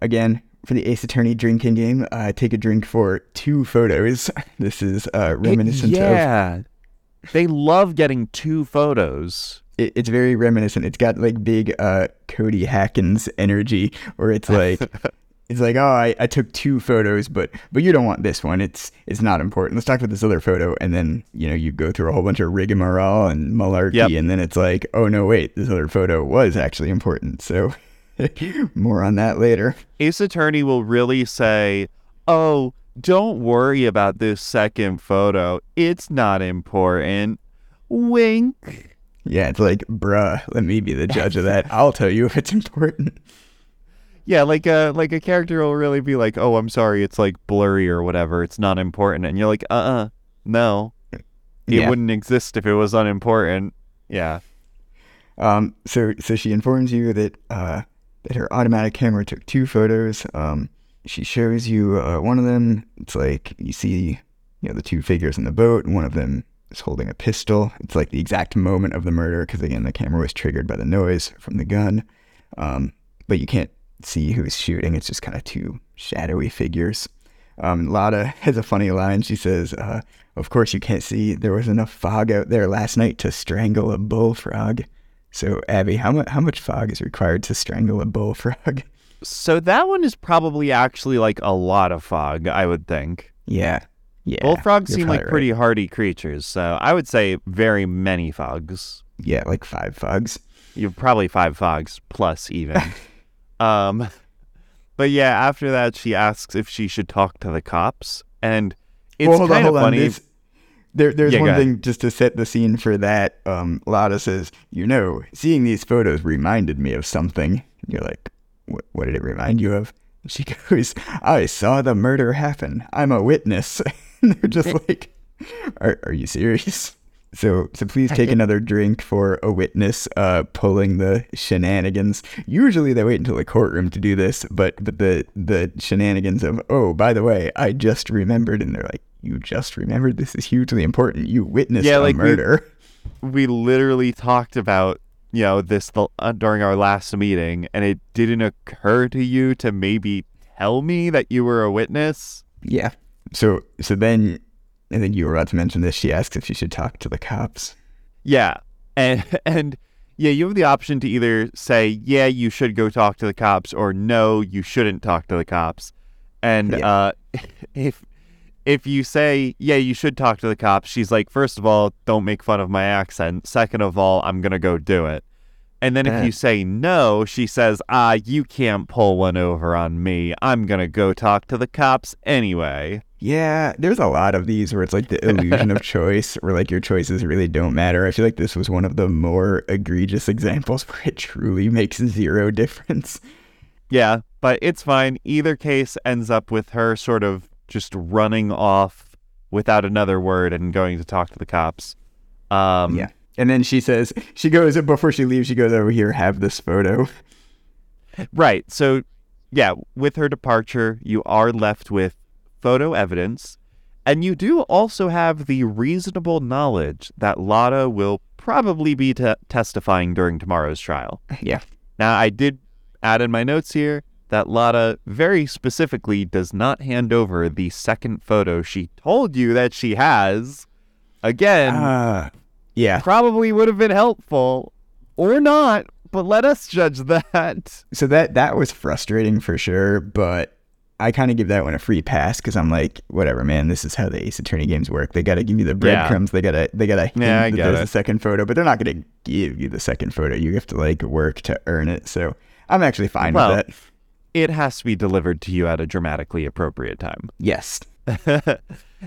again, for the Ace Attorney drinking game, uh, take a drink for two photos. <laughs> This is uh, reminiscent of. yeah. They love getting two photos. It, it's very reminiscent. It's got like big uh, Cody Hackins energy, where it's like. <laughs> It's like, oh, I, I took two photos, but but you don't want this one. It's it's not important. Let's talk about this other photo, and then you know you go through a whole bunch of rigmarole and malarkey, Yep. and then it's like, oh no, wait, this other photo was actually important. So <laughs> more on that later. Ace Attorney will really say, "Oh, don't worry about this second photo. It's not important." Wink. Yeah, it's like, bruh, let me be the judge of that. I'll tell you if it's important. Yeah, like a like a character will really be like, "Oh, I'm sorry, it's like blurry or whatever. It's not important." And you're like, "Uh-uh. No. It Yeah. wouldn't exist if it was unimportant." Yeah. Um, so so she informs you that uh, that her automatic camera took two photos. Um, she shows you uh, one of them. It's like you see, you know, the two figures in the boat. and One of them is holding a pistol. It's like the exact moment of the murder because again, the camera was triggered by the noise from the gun. Um, but you can't see who's shooting. It's just kind of two shadowy figures. Um, Lotta has a funny line. She says, uh, "Of course you can't see. There was enough fog out there last night to strangle a bullfrog." So, Abby, how much how much fog is required to strangle a bullfrog? So that one is probably actually like a lot of fog, I would think. Yeah, yeah. Bullfrogs seem like probably right. pretty hardy creatures, so I would say very many fogs. Yeah, like five fogs. You've probably five fogs plus even. <laughs> um, but yeah, after that, she asks if she should talk to the cops, and it's well, kind of funny. There's, there, there's Yeah, one thing just to set the scene for that. Um, Lotta says, "You know, seeing these photos reminded me of something." And you're like, "What? What did it remind you of?" She <laughs> goes, "I saw the murder happen. I'm a witness." <laughs> <laughs> and they're just like, "Are, are you serious?" So, so please take another drink for a witness uh, pulling the shenanigans. Usually they wait until the courtroom to do this, but but the the shenanigans of oh by the way I just remembered, and they're like you just remembered this is hugely important. You witnessed Yeah, a like we- murder. we literally talked about you know this the, uh, during our last meeting, and it didn't occur to you to maybe tell me that you were a witness. yeah. So so then I think you were about to mention this. She asks if she should talk to the cops. Yeah. And <laughs> and yeah, you have the option to either say, "Yeah, you should go talk to the cops," or "No, you shouldn't talk to the cops." And Yeah. uh <laughs> if if you say, "Yeah, you should talk to the cops," she's like, first of all, don't make fun of my accent. Second of all, I'm going to go do it." And then if you say no, she says, "Ah, you can't pull one over on me. I'm going to go talk to the cops anyway." Yeah, there's a lot of these where it's like the illusion of <laughs> choice, where like your choices really don't matter. I feel like this was one of the more egregious examples <laughs> where it truly makes zero difference. Yeah, but it's fine. Either case ends up with her sort of just running off without another word and going to talk to the cops. Um, Yeah. And then she says, she goes, before she leaves, she goes over here, have this photo. Right. So, yeah, with her departure, you are left with photo evidence, and you do also have the reasonable knowledge that Lotta will probably be te- testifying during tomorrow's trial. <laughs> Yeah. Now, I did add in my notes here that Lotta very specifically does not hand over the second photo she told you that she has. Again, Ah, yeah. probably would have been helpful or not, but let us judge that. So that that was frustrating for sure, but I kind of give that one a free pass because I'm like, whatever, man. This is how the Ace Attorney games work. They gotta give you the breadcrumbs. They gotta they gotta hint Yeah, I that there's it. a second photo, but they're not gonna give you the second photo. You have to like work to earn it. So I'm actually fine Well- with that. It has to be delivered to you at a dramatically appropriate time. Yes. <laughs>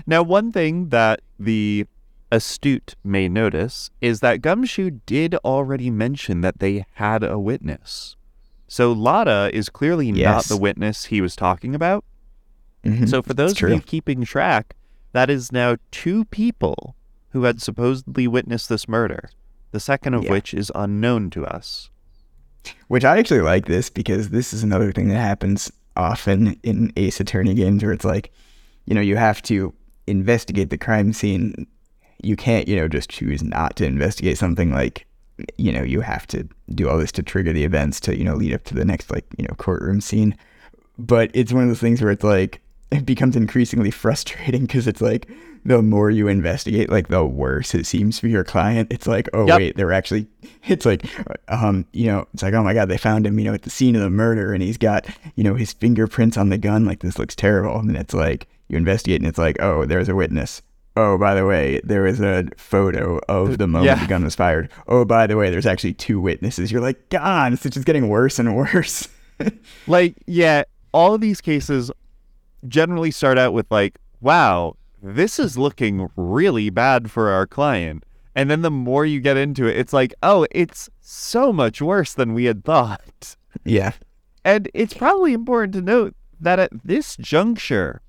now, one thing that the astute may notice is that Gumshoe did already mention that they had a witness. So Lotta is clearly not the witness he was talking about. Mhm. So for those It's of you keeping track, that is now two people who had supposedly witnessed this murder, the second of Yeah. which is unknown to us. Which I actually like this because this is another thing that happens often in Ace Attorney games where it's like, you know, you have to investigate the crime scene you can't, you know, just choose not to investigate something like, you know, you have to do all this to trigger the events to, you know, lead up to the next, like, you know, courtroom scene. But it's one of those things where it's like, it becomes increasingly frustrating because it's like the more you investigate, like the worse it seems for your client. It's like, oh Yep. wait, they're actually. <laughs> It's like, um, you know, it's like, oh my god, they found him, you know, at the scene of the murder, and he's got, you know, his fingerprints on the gun. Like this looks terrible, and it's like you investigate, and it's like, oh, there's a witness. Oh, by the way, there was a photo of the moment Yeah. the gun was fired. Oh, by the way, there's actually two witnesses. You're like, God, it's just getting worse and worse. <laughs> Like, yeah, all of these cases generally start out with like, wow, this is looking really bad for our client. And then the more you get into it, it's like, oh, it's so much worse than we had thought. yeah. And it's probably important to note that at this juncture,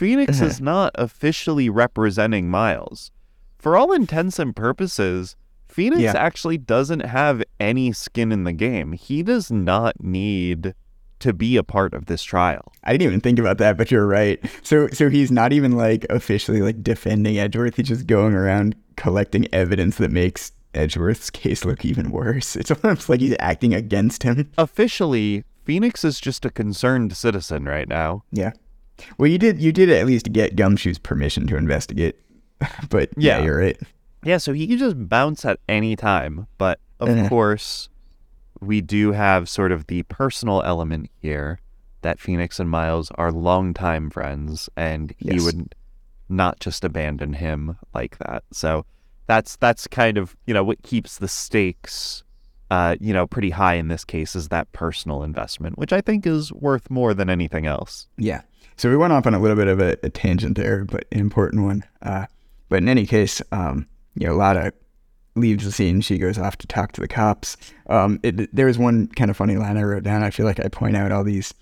Phoenix is uh-huh. not officially representing Miles. For all intents and purposes, Phoenix Yeah. actually doesn't have any skin in the game. He does not need to be a part of this trial. I didn't even think about that, but you're right. So so he's not even like officially like defending Edgeworth. He's just going around collecting evidence that makes Edgeworth's case look even worse. It's <laughs> almost like he's acting against him. Officially, Phoenix is just a concerned citizen right now. Yeah. Well, you did you did at least get Gumshoe's permission to investigate. <laughs> But yeah, Yeah. you're right. Yeah, so he can just bounce at any time. But of Uh-huh. course, we do have sort of the personal element here that Phoenix and Miles are longtime friends, and he Yes. would not just abandon him like that. So that's that's kind of you know what keeps the stakes, uh, you know, pretty high in this case is that personal investment, which I think is worth more than anything else. Yeah. So we went off on a little bit of a, a tangent there, but an important one. Uh, but in any case, um, you know, Lotta leaves the scene. She goes off to talk to the cops. Um, it, there was one kind of funny line I wrote down. I feel like I point out all these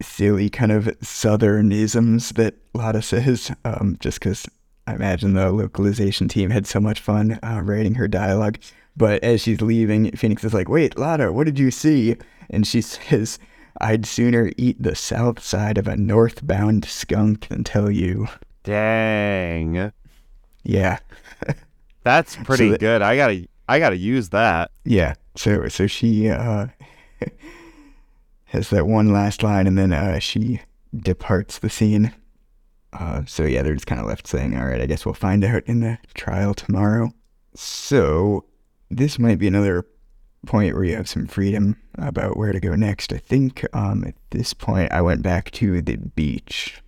silly kind of southernisms that Lotta says, um, just because I imagine the localization team had so much fun uh, writing her dialogue. But as she's leaving, Phoenix is like, "Wait, Lotta, what did you see?" And she <laughs> says, "I'd sooner eat the south side of a northbound skunk than tell you." Dang, Yeah, <laughs> that's pretty that- good. I gotta I gotta use that. yeah. So so she uh, <laughs> has that one last line, and then uh, she departs the scene. Uh, so yeah, they're just kind of left saying, "All right, I guess we'll find out in the trial tomorrow." So this might be another point where you have some freedom about where to go next. I think um, at this point I went back to the beach.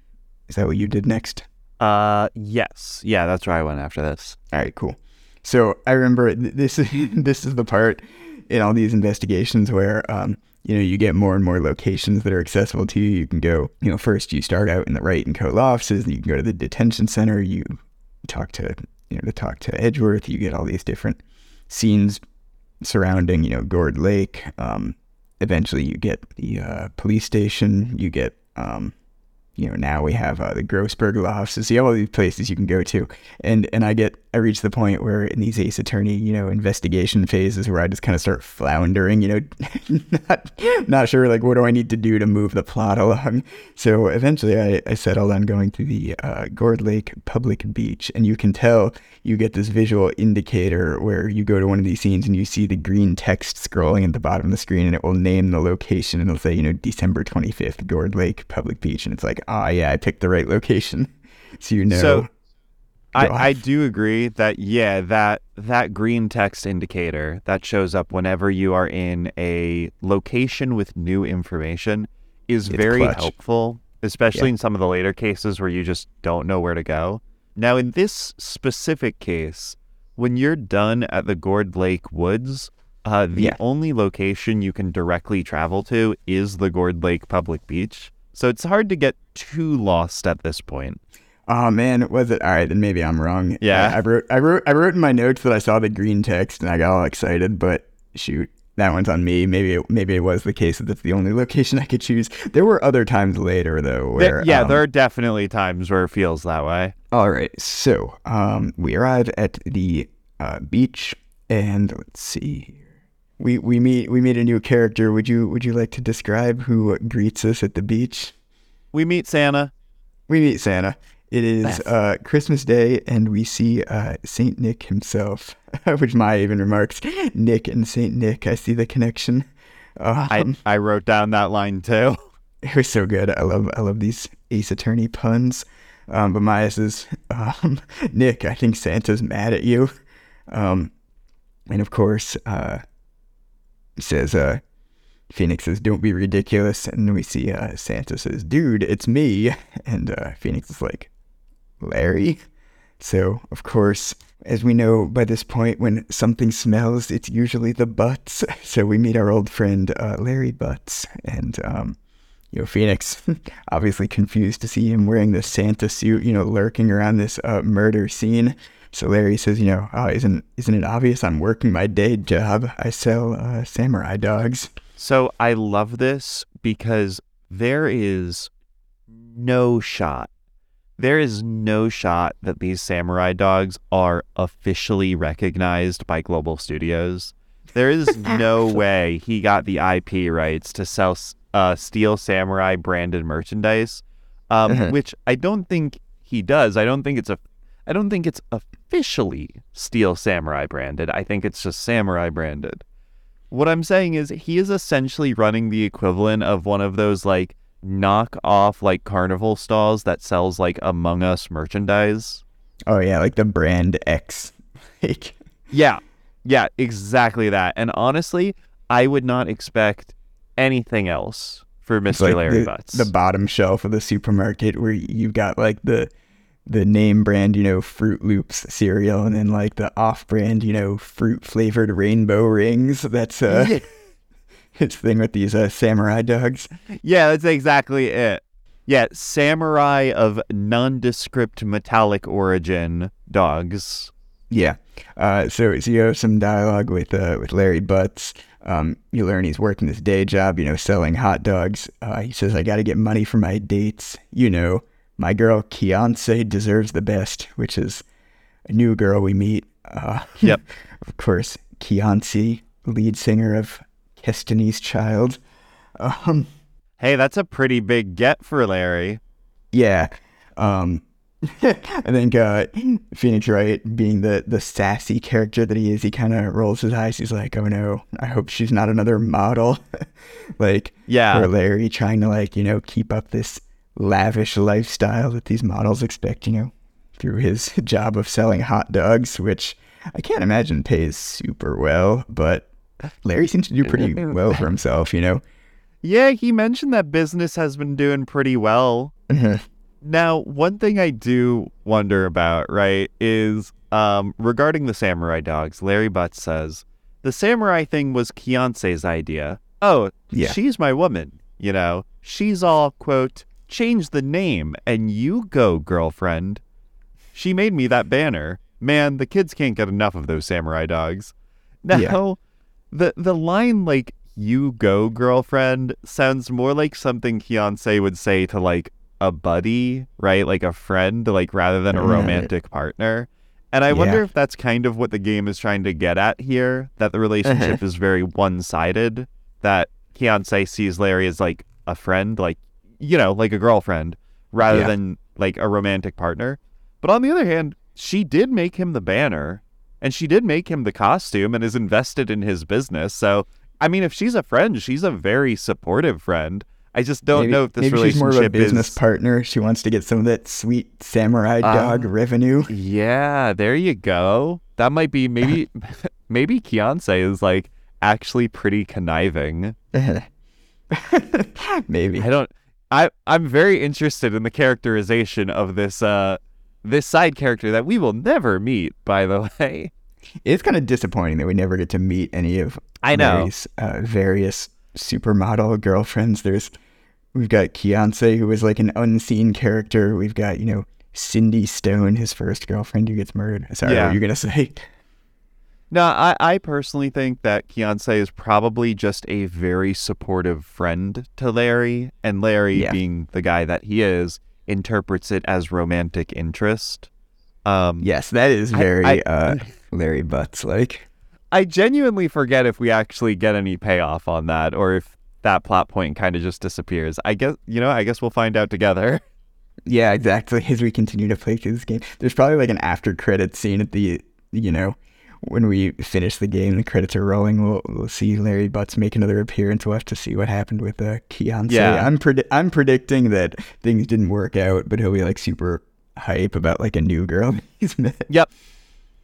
Is that what you did next? Uh, yes, yeah, that's where I went after this. All right, cool. So I remember th- this is <laughs> this is the part in all these investigations where um, you know you get more and more locations that are accessible to you. You can go, you know, first you start out in the Wright and Co. offices. You can go to the detention center. You talk to you know to talk to Edgeworth. You get all these different scenes surrounding you know Gourd Lake. Um, eventually, you get the uh, police station. You get um, you know, now we have uh, the Grossberg law offices. You have all these places you can go to, and and I get I reach the point where in these Ace Attorney, you know, investigation phases where I just kind of start floundering, you know, <laughs> not not sure like what do I need to do to move the plot along. So eventually, I, I settled on going to the uh, Gourd Lake Public Beach, and you can tell you get this visual indicator where you go to one of these scenes and you see the green text scrolling at the bottom of the screen, and it will name the location, and it'll say, you know, December twenty fifth, Gourd Lake Public Beach, and it's like, ah, yeah, I picked the right location, <laughs> so you know. So, I, I do agree that yeah that that green text indicator that shows up whenever you are in a location with new information is It's very clutch. helpful especially Yeah. in some of the later cases where you just don't know where to go now in this specific case when you're done at the Gourd Lake Woods uh, the Yeah. only location you can directly travel to is the Gourd Lake Public Beach so it's hard to get too lost at this point Oh man, was it? All right, then maybe I'm wrong. Yeah. I, I wrote, I wrote, I wrote in my notes that I saw the green text and I got all excited, but shoot, that one's on me. Maybe, it, maybe it was the case that that's the only <laughs> location I could choose. There were other times later though There- where, yeah um, there are definitely times where it feels that way All right, so um, we arrive at the uh, beach, and let's see. We we meet we meet a new character. Would you would you like to describe who greets us at the beach? we meet Santa. We meet Santa, It is uh, Christmas Day, and we see uh, Saint Nick himself, <laughs> which Maya even remarks, Nick and Saint Nick. I see the connection. Um, I I wrote down that line too. <laughs> it was so good. I love I love these Ace Attorney puns. Um, but Maya says, um, <laughs> Nick, I think Santa's mad at you. Um, and of course, uh, says, uh, Phoenix says, don't be ridiculous. And we see uh, Santa says, dude, it's me. <laughs> And uh, Phoenix is like, Larry? So, of course, as we know by this point, when something smells, it's usually the butts. <laughs> So we meet our old friend uh, Larry Butts, and um, you know Phoenix, <laughs> obviously confused to see him wearing the Santa suit, you know, lurking around this uh, murder scene. So Larry says, you know, oh, isn't isn't it obvious? I'm working my day job. I sell uh, samurai dogs. So I love this because there is no shot. There is no shot that these samurai dogs are officially recognized by Global Studios. There is <laughs> no way he got the IP rights to sell uh, Steel Samurai branded merchandise, um, Uh-huh. which I don't think he does. I don't think it's a, I don't think it's officially Steel Samurai branded. I think it's just Samurai branded. What I'm saying is he is essentially running the equivalent of one of those like knock off like carnival stalls that sells like Among Us merchandise. Oh yeah, like the brand X. <laughs> Like, Yeah. Yeah, exactly that. And honestly, I would not expect anything else for Mr. like Larry the, Butts. the bottom shelf of the supermarket where you've got like the the name brand, you know, Froot Loops cereal, and then like the off brand, you know, fruit flavored rainbow rings. That's uh, its <laughs> thing with these uh, samurai dogs. yeah, that's exactly it. Yeah, samurai of nondescript metallic origin dogs. Yeah. Uh, so, so you have some dialogue with uh, with Larry Butts. Um, you learn he's working this day job, you know, selling hot dogs. Uh, he says, "I got to get money for my dates." You know, my girl Keonce deserves the best, which is a new girl we meet. Uh, <laughs> Yep. of course, Keonce, lead singer of Destiny's Child. Um, Hey, that's a pretty big get for Larry. Yeah. Um <laughs> I think uh Phoenix Wright being the the sassy character that he is, he kinda rolls his eyes, he's like, Oh no, I hope she's not another model. <laughs> like Yeah. or Larry trying to like, you know, keep up this lavish lifestyle that these models expect, you know, through his <laughs> job of selling hot dogs, which I can't imagine pays super well, but Larry seems to do pretty <laughs> well for himself, you know. Yeah, he mentioned that business has been doing pretty well. Now, one thing I do wonder about, right, is um, regarding the samurai dogs. Larry Butts says the samurai thing was Keonce's idea. Oh, Yeah. she's my woman. You know, she's all quote change the name and you go, girlfriend. She made me that banner. Man, the kids can't get enough of those samurai dogs. Now, Yeah. <laughs> the the line like "you go, girlfriend" sounds more like something Keonce would say to like a buddy, right? Like a friend, like rather than a mm-hmm. romantic partner. And I wonder if that's kind of what the game is trying to get at here. That the relationship <laughs> is very one-sided. That Keonce sees Larry as like a friend, like you know, like a girlfriend, rather Yeah. than like a romantic partner. But on the other hand, she did make him the banner and she did make him the costume and is invested in his business. So, I mean, if she's a friend, she's a very supportive friend. I just don't maybe, know if this maybe relationship she's more of a business is. partner. She wants to get some of that sweet samurai Ah. dog revenue. <laughs> yeah, there you go. That might be maybe, <laughs> maybe Keonce is like actually pretty conniving. <laughs> maybe. I don't. I I'm very interested in the characterization of this uh this side character that we will never meet. By the <laughs> way, It's kind of disappointing that we never get to meet any of I know. Mary's uh, various supermodel girlfriends. There's we've got Keonce, who is like an unseen character. We've got you know Cindy Stone, his first girlfriend, who gets murdered. Sorry, Yeah. what were you gonna <laughs> say? No, I, I personally think that Keonce is probably just a very supportive friend to Larry, and Larry, Yeah. being the guy that he is, interprets it as romantic interest. Um, Yes, that is I- very I- uh, <laughs> Larry Butts like. I genuinely forget if we actually get any payoff on that, or if that plot point kind of just disappears. I guess you know. I guess we'll find out together. <laughs> Yeah, exactly. <laughs> As we continue to play through this game, there's probably like an after credit scene at the, you know, when we finish the game, the credits are rolling. We'll, we'll see Larry Butts make another appearance. We'll have to see what happened with uh, Keontae. Yeah. I'm predi- I'm predicting that things didn't work out, but he'll be like super hype about like a new girl <laughs> he's met. Yep.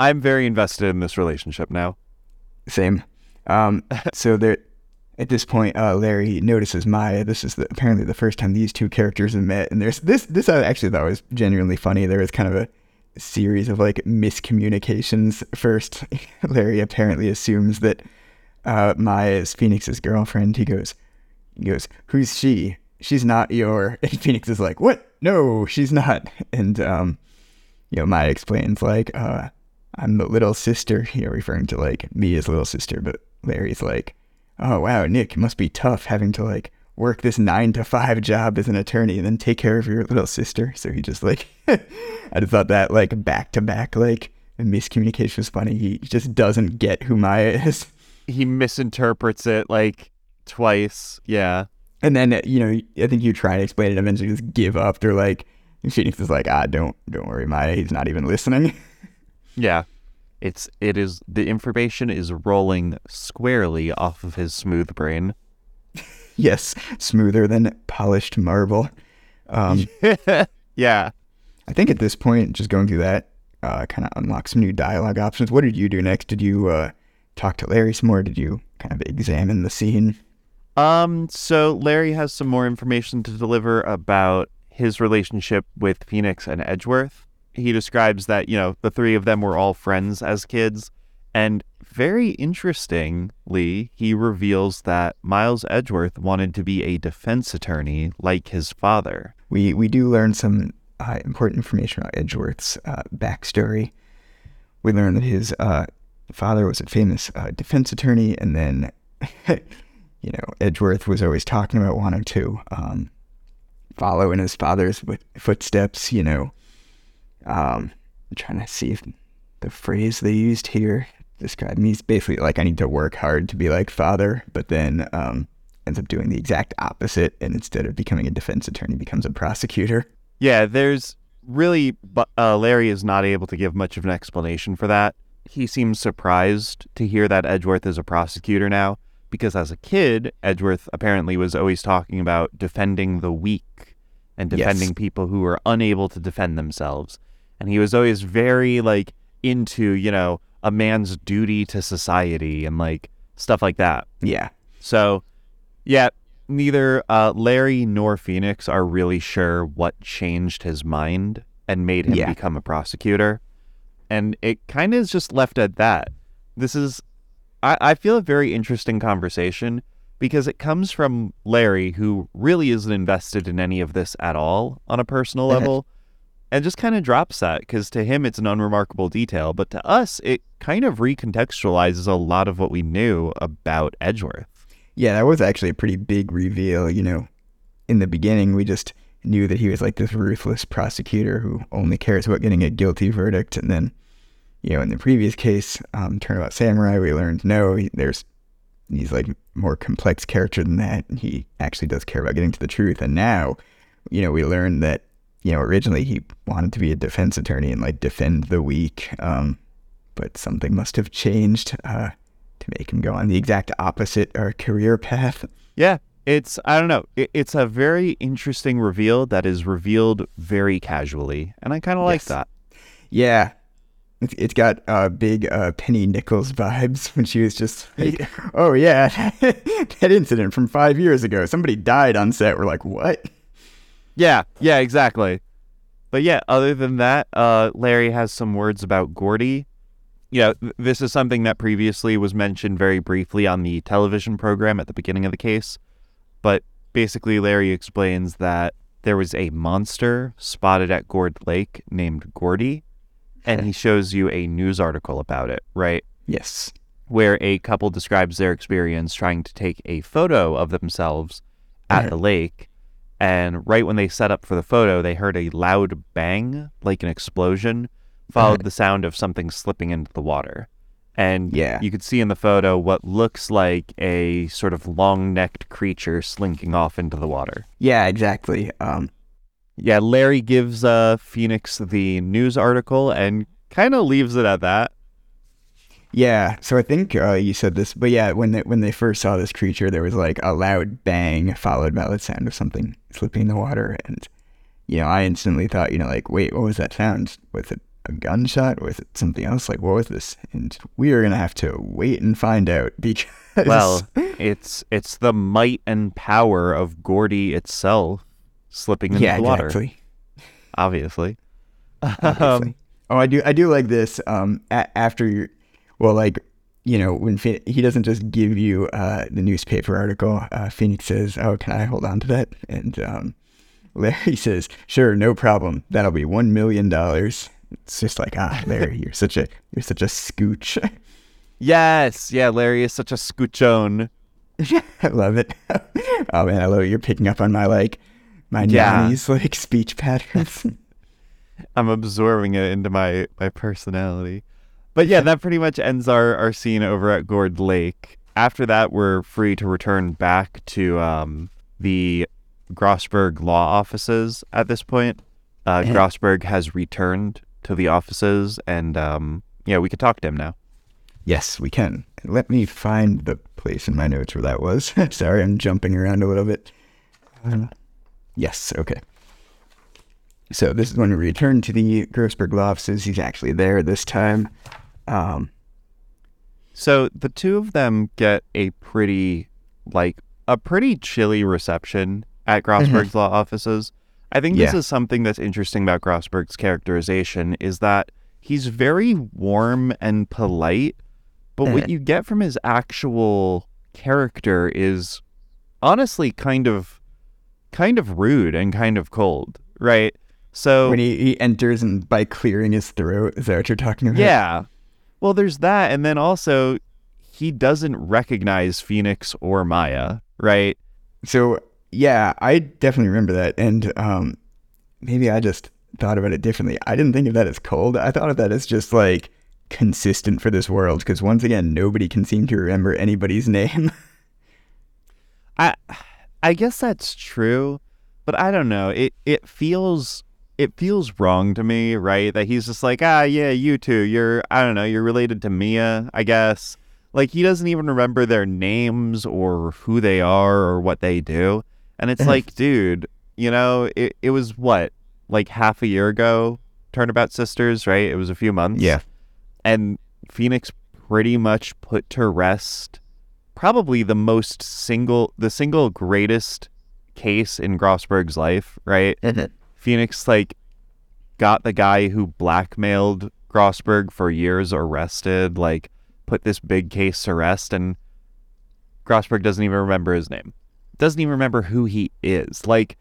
I'm very invested in this relationship now. Same. Um, <laughs> so there, at this point, uh, Larry notices Maya. This is the, apparently the first time these two characters have met, and there's this. This I actually thought was genuinely funny. There was kind of a series of like miscommunications. First, <laughs> Larry apparently assumes that uh, Maya is Phoenix's girlfriend. He goes, he goes, "Who's she? She's not your." <laughs> And Phoenix is like, "What? No, she's not." <laughs> And um, you know, Maya explains like, uh, "I'm the little sister," you know, referring to like me as little sister. But Larry's like, "Oh wow, Nick, must be tough having to like." Work this nine to five job as an attorney and then take care of your little sister. So he just like, <laughs> I just thought that like back to back like miscommunication was funny. He just doesn't get who Maya <laughs> is. He misinterprets it like twice. Yeah. And then you know, I think you try to explain it, eventually just give up. They're like, Phoenix is like, ah, don't don't worry, Maya. He's not even listening. <laughs> Yeah. It's it is the information is rolling squarely off of his smooth brain. Yes, smoother than polished marble. Um, <laughs> yeah. I think at this point, just going through that, uh, kind of unlock some new dialogue options. What did you do next? Did you uh, talk to Larry some more? Did you kind of examine the scene? Um so Larry has some more information to deliver about his relationship with Phoenix and Edgeworth. He describes that, you know, the three of them were all friends as kids and very interestingly, he reveals that Miles Edgeworth wanted to be a defense attorney like his father. We we do learn some uh, important information about Edgeworth's uh, backstory. We learn that his uh, father was a famous uh, defense attorney, and then, <laughs> you know, Edgeworth was always talking about wanting to um, follow in his father's footsteps. You know, um, I'm trying to see if the phrase they used here described me. He's basically like, I need to work hard to be like father, but then um, ends up doing the exact opposite, and instead of becoming a defense attorney, becomes a prosecutor. Yeah, there's really, but uh, Larry is not able to give much of an explanation for that. He seems surprised to hear that Edgeworth is a prosecutor now, because as a kid, Edgeworth apparently was always talking about defending the weak and Yes. defending people who are unable to defend themselves. And he was always very, like, into, you know, a man's duty to society and, like, stuff like that. Yeah. So, yeah, neither uh, Larry nor Phoenix are really sure what changed his mind and made him Yeah. become a prosecutor. And it kind of is just left at that. This is, I, I feel, a very interesting conversation because it comes from Larry, who really isn't invested in any of this at all on a personal <laughs> level, and just kind of drops that because to him it's an unremarkable detail. But to us, it kind of recontextualizes a lot of what we knew about Edgeworth. Yeah, that was actually a pretty big reveal. You know, in the beginning, we just knew that he was like this ruthless prosecutor who only cares about getting a guilty verdict. And then, you know, in the previous case, um, Turnabout Samurai, we learned no, he, there's he's like more complex character than that. He actually does care about getting to the truth. And now, you know, we learned that you know originally he wanted to be a defense attorney and like defend the weak. Um, but something must have changed uh, to make him go on the exact opposite uh, career path. Yeah, it's I don't know. It, it's a very interesting reveal that is revealed very casually, and I kind of like Yes. that. Yeah. It's, it's got uh, big uh, Penny Nichols vibes <laughs> when she was just <laughs> like, oh, yeah, <laughs> that incident from five years ago. Somebody died on set. We're like, what? Yeah, yeah, exactly. But yeah, other than that, uh, Larry has some words about Gourdy. Yeah, th- this is something that previously was mentioned very briefly on the television program at the beginning of the case. But basically, Larry explains that there was a monster spotted at Gourd Lake named Gourdy, and he shows you a news article about it, right? Yes. where a couple describes their experience trying to take a photo of themselves at the lake. And right when they set up for the photo, they heard a loud bang, like an explosion, followed <laughs> the sound of something slipping into the water. And Yeah. you could see in the photo what looks like a sort of long necked creature slinking off into the water. Yeah, exactly. Um, yeah, Larry gives uh, Phoenix the news article and kind of leaves it at that. Yeah, so I think uh, you said this, but yeah, when they, when they first saw this creature, there was like a loud bang followed by the sound of something slipping in the water, and you know, I instantly thought, you know, like, wait, what was that sound? Was it a gunshot? Was it something else? Like, what was this? And we are gonna have to wait and find out <laughs> because Well, it's it's the might and power of Gourdy itself slipping into yeah, the water. exactly. Obviously. obviously. Um, oh, I do, I do like this. Um, a- after well, like you know, when he doesn't just give you uh, the newspaper article, uh, Phoenix says, "Oh, can I hold on to that?" And um, Larry <laughs> says, "Sure, no problem. That'll be one million dollars." It's just like, ah, Larry, you're such a you're such a scooch. <laughs> yes, yeah, Larry is such a scoochone. <laughs> I love it. oh man, I love it. You're picking up on my like my Yeah. nanny's like speech patterns. I'm absorbing it into my my personality. But yeah, <laughs> that pretty much ends our our scene over at Gourd Lake. After that, we're free to return back to um, the Grossberg law offices. At this point, uh. Grossberg has returned to the offices, and um, yeah, we could talk to him now. Yes, we can. Let me find the place in my notes where that was. <laughs> Sorry, I'm jumping around a little bit. Uh, yes, okay. So this is when we return to the Grossberg law offices. He's actually there this time. Um, So the two of them get a pretty, like, a pretty chilly reception at Grossberg's law offices. I think this Yeah. is something that's interesting about Grossberg's characterization is that he's very warm and polite, but what you get from his actual character is honestly kind of, kind of rude and kind of cold, right? So when he, he enters and by clearing his throat, is that what you're talking about? yeah. Well, there's that. And then also, he doesn't recognize Phoenix or Maya, right? So yeah, I definitely remember that, and um, maybe I just thought about it differently. I didn't think of that as cold. I thought of that as just like consistent for this world, because once again, nobody can seem to remember anybody's <laughs> name. I I guess that's true, but I don't know. It it feels it feels wrong to me, right? That he's just like, ah, yeah, you two, you're I don't know, you're related to Mia, I guess. Like he doesn't even remember their names or who they are or what they do. And it's like, <laughs> dude, you know, it, it was what, like half a year ago, Turnabout Sisters, right? It was a few months. Yeah. And Phoenix pretty much put to rest probably the most single, the single greatest case in Grossberg's life, right? <laughs> Phoenix, like, got the guy who blackmailed Grossberg for years arrested, like, put this big case to rest, and Grossberg doesn't even remember his name. Doesn't even remember who he is. Like,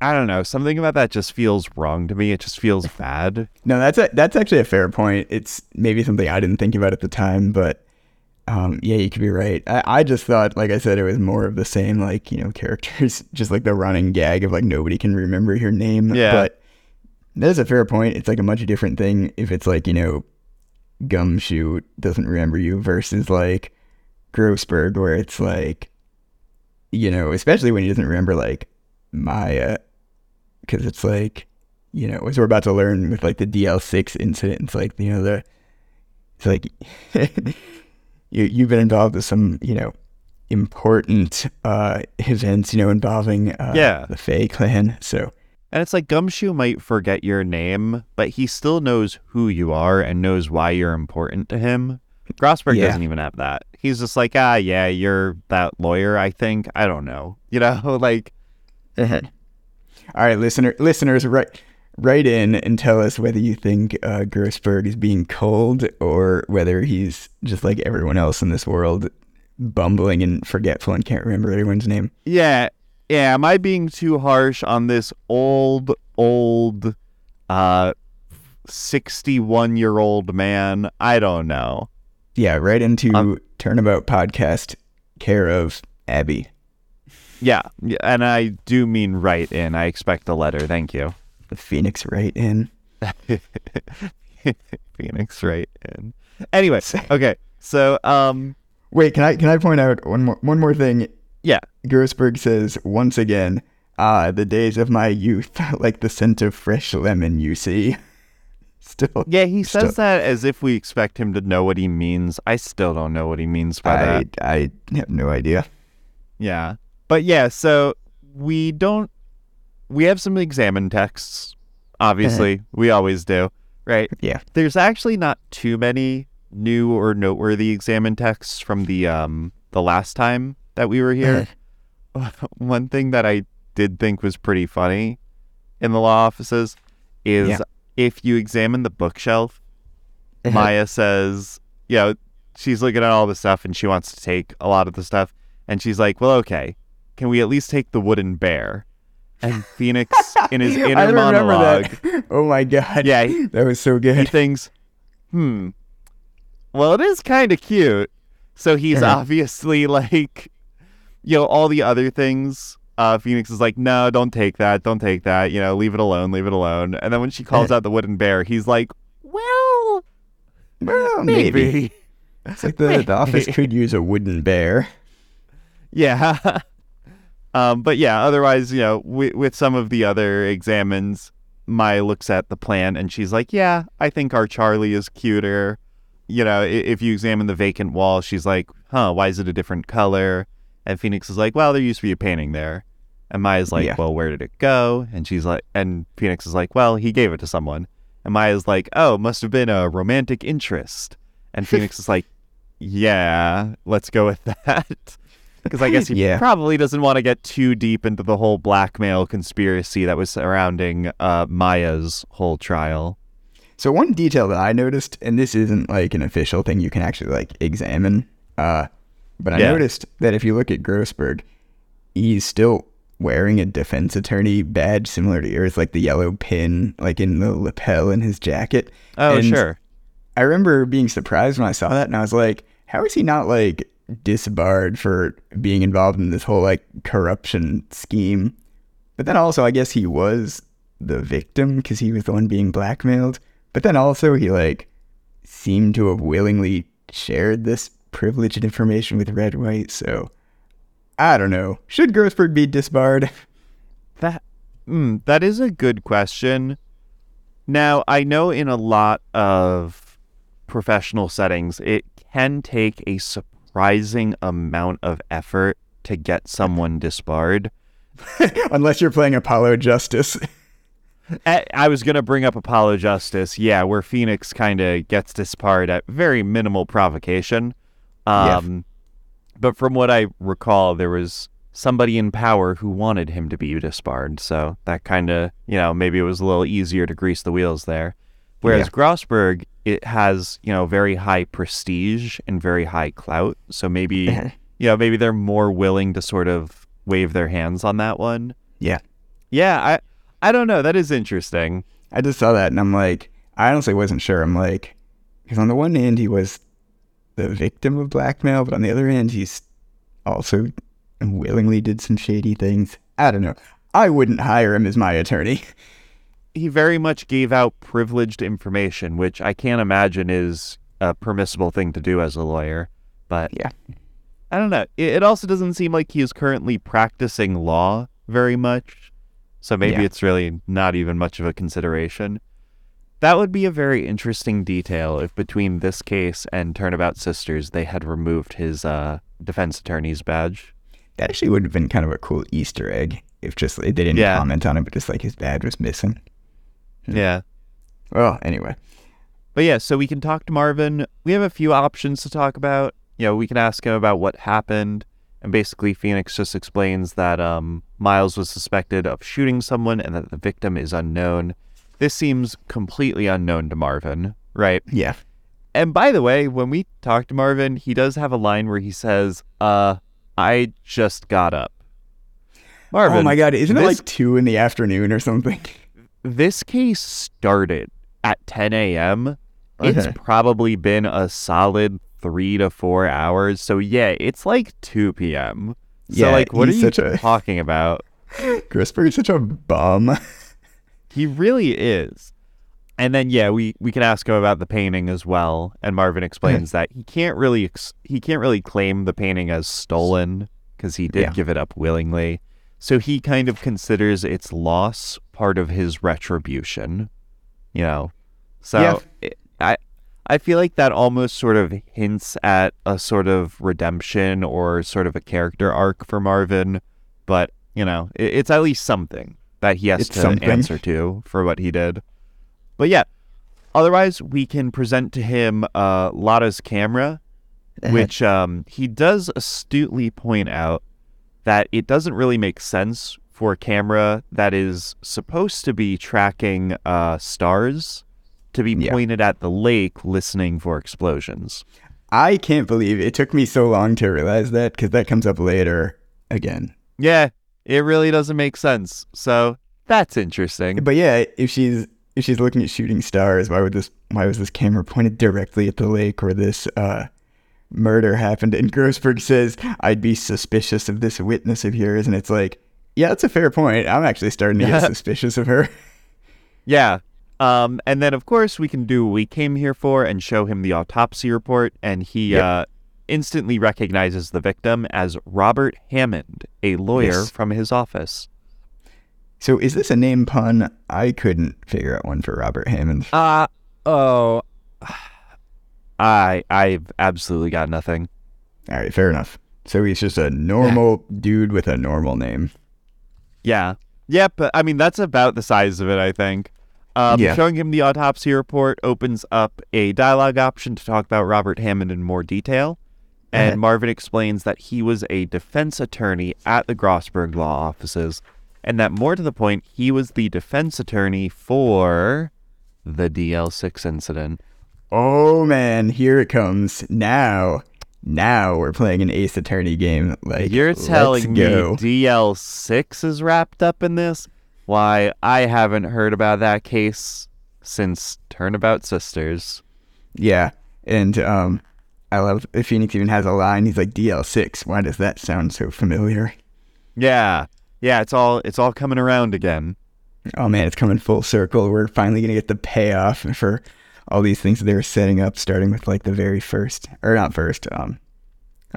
I don't know. Something about that just feels wrong to me. It just feels bad. No, that's a, that's actually a fair point. It's maybe something I didn't think about at the time, but um, yeah, you could be right. I, I just thought, like I said, it was more of the same, like you know, characters, <laughs> just like the running gag of like nobody can remember your name. Yeah. But that is a fair point. It's like a much different thing if it's like you know, Gumshoe doesn't remember you versus like Grossberg, where it's like, you know, especially when he doesn't remember like Maya, because it's like you know, as we're about to learn with like the DL6 incident, it's like, you know, the, it's like, <laughs> you, you've been involved with some, you know, important uh, events, you know, involving uh, Yeah. the Fey clan. So, And it's like Gumshoe might forget your name, but he still knows who you are and knows why you're important to him. Grossberg Yeah. doesn't even have that. He's just like, ah, yeah, you're that lawyer, I think. I don't know. <laughs> You know, <laughs> like, <laughs> all right, listener, listeners, write, write in and tell us whether you think uh, Grossberg is being cold or whether he's just like everyone else in this world, bumbling and forgetful and can't remember everyone's name. yeah, yeah, am I being too harsh on this old, old, uh, 61 year old man? I don't know. Yeah, right into Um, Turnabout Podcast, care of Abby. Yeah, and I do mean right in. I expect a letter. Thank you. The Phoenix right in. <laughs> Phoenix right in. Anyway, okay. So, um, Wait, can I can I point out one more one more thing? yeah. Grossberg says once again, Ah, the days of my youth, <laughs> like the scent of fresh lemon, you see. <laughs> Still, Yeah, he says Still- that as if we expect him to know what he means. I still don't know what he means by that. I, I have no idea. Yeah. But yeah, so we don't we have some examine texts. Obviously, we always do, right? Yeah. There's actually not too many new or noteworthy examine texts from the um the last time that we were here. <laughs> One thing that I did think was pretty funny in the law offices is Yeah. if you examine the bookshelf, Maya says, you know, she's looking at all the stuff and she wants to take a lot of the stuff. And she's like, well, okay, can we at least take the wooden bear? And <laughs> Phoenix, in his <laughs> inner monologue, that. <laughs> Oh my god. Yeah, he- that was so good. he thinks, hmm, well, it is kind of cute. So he's Uh-huh. obviously like, you know, all the other things. Uh, Phoenix is like, no, don't take that. Don't take that. You know, leave it alone. Leave it alone. And then when she calls Uh-huh. out the wooden bear, he's like, well, Well, maybe. maybe. It's like the, the office could use a wooden bear. Yeah. Um, but yeah, otherwise, you know, with, with some of the other examines, Maya looks at the plant and she's like, yeah, I think our Charlie is cuter. You know, if you examine the vacant wall, she's like, huh, why is it a different color? And Phoenix is like, well, there used to be a painting there. And Maya's like, Yeah. well, where did it go? And she's like, and Phoenix is like, well, he gave it to someone. And Maya's like, oh, must have been a romantic interest. And Phoenix is like, yeah, let's go with <laughs> that. Because I guess he Yeah. probably doesn't want to get too deep into the whole blackmail conspiracy that was surrounding uh, Maya's whole trial. So one detail that I noticed, and this isn't like an official thing you can actually like examine, uh, but I Yeah. noticed that if you look at Grossberg, he's still wearing a defense attorney badge similar to yours, like the yellow pin, like in the lapel in his jacket. Oh, And sure. I remember being surprised when I saw that, and I was like, "How is he not like disbarred for being involved in this whole like corruption scheme?" But then also, I guess he was the victim because he was the one being blackmailed. But then also, he like seemed to have willingly shared this privileged information with Redd White. So I don't know. Should Grossberg be disbarred? <laughs> That mm, that is a good question. Now, I know in a lot of professional settings, it can take a surprising amount of effort to get someone disbarred. <laughs> Unless you're playing Apollo Justice. I, I was going to bring up Apollo Justice, yeah, where Phoenix kind of gets disbarred at very minimal provocation. Yeah. Um, But from what I recall, there was somebody in power who wanted him to be disbarred. So that kind of, you know, maybe it was a little easier to grease the wheels there. Whereas Yeah. Grossberg, it has, you know, very high prestige and very high clout. So maybe, <laughs> you know, maybe they're more willing to sort of wave their hands on that one. yeah. Yeah, I, I don't know. That is interesting. I just saw that and I'm like, I honestly wasn't sure. I'm like, because on the one hand, he was the victim of blackmail, but on the other hand, he's also willingly did some shady things. I don't know. I wouldn't hire him as my attorney. <laughs> he very much gave out privileged information, which I can't imagine is a permissible thing to do as a lawyer. But Yeah. I don't know. It, it also doesn't seem like he is currently practicing law very much. So maybe Yeah. it's really not even much of a consideration. That would be a very interesting detail if between this case and Turnabout Sisters they had removed his uh, defense attorney's badge. That actually would have been kind of a cool Easter egg if just they didn't Yeah. comment on it, but just like his badge was missing. Yeah. Well, anyway. But yeah, so we can talk to Marvin. We have a few options to talk about. You know, we can ask him about what happened. And basically, Phoenix just explains that um, Miles was suspected of shooting someone and that the victim is unknown. This seems completely unknown to Marvin, right? Yeah. And by the way, when we talk to Marvin, he does have a line where he says, uh, I just got up. Marvin. oh my god, isn't it like two in the afternoon or something? This case started at 10 a.m. It's probably been a solid three to four hours. So yeah, it's like 2 p.m. So Yeah, like, what are you a- <laughs> talking about? Grossberg is such a bum. <laughs> He really is. And then yeah, we we can ask him about the painting as well. And Marvin explains that he can't really ex- he can't really claim the painting as stolen because he did Yeah. give it up willingly. So he kind of considers its loss part of his retribution. You know, so Yeah. it- I I feel like that almost sort of hints at a sort of redemption or sort of a character arc for Marvin, but you know, it, it's at least something that he has It's to something. answer to for what he did. But yeah, otherwise we can present to him uh, Lotta's camera, which um, he does astutely point out that it doesn't really make sense for a camera that is supposed to be tracking uh, stars to be Yeah. pointed at the lake listening for explosions. I can't believe it took me so long to realize that because that comes up later again. Yeah, it really doesn't make sense. So that's interesting. But yeah, if she's if she's looking at shooting stars, why would this why was this camera pointed directly at the lake or this uh murder happened? And Grossberg says, I'd be suspicious of this witness of yours, and it's like, yeah, that's a fair point. I'm actually starting to get suspicious of her. <laughs> Yeah. Um, and then, of course, we can do what we came here for and show him the autopsy report. And he Yep. uh, instantly recognizes the victim as Robert Hammond, a lawyer Yes. from his office. So is this a name pun? I couldn't figure out one for Robert Hammond. Uh, oh. I, I've absolutely got nothing. All right, fair enough. So he's just a normal dude with a normal name. Yeah. Yep. but I mean, that's about the size of it, I think. Um, Yeah. Showing him the autopsy report opens up a dialogue option to talk about Robert Hammond in more detail. And Uh-huh. Marvin explains that he was a defense attorney at the Grossberg law offices, and that more to the point, he was the defense attorney for the DL6 incident. Oh man, here it comes. Now, now we're playing an Ace Attorney game. Like You're telling go. me DL6 is wrapped up in this? Why, I haven't heard about that case since Turnabout Sisters. Yeah, and um, I love if Phoenix even has a line. He's like DL6. Why does that sound so familiar? Yeah. Yeah, it's all it's all coming around again. Oh man, it's coming full circle. We're finally gonna get the payoff for all these things that they were setting up, starting with like the very first, or not first, um,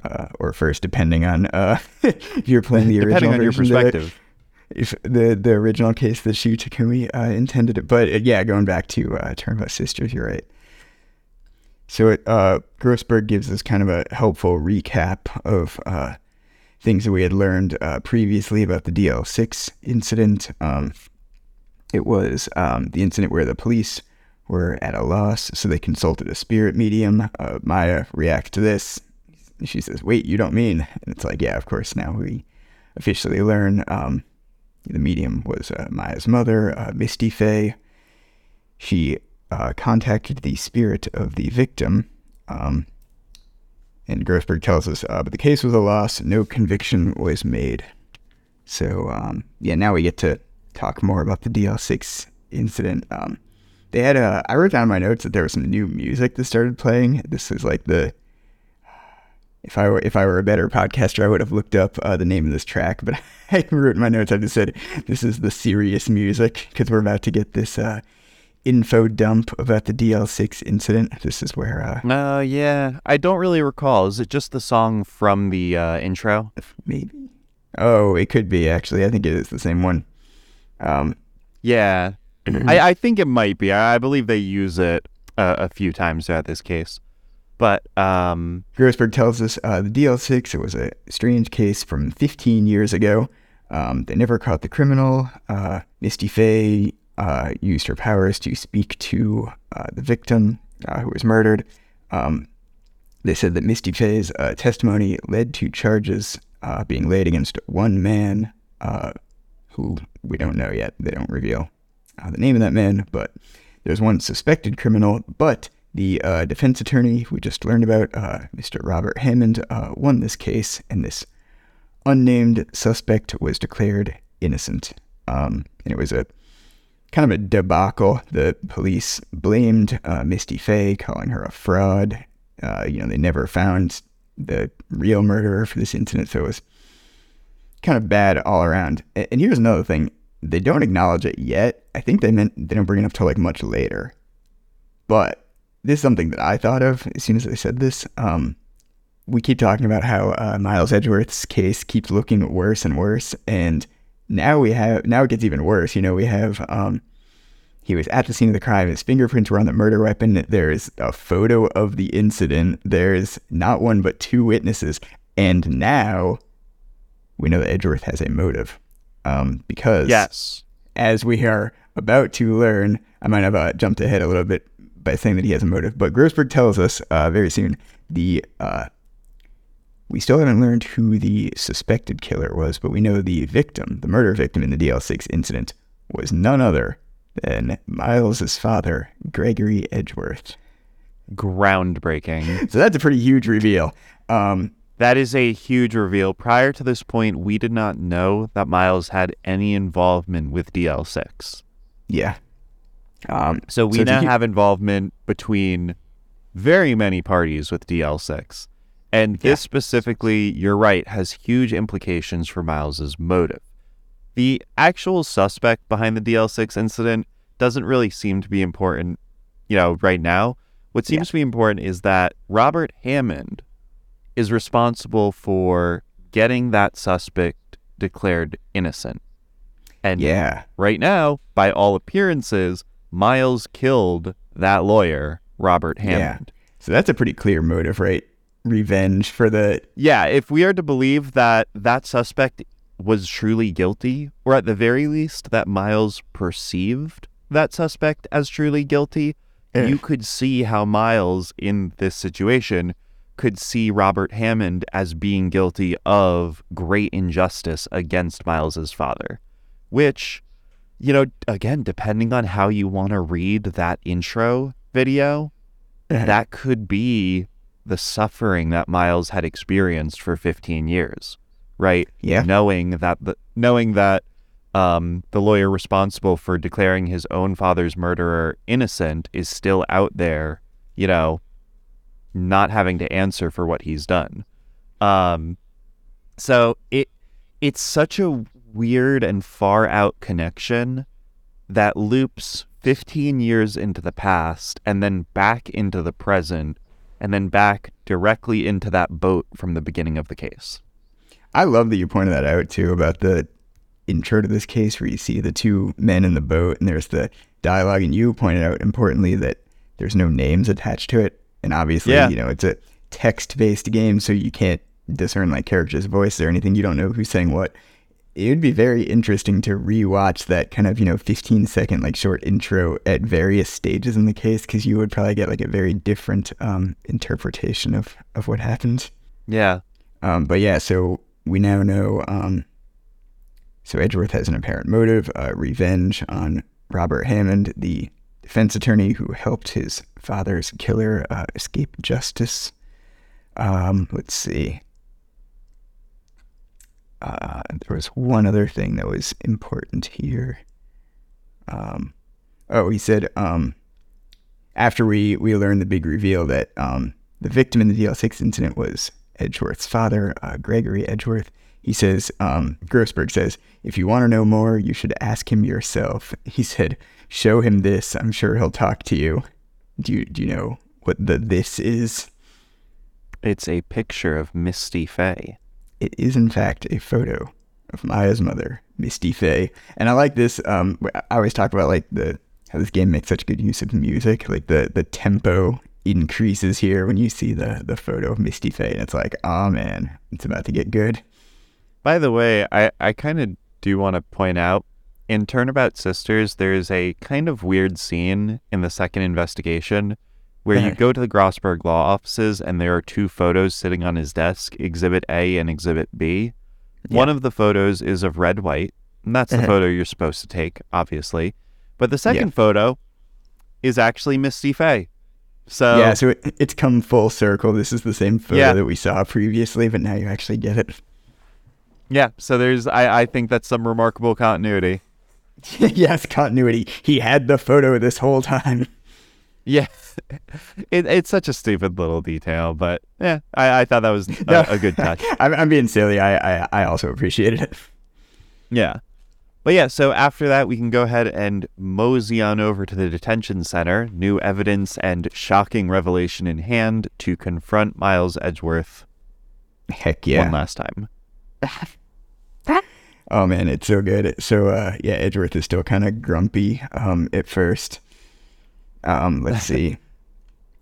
uh, or first, depending on uh, if <laughs> you're playing the Depending original on your version of it. perspective. if the the original case that Shu Takumi uh, intended it. But uh, yeah, going back to uh, Turnabout Sisters, you're right. So it, uh, Grossberg gives us kind of a helpful recap of uh, things that we had learned uh, previously about the DL6 incident. Um, it was um, the incident where the police were at a loss, so they consulted a spirit medium. Uh, Maya reacts to this. She says, "Wait, you don't mean?" And it's like, "Yeah, of course." Now we officially learn um, the medium was uh, Maya's mother, uh, Misty Fey. She uh, contacted the spirit of the victim. Um, and Grossberg tells us, uh, but the case was a loss. No conviction was made. So, um, yeah, now we get to talk more about the DL6 incident. Um, they had a, I wrote down in my notes that there was some new music that started playing. This is like the, if I were if I were a better podcaster, I would have looked up uh, the name of this track. But <laughs> I wrote in my notes, I just said this is the serious music because we're about to get this uh, info dump about the DL6 incident. This is where uh, Uh yeah. I don't really recall. Is it just the song from the uh, intro? maybe. Oh, it could be actually. I think it is the same one. Um, Yeah. I, I think it might be. I, believe they use it uh, a few times throughout this case. But um Grossberg tells us uh, the DL6, it was a strange case from 15 years ago. Um, they never caught the criminal. Uh, Misty Fey uh, used her powers to speak to uh, the victim uh, who was murdered. Um, they said that Misty Fey's testimony led to charges uh, being laid against one man uh, who we don't know yet. They don't reveal uh, the name of that man, but there's one suspected criminal. But the uh, defense attorney we just learned about, uh, Mr. Robert Hammond, uh, won this case, and this unnamed suspect was declared innocent. Um, and it was a kind of a debacle. The police blamed uh, Misty Fey, calling her a fraud. You know, they never found the real murderer for this incident, so it was kind of bad all around. And here's another thing: they don't acknowledge it yet. I think they meant they don't bring it up till like much later. But this is something that I thought of as soon as they said this. Um, we keep talking about how uh, Miles Edgeworth's case keeps looking worse and worse, and now we have now it gets even worse. You know, we have um, he was at the scene of the crime. His fingerprints were on the murder weapon. There's a photo of the incident. There's not one but two witnesses, and now we know that Edgeworth has a motive. Um, because Yes. as we are about to learn, I might have uh, jumped ahead a little bit by saying that he has a motive, but Grossberg tells us uh, very soon the uh, we still haven't learned who the suspected killer was, but we know the victim, the murder victim in the DL6 incident, was none other than Miles's father, Gregory Edgeworth. Groundbreaking. <laughs> So that's a pretty huge reveal. Um, That is a huge reveal. Prior to this point, we did not know that Miles had any involvement with DL6. yeah. Um, So we a now have involvement between very many parties with DL6. And this specifically, you're right, has huge implications for Miles's motive. The actual suspect behind the DL6 incident doesn't really seem to be important, you know, right now. What seems to be important is that Robert Hammond is responsible for getting that suspect declared innocent. And yeah. right now, by all appearances, Miles killed that lawyer, Robert Hammond. Yeah. So that's a pretty clear motive, right? Revenge for the Yeah. if we are to believe that that suspect was truly guilty, or at the very least that Miles perceived that suspect as truly guilty, Yeah. you eh. could see how Miles in this situation could see Robert Hammond as being guilty of great injustice against Miles's father, which, you know, again, depending on how you want to read that intro video, <laughs> that could be the suffering that Miles had experienced for 15 years, right? Yeah. Knowing that the knowing that um, the lawyer responsible for declaring his own father's murderer innocent is still out there, you know, not having to answer for what he's done. Um, so it it's such a weird and far out connection that loops 15 years into the past and then back into the present and then back directly into that boat from the beginning of the case. I love that you pointed that out too about the intro to this case where you see the two men in the boat and there's the dialogue and you pointed out importantly that there's no names attached to it and obviously Yeah. you know it's a text based game so you can't discern like characters voice or anything you don't know who's saying what it would be very interesting to rewatch that kind of you know 15 second like short intro at various stages in the case because you would probably get like a very different um, interpretation of of what happened Yeah. um, but yeah, so we now know. Um, so Edgeworth has an apparent motive: uh, revenge on Robert Hammond, the defense attorney who helped his father's killer uh, escape justice. Um, let's see. Uh, there was one other thing that was important here. Um, oh, he said um, after we we learned the big reveal that um, the victim in the DL6 incident was Edgeworth's father, uh, Gregory Edgeworth. He says, um, Grossberg says, if you want to know more, you should ask him yourself. He said, show him this. I'm sure he'll talk to you. Do you, do you know what the this is? It's a picture of Misty Fey. It is, in fact, a photo of Maya's mother, Misty Fey. And I like this. Um, I always talk about like the how this game makes such good use of music. Like the the tempo increases here when you see the the photo of Misty Fey, and it's like, oh man, it's about to get good. By the way, I, I kind of do want to point out in Turnabout Sisters, there's a kind of weird scene in the second investigation where you <laughs> go to the Grossberg law offices and there are two photos sitting on his desk, Exhibit A and Exhibit B. One of the photos is of Redd White, and that's the <laughs> photo you're supposed to take, obviously. But the second photo is actually Misty Fey. So yeah, so it, it's come full circle. This is the same photo Yeah. that we saw previously, but now you actually get it. Yeah, so there's I, I think that's some remarkable continuity. <laughs> yes, continuity. He had the photo this whole time. <laughs> Yeah, <laughs> it, it's such a stupid little detail, but yeah, I, I thought that was a, No. a good touch. I'm, I'm being silly. I, I I also appreciated it. Yeah, but yeah, so after that, we can go ahead and mosey on over to the detention center, new evidence and shocking revelation in hand, to confront Miles Edgeworth Heck yeah. one last time. Oh man, it's so good. So uh, yeah, Edgeworth is still kind of grumpy um, at first. Um, let's <laughs> see.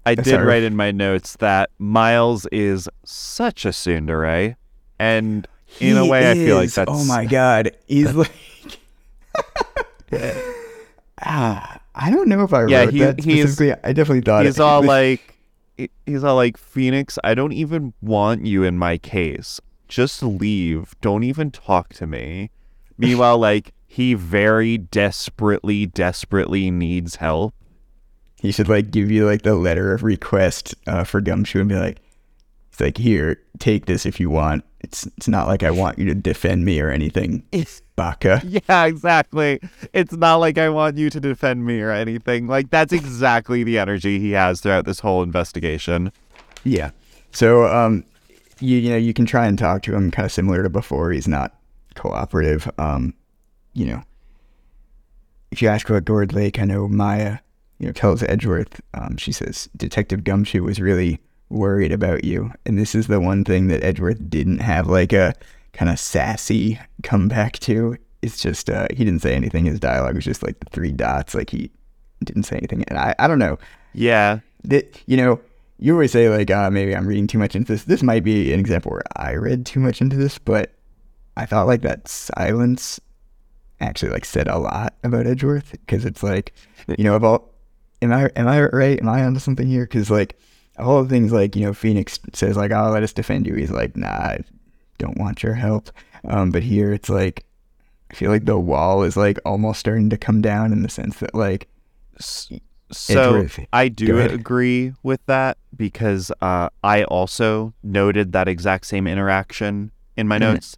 I did Sorry. write in my notes that Miles is such a tsundere, and in a He way, I feel like that's Oh my god, he's like. <laughs> ah, I don't know if I Yeah, wrote he- that he's- specifically. I definitely thought He's it. all <laughs> like, he's all like, Phoenix, I don't even want you in my case. Just leave. Don't even talk to me. Meanwhile, like he very desperately, desperately needs help. he should like give you like the letter of request uh, for Gumshoe and be like, "It's like here, take this if you want. It's it's not like I want you to defend me or anything, Baka." <laughs> Yeah, exactly. It's not like I want you to defend me or anything. Like that's exactly the energy he has throughout this whole investigation. Yeah. So um, you you know you can try and talk to him, kind of similar to before. He's not cooperative. Um, you know, if you ask about Gourd Lake, I know Maya, you know, tells Edgeworth. Um, she says Detective Gumshoe was really worried about you, and this is the one thing that Edgeworth didn't have like a kind of sassy comeback to. It's just uh, he didn't say anything. His dialogue was just like the three dots. Like he didn't say anything, and I I don't know Yeah. that you know you always say like uh, maybe i'm reading too much into this. This might be an example where i read too much into this but i thought like that silence actually like said a lot about edgeworth because it's like you know of all am i am i right? Am i onto something here? Because like all the things like you know phoenix says like oh let us defend you he's like nah i don't want your help. Um but here it's like i feel like the wall is like almost starting to come down in the sense that like So I do agree with that because uh, I also noted that exact same interaction in my Mhm. notes.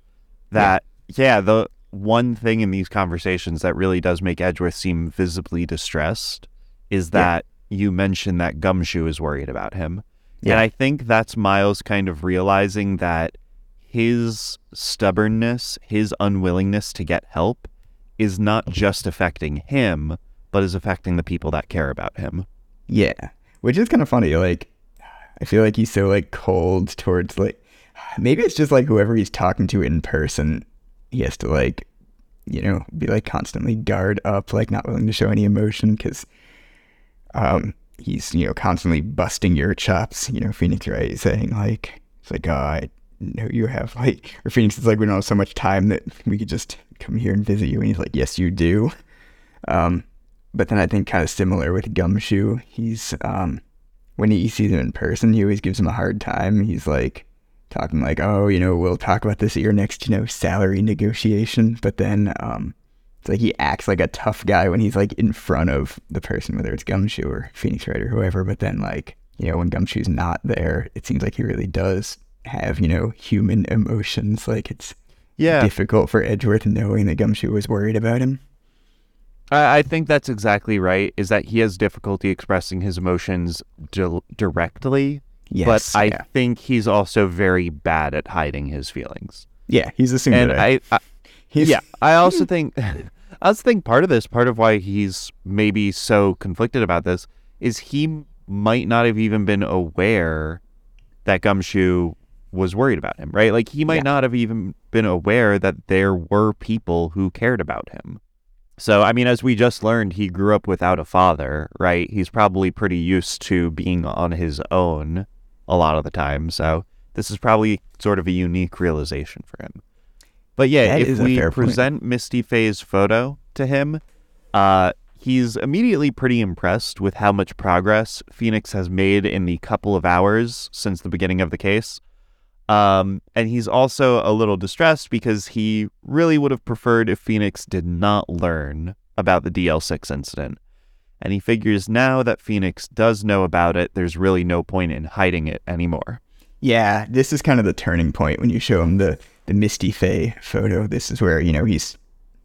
That yeah. the one thing in these conversations that really does make Edgeworth seem visibly distressed is Yeah. that you mentioned that Gumshoe is worried about him, Yeah. and I think that's Miles kind of realizing that his stubbornness, his unwillingness to get help, is not just affecting him, but is affecting the people that care about him. Yeah, which is kind of funny. Like, I feel like he's so like cold towards like maybe it's just like whoever he's talking to in person. He has to like, you know, be like constantly guard up, like not willing to show any emotion because, um, he's you know constantly busting your chops. You know, Phoenix Wright saying like it's like oh I know you have <laughs> like or Phoenix is like we don't have so much time that we could just come here and visit you, and he's like yes you do. Um, but then I think kind of similar with Gumshoe. He's um when he sees him in person, he always gives him a hard time. He's like talking like, "Oh, you know, we'll talk about this at your next, you know, salary negotiation." But then um it's like he acts like a tough guy when he's like in front of the person, whether it's Gumshoe or Phoenix Wright or whoever. But then like you know, when Gumshoe's not there, it seems like he really does have you know human emotions. Like it's Yeah, difficult for Edgeworth knowing that Gumshoe was worried about him. I, I think that's exactly right. Is that he has difficulty expressing his emotions di- directly, Yes, but I yeah. think he's also very bad at hiding his feelings. yeah, he's assuming And I, I yeah, I also think, <laughs> I also think part of this, part of why he's maybe so conflicted about this, is he might not have even been aware that Gumshoe was worried about him, right? Like he might Yeah. not have even been aware that there were people who cared about him. So, I mean, as we just learned, he grew up without a father, right? He's probably pretty used to being on his own a lot of the time. So, this is probably sort of a unique realization for him. But yeah, That if we fair point. present Misty Fey's photo to him, uh, he's immediately pretty impressed with how much progress Phoenix has made in the couple of hours since the beginning of the case. Um, and he's also a little distressed because he really would have preferred if Phoenix did not learn about the DL6 incident. And he figures now that Phoenix does know about it, there's really no point in hiding it anymore. Yeah, this is kind of the turning point when you show him the the Misty Fey photo. This is where you know he's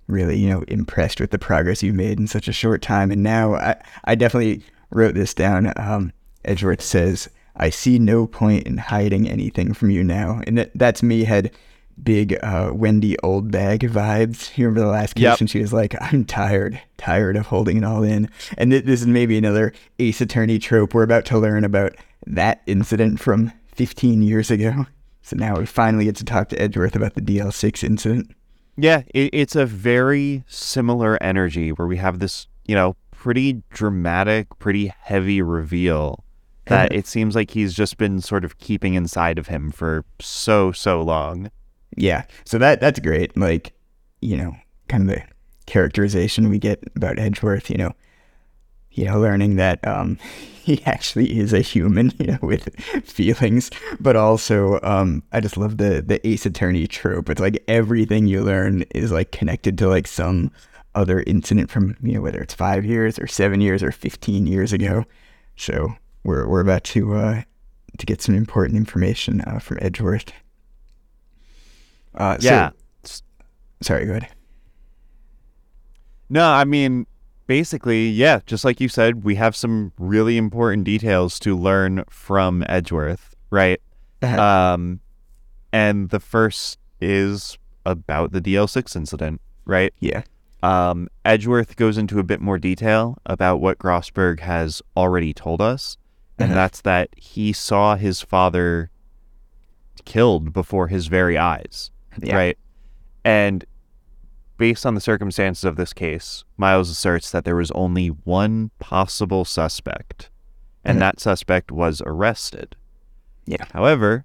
really you know impressed with the progress you've made in such a short time. And now I I definitely wrote this down. Um, Edgeworth says, "I see no point in hiding anything from you now," and that that's me had big uh, Wendy Oldbag vibes. You remember the last case Yep. and she was like, "I'm tired, tired of holding it all in." And th- this is maybe another Ace Attorney trope. We're about to learn about that incident from 15 years ago. So now we finally get to talk to Edgeworth about the DL6 incident. Yeah, it, it's a very similar energy where we have this, you know, pretty dramatic, pretty heavy reveal that it seems like he's just been sort of keeping inside of him for so so long. Yeah. So that that's great. Like, you know, kind of the characterization we get about Edgeworth, you know, you know, learning that um <laughs> he actually is a human, <laughs> you know, with feelings, but also um I just love the the ace attorney trope. It's like everything you learn is like connected to like some other incident from, you know, whether it's 5 years or 7 years or 15 years ago. So, we're we're about to uh to get some important information uh, from Edgeworth. Uh, so- Yeah. sorry, go ahead. No, I mean, basically, yeah, just like you said, we have some really important details to learn from Edgeworth, right? Uh-huh. Um, and the first is about the DL6 incident, right? Yeah. Um, Edgeworth goes into a bit more detail about what Grossberg has already told us, and Uh-huh. that's that he saw his father killed before his very eyes, Yeah. right? And based on the circumstances of this case, Miles asserts that there was only one possible suspect, and Mhm. that suspect was arrested. Yeah. However,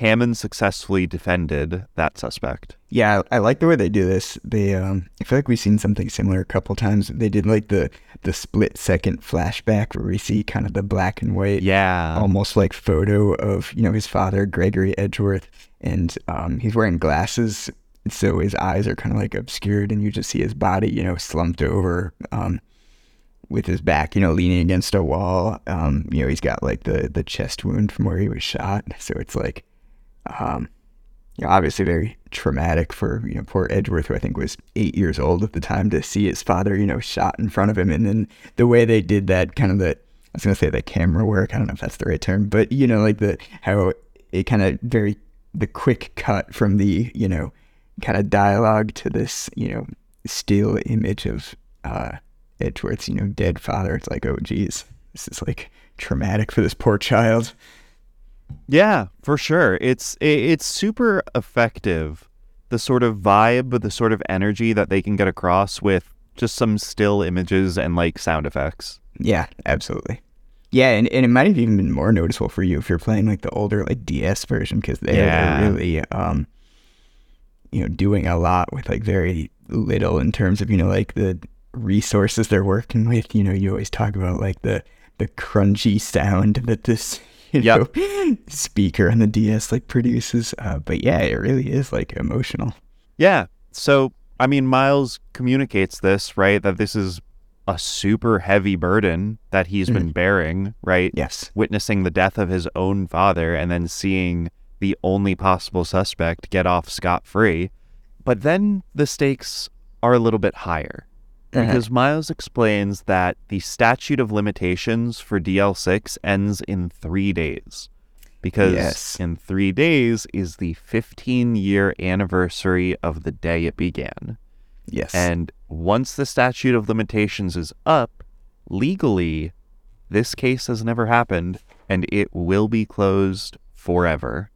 Hammond successfully defended that suspect. Yeah, I, like the way they do this. They, um, I feel like we've seen something similar a couple times. They did like the the split second flashback where we see kind of the black and white, Yeah. almost like photo of you know his father, Gregory Edgeworth, and um, he's wearing glasses, so his eyes are kind of like obscured, and you just see his body, you know, slumped over, um, with his back, you know, leaning against a wall. Um, you know, he's got like the the chest wound from where he was shot, so it's like, um, you know, obviously very traumatic for you know poor Edgeworth, who I think was eight years old at the time, to see his father, you know, shot in front of him, and then the way they did that, kind of the I was gonna say the camera work. I don't know if that's the right term, but you know, like the how it kind of very the quick cut from the you know kind of dialogue to this you know still image of uh, Edgeworth's you know dead father. It's like, oh geez, this is like traumatic for this poor child. Yeah, for sure. It's it's super effective. The sort of vibe, the sort of energy that they can get across with just some still images and like sound effects. Yeah, absolutely. Yeah, and, and it might have even been more noticeable for you if you're playing like the older like DS version because they're really um you know doing a lot with like very little in terms of you know like the resources they're working with. You know, you always talk about like the the crunchy sound that this <laughs> you Yep. know speaker on the DS like produces. Uh, but yeah, it really is like emotional. Yeah. So, I mean, Miles communicates this, right? That this is a super heavy burden that he's been bearing, right? Yes. Witnessing the death of his own father and then seeing the only possible suspect get off scot free. But then the stakes are a little bit higher. Uh-huh. because Miles explains that the statute of limitations for DL6 ends in three days. Because Yes. in three days is the 15 year anniversary of the day it began. Yes. And once the statute of limitations is up, legally, this case has never happened and it will be closed forever.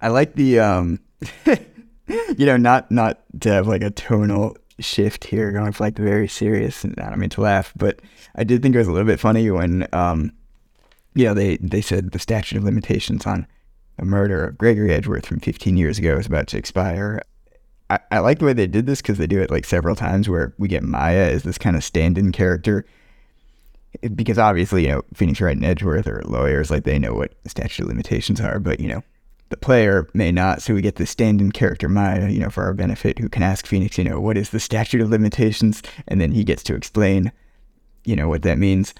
I like the um <laughs> you know, not not to have like a tonal shift here going for like the very serious and I don't mean to laugh, but I did think it was a little bit funny when um you know they they said the statute of limitations on a murder of Gregory Edgeworth from 15 years ago is about to expire. I, I like the way they did this because they do it like several times where we get Maya as this kind of stand-in character because obviously you know Phoenix Wright and Edgeworth are lawyers like they know what statute of limitations are, but you know the player may not. So we get the stand-in character Maya, you know, for our benefit, who can ask Phoenix, you know, what is the statute of limitations, and then he gets to explain, you know, what that means.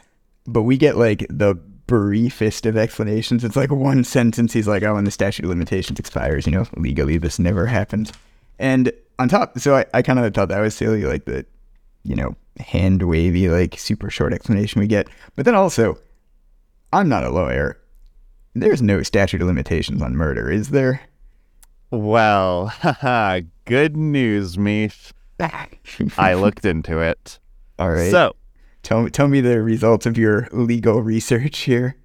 But we get like the briefest of explanations. It's like one sentence. He's like, "Oh, when the statute of limitations expires, you know, legally this never happened." And on top, so I, I kind of thought that was silly, like the, you know, hand wavy, like super short explanation we get. But then also, I'm not a lawyer. There's no statute of limitations on murder, is there? Well, haha, good news, Meesh. <laughs> I looked into it. All right. So, tell me, tell me the results of your legal research here.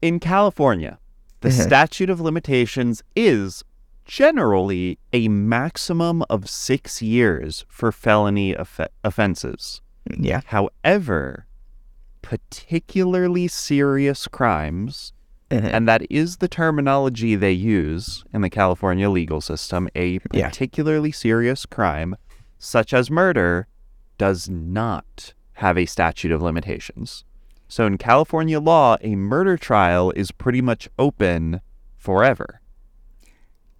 in California, the Uh-huh. statute of limitations is generally a maximum of six years for felony off- offenses. Yeah. However, particularly serious crimes, Uh-huh. and that is the terminology they use in the California legal system, a Yeah. particularly serious crime, such as murder, does not have a statute of limitations. So in California law, a murder trial is pretty much open forever.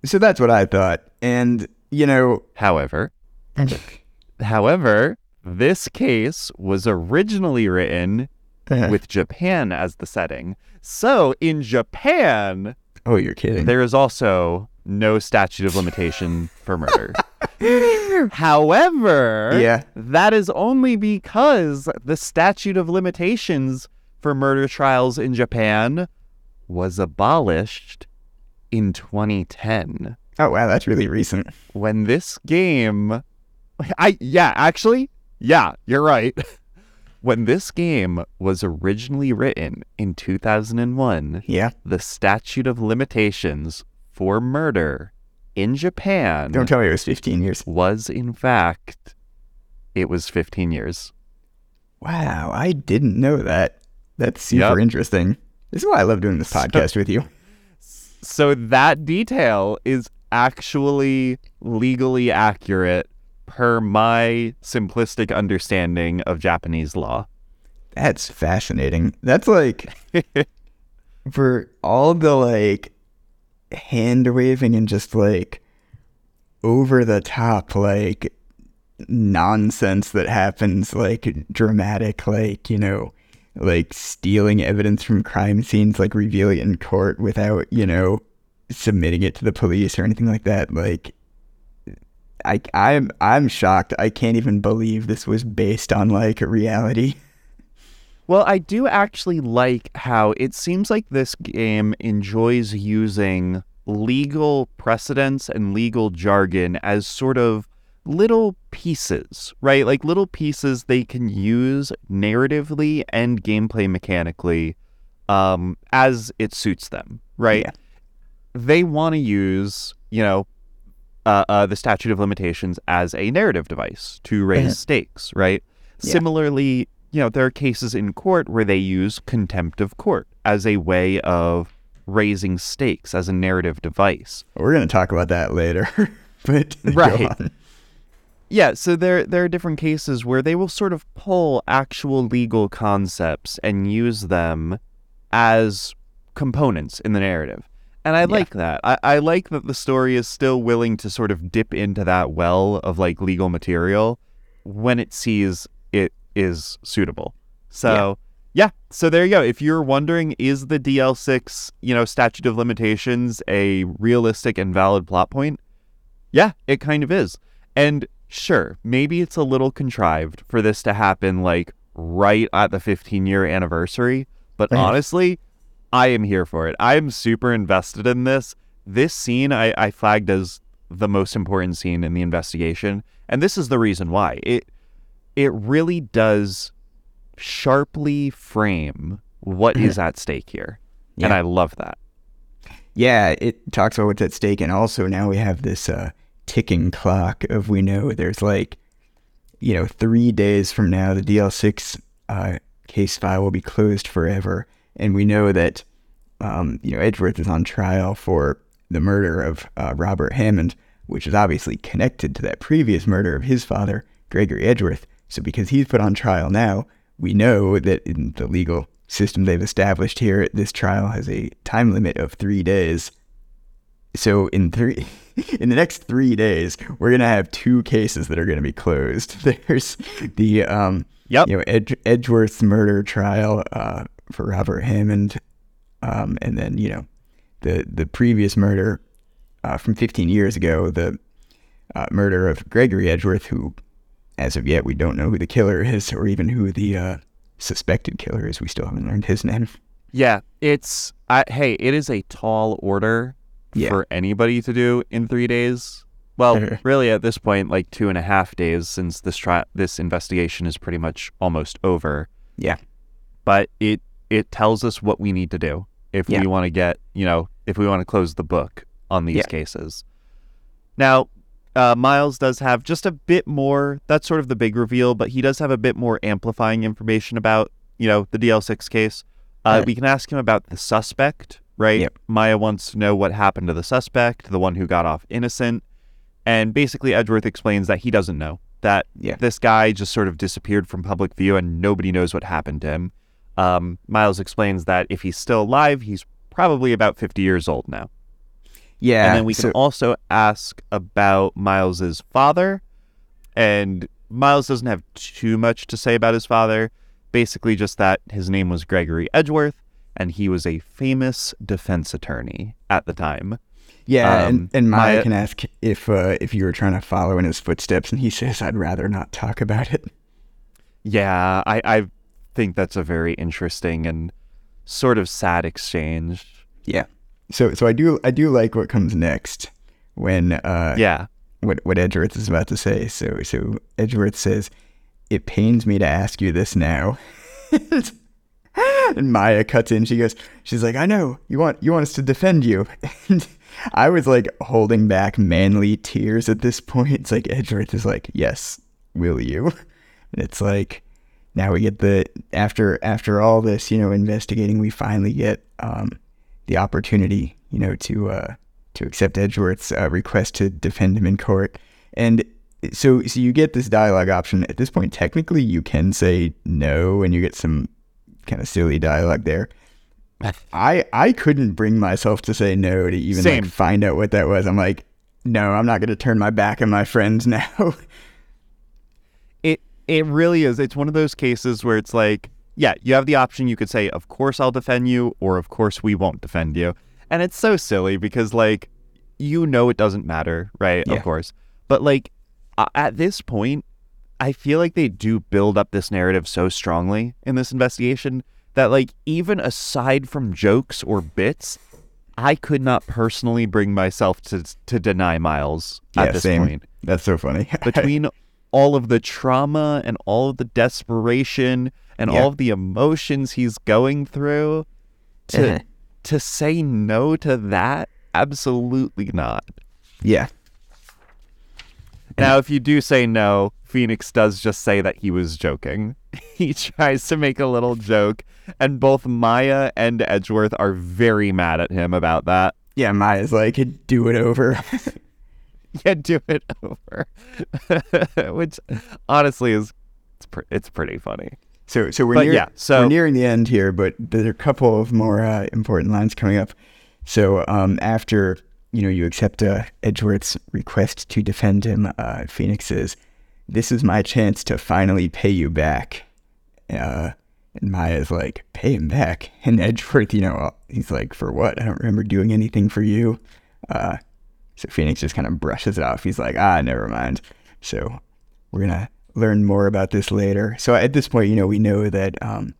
So that's what I thought. And, you know, However, <laughs> however, this case was originally written Eh. with Japan as the setting. So in Japan, oh, you're kidding. there is also no statute of limitation for murder. <laughs> <laughs> However, Yeah. that is only because the statute of limitations for murder trials in Japan was abolished in 2010 Oh, wow, that's really recent. when this game I yeah, actually, yeah, you're right. <laughs> when this game was originally written in 2001, Yeah. the statute of limitations for murder in Japan Don't tell me it was 15 years. was in fact it was 15 years. Wow, I didn't know that. That's super Yep. interesting. This is why I love doing this podcast with you. So that detail is actually legally accurate per my simplistic understanding of Japanese law. That's fascinating. That's like <laughs> for all the like hand waving and just like over the top like nonsense that happens like dramatic like you know like stealing evidence from crime scenes like revealing it in court without you know submitting it to the police or anything like that like I I'm I'm shocked. I can't even believe this was based on like reality. <laughs> Well, I do actually like how it seems like this game enjoys using legal precedents and legal jargon as sort of little pieces, right? Like little pieces they can use narratively and gameplay mechanically um, as it suits them, right? Yeah. They want to use, you know, uh, uh, the statute of limitations as a narrative device to raise Uh-huh. stakes, right? Yeah. Similarly, you know, there are cases in court where they use contempt of court as a way of raising stakes as a narrative device. We're gonna talk about that later. <laughs> but Right. Yeah, so there there are different cases where they will sort of pull actual legal concepts and use them as components in the narrative. And I like that. I, I like that the story is still willing to sort of dip into that well of like legal material when it sees it is suitable. So yeah. So there you go. If you're wondering, is the DL6, you know, statute of limitations a realistic and valid plot point? Yeah, it kind of is. And sure, maybe it's a little contrived for this to happen like right at the 15 year anniversary, but honestly, I am here for it. I am super invested in this. This scene I, I flagged as the most important scene in the investigation, and this is the reason why. It it really does sharply frame what is <laughs> at stake here. And I love that. Yeah, it talks about what's at stake, and also now we have this uh, ticking clock of we know there's like, you know, three days from now the DL6 uh, case file will be closed forever, and we know that, um, you know, Edgeworth is on trial for the murder of uh, Robert Hammond, which is obviously connected to that previous murder of his father, Gregory Edgeworth. So because he's put on trial now, we know that in the legal system they've established here, this trial has a time limit of three days. So in three, <laughs> in the next three days, we're gonna have two cases that are gonna be closed. <laughs> There's the um, Yep. you know, Edge, Edgeworth's murder trial uh, for Robert Hammond, um, and then you know, the the previous murder uh, from 15 years ago, the uh, murder of Gregory Edgeworth, who, as of yet, we don't know who the killer is or even who the uh, suspected killer is. We still haven't learned his name. Yeah, it's I, hey, it is a tall order Yeah. for anybody to do in three days. Well, <laughs> really, at this point, like two and a half days, since this tri- this investigation is pretty much almost over. Yeah. But it it tells us what we need to do if Yeah. we want to get you know if we want to close the book on these Yeah. cases. Now, uh, Miles does have just a bit more. That's sort of the big reveal, but he does have a bit more amplifying information about you know the DL6 case. Uh, Right. We can ask him about the suspect, right? Yep. Maya wants to know what happened to the suspect, the one who got off innocent, and basically Edgeworth explains that he doesn't know that Yeah. this guy just sort of disappeared from public view and nobody knows what happened to him. Um, Miles explains that if he's still alive, he's probably about 50 years old now. Yeah. And then we can also ask about Miles's father. And Miles doesn't have too much to say about his father. Basically, just that his name was Gregory Edgeworth, and he was a famous defense attorney at the time. Yeah, Um, and, and Maya, Maya- can ask if uh, if you were trying to follow in his footsteps, and he says, "I'd rather not talk about it." Yeah, I, I think that's a very interesting and sort of sad exchange. Yeah. So so I do I do like what comes next when uh Yeah. what what Edgeworth is about to say. So so Edgeworth says, "It pains me to ask you this now." <laughs> and Maya cuts in. She goes, "She's like, I know you want you want us to defend you." <laughs> And I was like holding back manly tears at this point. It's like Edgeworth is like, "Yes, will you?" And it's like now we get the after after all this, you know, investigating, we finally get um the opportunity, you know, to uh to accept Edgeworth's uh, request to defend him in court. And so so you get this dialogue option. At this point, technically you can say no and you get some kind of silly dialogue there. I I couldn't bring myself to say no to even like find out what that was. I'm like, no, I'm not going to turn my back on my friends <laughs> now. It really is. It's one of those cases where it's like, yeah, you have the option. You could say, "Of course I'll defend you," or "Of course we won't defend you," and it's so silly because like, you know, it doesn't matter, right? Yeah. Of course, but like, at this point, I feel like they do build up this narrative so strongly in this investigation that like, even aside from jokes or bits. I could not personally bring myself to to deny Miles yeah, at this same. point That's so funny. <laughs> between all of the trauma and all of the desperation and Yeah. all of the emotions he's going through to Uh-huh. to say no to that absolutely not yeah. now if you do say no phoenix does just say that he was joking <laughs> he tries to make a little joke and both maya and edgeworth are very mad at him about that Yeah, Maya's like, do it over. <laughs> <laughs> yeah do it over <laughs> which honestly is it's, pre- it's pretty funny So, so we're But near, yeah, so- we're nearing the end here, but there are a couple of more uh, important lines coming up. So, um, after you know you accept uh, Edgeworth's request to defend him, uh, Phoenix says, "This is my chance to finally pay you back." Uh, and Maya's like, "Pay him back," and Edgeworth, you know, he's like, "For what? I don't remember doing anything for you." So Phoenix just kind of brushes it off. He's like, "Ah, never mind." So we're gonna learn more about this later. So at this point, you know, we know that um,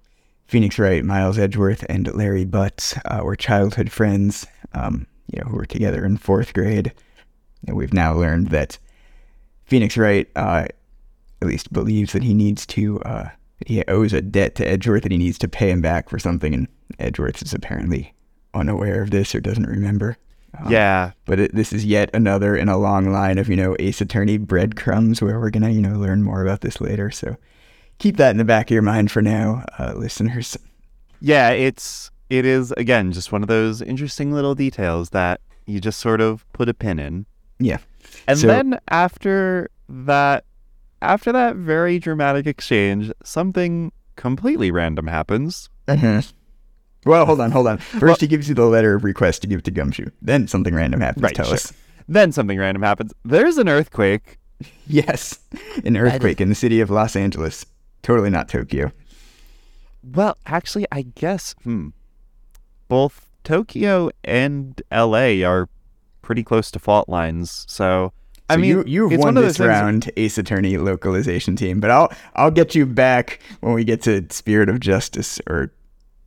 Phoenix Wright, Miles Edgeworth, and Larry Butz uh, were childhood friends. Um, you know, who were together in fourth grade. And we've now learned that Phoenix Wright, uh, at least believes that he needs to, uh, he owes a debt to Edgeworth that he needs to pay him back for something, and Edgeworth is apparently unaware of this or doesn't remember. Um, yeah but it, this is yet another in a long line of, you know, Ace Attorney breadcrumbs where we're going to, you know, learn more about this later. So keep that in the back of your mind for now, uh, listeners. yeah it's it is again just one of those interesting little details that you just sort of put a pin in Yeah. and So- then after that after that very dramatic exchange something completely random happens Uh-huh. Well, hold on, hold on. First, he gives you the letter of request to give to Gumshoe. Then something random happens. right Tell sure. us. then something random happens there's an earthquake <laughs> Yes. An earthquake in the city of Los Angeles. Totally not Tokyo. well actually i guess hmm both tokyo and la are pretty close to fault lines so I mean, you, you've won one of those this round, Ace Attorney localization team, but I'll I'll get you back when we get to Spirit of Justice or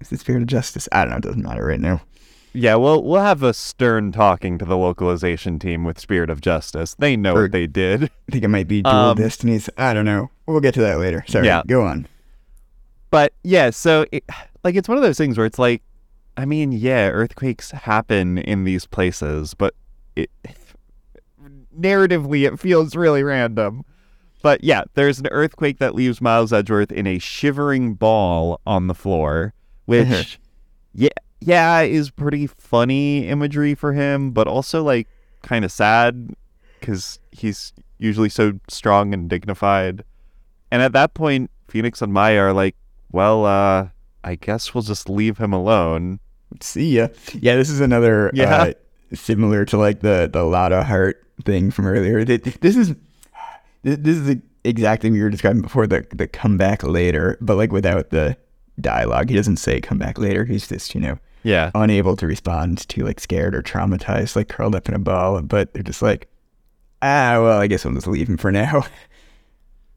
is it Spirit of Justice? I don't know. It doesn't matter right now. Yeah, well, we'll have a stern talking to the localization team with Spirit of Justice. They know Or- what they did. I <laughs> think it might be Dual Um, Destinies. I don't know. We'll get to that later. Sorry. Yeah. Go on. But yeah, so it, like it's one of those things where it's like, I mean, yeah, earthquakes happen in these places, but it narratively it feels really random. But yeah, there's an earthquake that leaves Miles Edgeworth in a shivering ball on the floor, which yeah, yeah, is pretty funny imagery for him, but also like kind of sad cuz he's usually so strong and dignified. And at that point, Phoenix and Maya are like, "Well, uh I guess we'll just leave him alone." See ya. Yeah, this is another Yeah. uh, similar to like the the Lotta Hart thing from earlier. This is this is the exact thing we were describing before the the comeback later, but like without the dialogue. He doesn't say come back later. He's just you know Yeah. unable to respond to like scared or traumatized, like curled up in a ball. But they're just like, ah, well, I guess I'll just leave him for now. <laughs>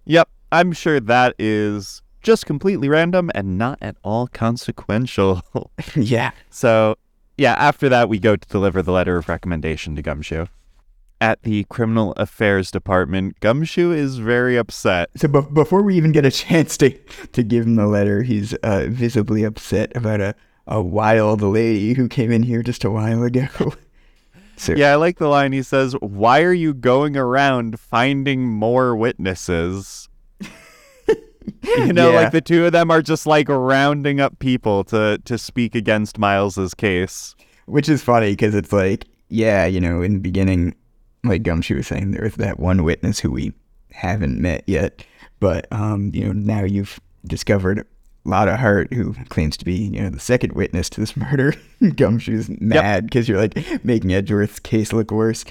Yep, I'm sure that is just completely random and not at all consequential. <laughs> yeah. so, yeah, after that, we go to deliver the letter of recommendation to Gumshoe. At the Criminal Affairs Department, Gumshoe is very upset. So be- before we even get a <laughs> chance to to give him the letter, he's uh, visibly upset about a, a wild lady who came in here just a while ago. <laughs> so Yeah, I like the line he says, Why are you going around finding more witnesses? you know, Yeah. like the two of them are just like rounding up people to, to speak against Miles's case. which is funny because it's like, yeah, you know, in the beginning, like Gumshoe was saying, there was that one witness who we haven't met yet, but um, you know, now you've discovered Lotta Hart, who claims to be, you know, the second witness to this <laughs> murder. Gumshoe's mad because you're like making Edgeworth's case look worse.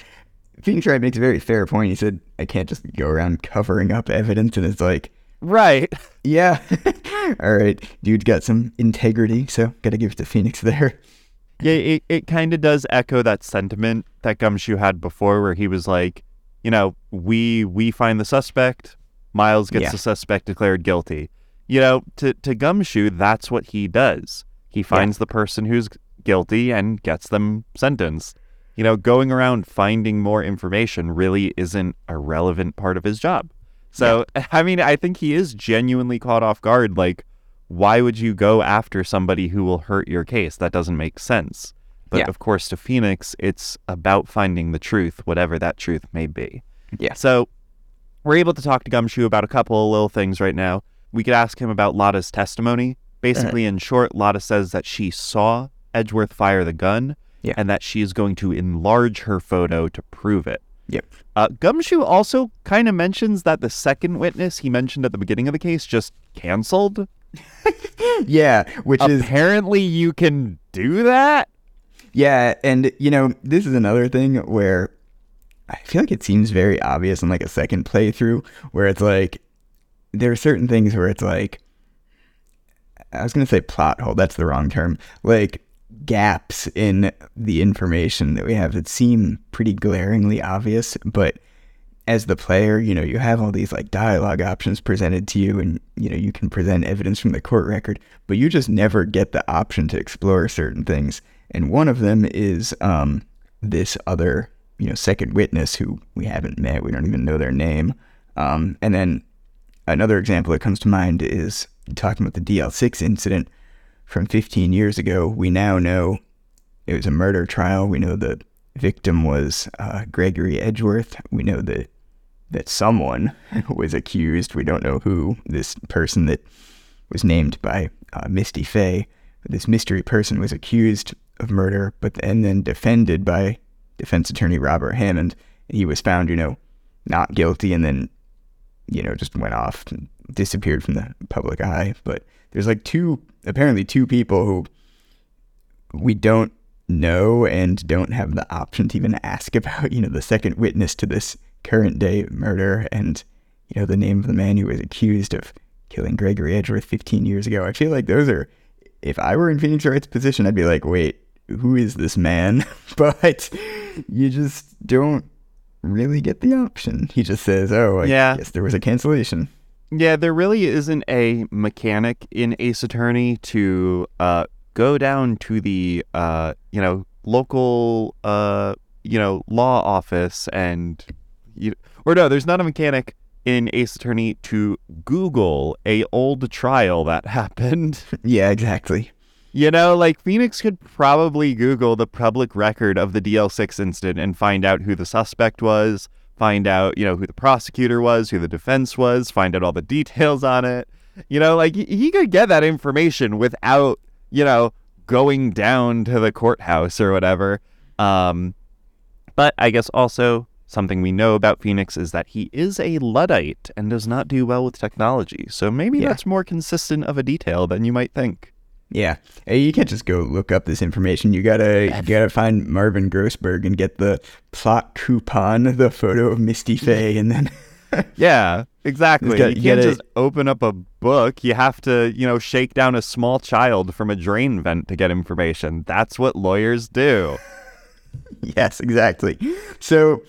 Phoenix Wright makes a very fair point. He said, I can't just go around covering up evidence. And it's like, Right. yeah, <laughs> all right, dude's got some integrity, so gotta give it to Phoenix there. Yeah, it, it kind of does echo that sentiment that Gumshoe had before, where he was like, you know, we we find the suspect, Miles gets Yeah. the suspect declared guilty. You know, to to Gumshoe, that's what he does. He finds the person who's guilty and gets them sentenced. You know, going around finding more information really isn't a relevant part of his job. So, <laughs> I mean, I think he is genuinely caught off guard. Like, why would you go after somebody who will hurt your case? That doesn't make sense. But Yeah. of course, to Phoenix, it's about finding the truth, whatever that truth may be. Yeah. So we're able to talk to Gumshoe about a couple of little things right now. We could ask him about Lotta's testimony. Basically, in short, Lotta says that she saw Edgeworth fire the gun Yeah. and that she is going to enlarge her photo to prove it. Yep. Uh, Gumshoe also kind of mentions that the second witness he mentioned at the beginning of the case just canceled. Yeah, which is Apparently, you can do that. yeah, and you know, this is another thing where I feel like it seems very obvious in like a second playthrough where it's like there are certain things where it's like I was gonna say plot hole, that's the wrong term. Like gaps in the information that we have that seem pretty glaringly obvious, but as the player, you know, you have all these like dialogue options presented to you and you know, you can present evidence from the court record, but you just never get the option to explore certain things. And one of them is um this other, you know, second witness who we haven't met, we don't even know their name. Um and then another example that comes to mind is talking about the DL6 incident from 15 years ago. We now know it was a murder trial. We know the victim was uh, Gregory Edgeworth. We know that that someone <laughs> was accused. We don't know who. This person that was named by uh, Misty Fey. This mystery person was accused of murder, but and then defended by defense attorney Robert Hammond. He was found, you know, not guilty, and then you know, just went off and disappeared from the public eye. But there's like two, apparently two people who we don't know and don't have the option to even ask about, you know, the second witness to this current day murder and, you know, the name of the man who was accused of killing Gregory Edgeworth 15 years ago. I feel like those are, if I were in Phoenix Wright's position, I'd be like, wait, who is this man? <laughs> but you just don't really get the option. He just says, "Oh, I Yeah. guess there was a cancellation." Yeah, there really isn't a mechanic in Ace Attorney to uh, go down to the uh, you know local uh, you know law office and you or no, there's not a mechanic in Ace Attorney to Google a old trial that <laughs> happened. Yeah, exactly. You know, like Phoenix could probably Google the public record of the DL6 incident and find out who the suspect was, find out, you know, who the prosecutor was, who the defense was, find out all the details on it. You know, like he could get that information without, you know, going down to the courthouse or whatever. Um, but I guess also something we know about Phoenix is that he is a Luddite and does not do well with technology. So maybe Yeah. that's more consistent of a detail than you might think. Yeah, Hey, you can't just go look up this information. You gotta you gotta find Marvin Grossberg and get the plot coupon, the photo of Misty Fey, and then <laughs> Yeah, exactly. got- you you can't just open up a book. You have to, you know, shake down a small child from a drain vent to get information. That's what lawyers do. <laughs> yes, exactly. So,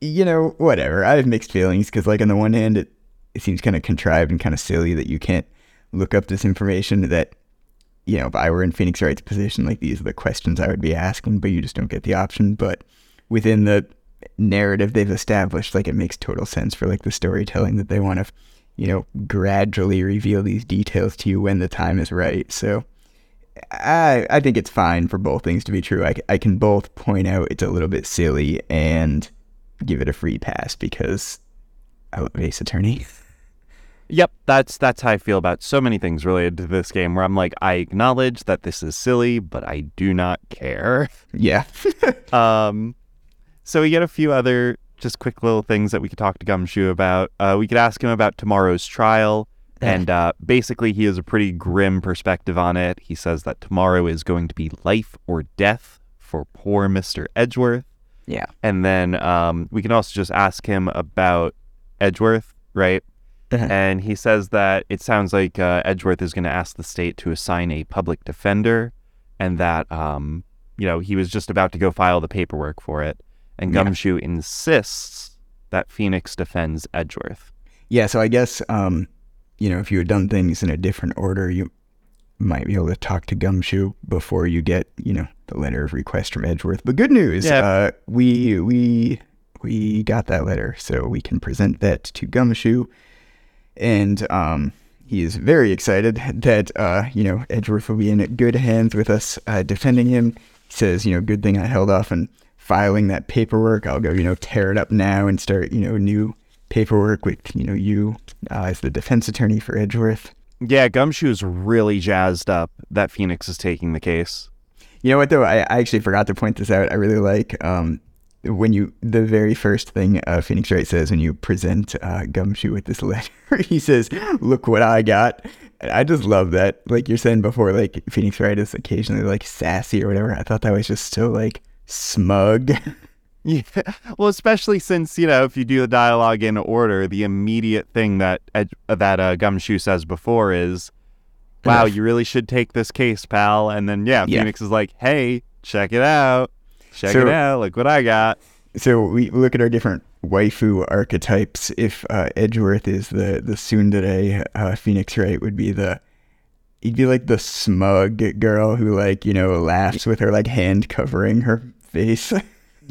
you know, whatever. I have mixed feelings because, like, on the one hand, it it seems kind of contrived and kind of silly that you can't look up this information. That you know, if I were in Phoenix Wright's position, like these are the questions I would be asking, but you just don't get the option. But within the narrative they've established, like it makes total sense for like the storytelling that they want to, you know, gradually reveal these details to you when the time is right. So I I think it's fine for both things to be true. I, I can both point out it's a little bit silly and give it a free pass because I love Ace Attorney. <laughs> Yep, that's that's how I feel about so many things related to this game where I'm like I acknowledge that this is silly, but I do not care. <laughs> Yeah. <laughs> Um, so we get a few other just quick little things that we could talk to Gumshoe about. Uh, we could ask him about tomorrow's trial, and uh, basically he has a pretty grim perspective on it. He says that tomorrow is going to be life or death for poor Mister Edgeworth, yeah. and then um, we can also just ask him about Edgeworth, right? Uh-huh. And he says that it sounds like uh, Edgeworth is going to ask the state to assign a public defender, and that um, you know he was just about to go file the paperwork for it. And Yeah. Gumshoe insists that Phoenix defends Edgeworth. Yeah, so I guess um, you know, if you had done things in a different order, you might be able to talk to Gumshoe before you get, you know, the letter of request from Edgeworth. But good news, Yeah. uh, we we we got that letter, so we can present that to Gumshoe, and um, he is very excited that uh, you know Edgeworth will be in good hands with us uh, defending him. He says, you know, good thing I held off on filing that paperwork. I'll go, you know, tear it up now and start, you know, new paperwork with, you know, you uh, as the defense attorney for Edgeworth. Yeah, Gumshoe's really jazzed up that Phoenix is taking the case. You know what though? I, I actually forgot to point this out. I really like um, when you the very first thing uh, Phoenix Wright says when you present uh, Gumshoe with this <laughs> letter. he says, "Look what I got." I just love that. Like you're saying before, like Phoenix Wright is occasionally like sassy or whatever. I thought that was just so like smug. <laughs> <laughs> Yeah, well, especially since you know if you do the dialogue in order, the immediate thing that Ed- that uh, Gumshoe says before is, "Wow, Enough. you really should take this case, pal." And then yeah, Yeah. Phoenix is like, "Hey, check it out, check So- it out. Look what I got." So we look at our different waifu archetypes. If uh, Edgeworth is the the tsundere, uh, Phoenix Wright would be the he'd be like the smug girl who like you know laughs with her like hand covering her face. <laughs>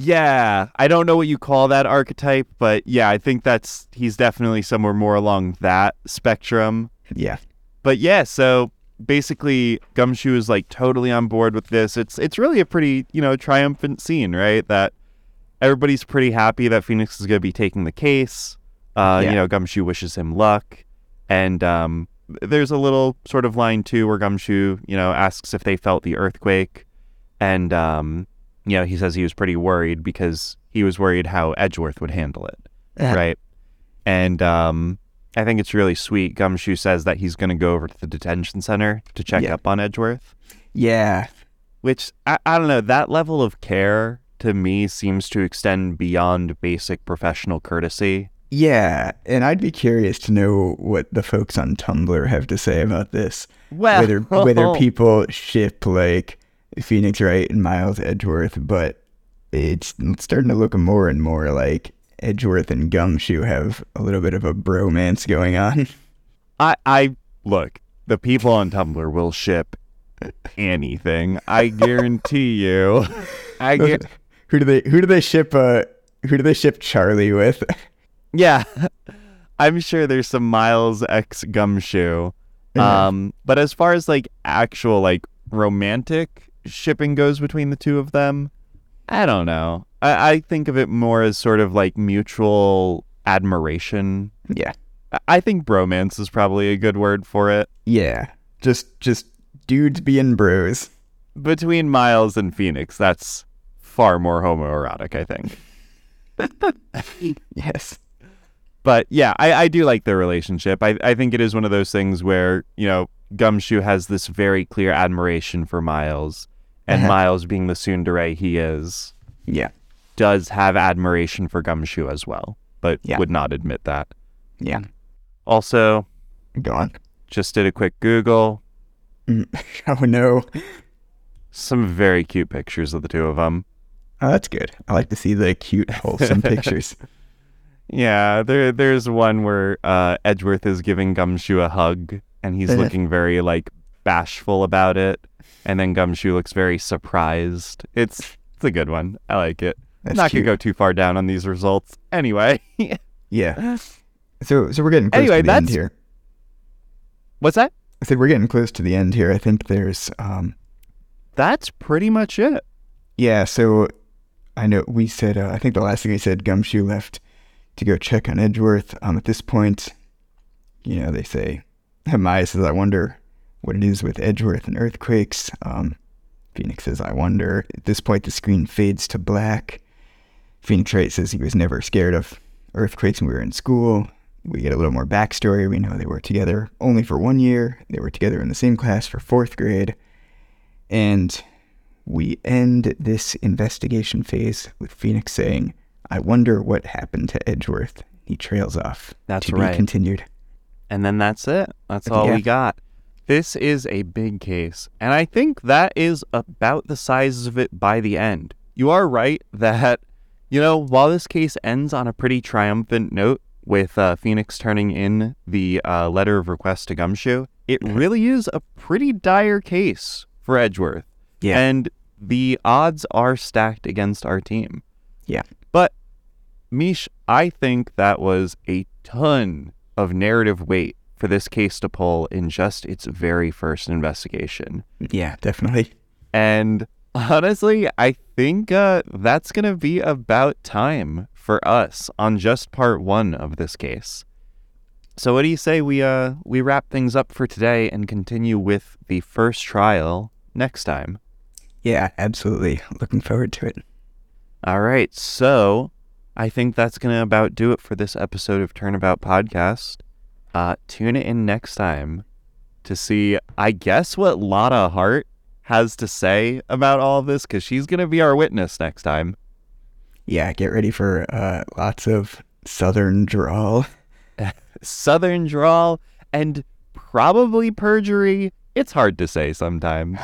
Yeah, I don't know what you call that archetype, but yeah, I think that's he's definitely somewhere more along that spectrum. yeah, But yeah, so basically Gumshoe is like totally on board with this. It's it's really a pretty, you know, triumphant scene, right? That everybody's pretty happy that Phoenix is going to be taking the case. Uh, Yeah. you know, Gumshoe wishes him luck. And um, there's a little sort of line too where Gumshoe, you know, asks if they felt the earthquake. And um, you know, he says he was pretty worried because he was worried how Edgeworth would handle it right? And um, I think it's really sweet. Gumshoe says that he's going to go over to the detention center to check Yeah. up on Edgeworth, yeah, which I, I don't know. That level of care to me seems to extend beyond basic professional courtesy. yeah. And I'd be curious to know what the folks on Tumblr have to say about this. Well, whether whether <laughs> people ship like Phoenix Wright and Miles Edgeworth, but it's starting to look more and more like Edgeworth and Gumshoe have a little bit of a bromance going on. <laughs> I, I look, the people on Tumblr will ship anything. I <laughs> guarantee you. I guar- who do they who do they ship uh who do they ship Charlie with? <laughs> Yeah. I'm sure there's some Miles X Gumshoe. Um, but as far as like actual like romantic shipping goes between the two of them. I don't know. I, I think of it more as sort of like mutual admiration. Yeah. I- think bromance is probably a good word for it. Yeah. Just just dudes being bros. Between Miles and Phoenix, that's far more homoerotic, I think. <laughs> Yes. But yeah, I, I do like their relationship. I, I think it is one of those things where, you know, Gumshoe has this very clear admiration for Miles, and Uh-huh. Miles, being the tsundere he is, Yeah. does have admiration for Gumshoe as well, but Yeah. would not admit that. Yeah. Also, Go on. just did a quick Google. Mm. <laughs> Oh no. Some very cute pictures of the two of them. Oh, that's good. I like to see the cute, wholesome <laughs> pictures. Yeah, there there's one where uh, Edgeworth is giving Gumshoe a hug, and he's Uh-huh. looking very like bashful about it, and then Gumshoe looks very surprised. It's it's a good one. I like it. That's Not cute. gonna go too far down on these results. Anyway, <laughs> Yeah. So so we're getting close Anyway, to the end that's- here. what's that? I said we're getting close to the end here. I think there's um That's pretty much it. yeah, so I know we said uh, I think the last thing we said Gumshoe left to go check on Edgeworth. Um at this point, you know, they say <laughs> Maya says, I wonder what it is with Edgeworth and earthquakes. Um Phoenix says, I wonder. At this point the screen fades to black. Phoenix Wright says he was never scared of earthquakes when we were in school. We get a little more backstory. We know they were together only for one year. They were together in the same class for fourth grade. And we end this investigation phase with Phoenix saying, I wonder what happened to Edgeworth. He trails off. That's to right. be continued. And then that's it. That's all Yeah. we got. This is a big case. And I think that is about the size of it by the end. You are right that, you know, while this case ends on a pretty triumphant note with uh, Phoenix turning in the uh, letter of request to Gumshoe, it really is a pretty dire case for Edgeworth. Yeah. And the odds are stacked against our team. Yeah. But Meesh, I think that was a ton of narrative weight for this case to pull in just its very first investigation. Yeah, definitely. And honestly, I think uh, that's going to be about time for us on just part one of this case. So, what do you say we uh we wrap things up for today and continue with the first trial next time? Yeah, absolutely. Looking forward to it. All right, so I think that's going to about do it for this episode of Turnabout Podcast. Uh, tune in next time to see, I guess, what Lotta Hart has to say about all of this, because she's going to be our witness next time. Yeah, get ready for uh, lots of southern drawl. <laughs> Southern drawl and probably perjury. It's hard to say sometimes.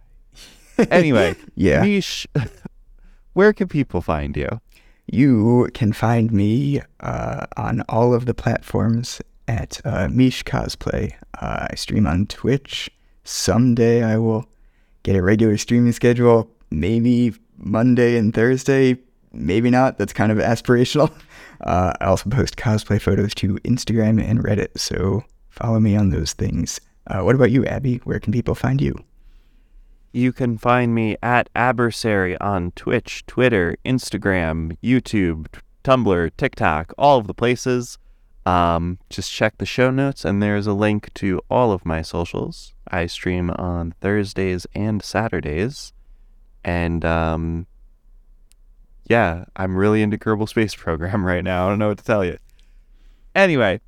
<sighs> anyway, <laughs> Yeah. Meesh, <laughs> where can people find you? You can find me uh, on all of the platforms at uh, Meesh Cosplay. Uh, I stream on Twitch. Someday I will get a regular streaming schedule. Maybe Monday and Thursday. Maybe not. That's kind of aspirational. <laughs> Uh, I also post cosplay photos to Instagram and Reddit, so follow me on those things. Uh, what about you, Abby? Where can people find you? You can find me at Aberrsary on Twitch, Twitter, Instagram, YouTube, Tumblr, TikTok, all of the places. Um, just check the show notes, and there's a link to all of my socials. I stream on Thursdays and Saturdays. And um, yeah, I'm really into Kerbal Space <laughs> Program right now. I don't know what to tell you. Anyway,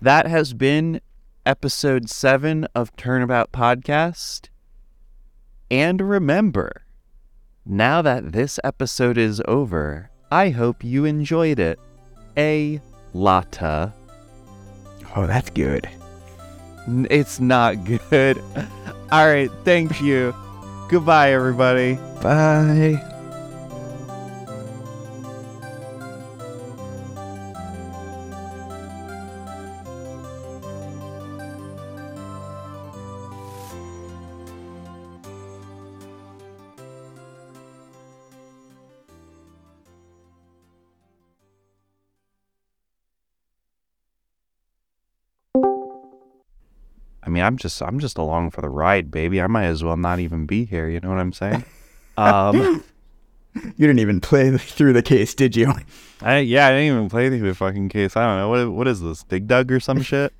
that has been episode seven of Turnabout Podcast. And remember, now that this episode is over, I hope you enjoyed it. A lotta. Oh, that's good. It's not <laughs> good. All right, thank you. Goodbye, everybody. Bye. I'm just I'm just along for the ride, baby. I might as well not even be here. You know what I'm saying? <laughs> Um, <laughs> You didn't even play through the case, did you? I, yeah, I didn't even play through the fucking case. I don't know what what is this, Dig Dug or some <laughs> shit.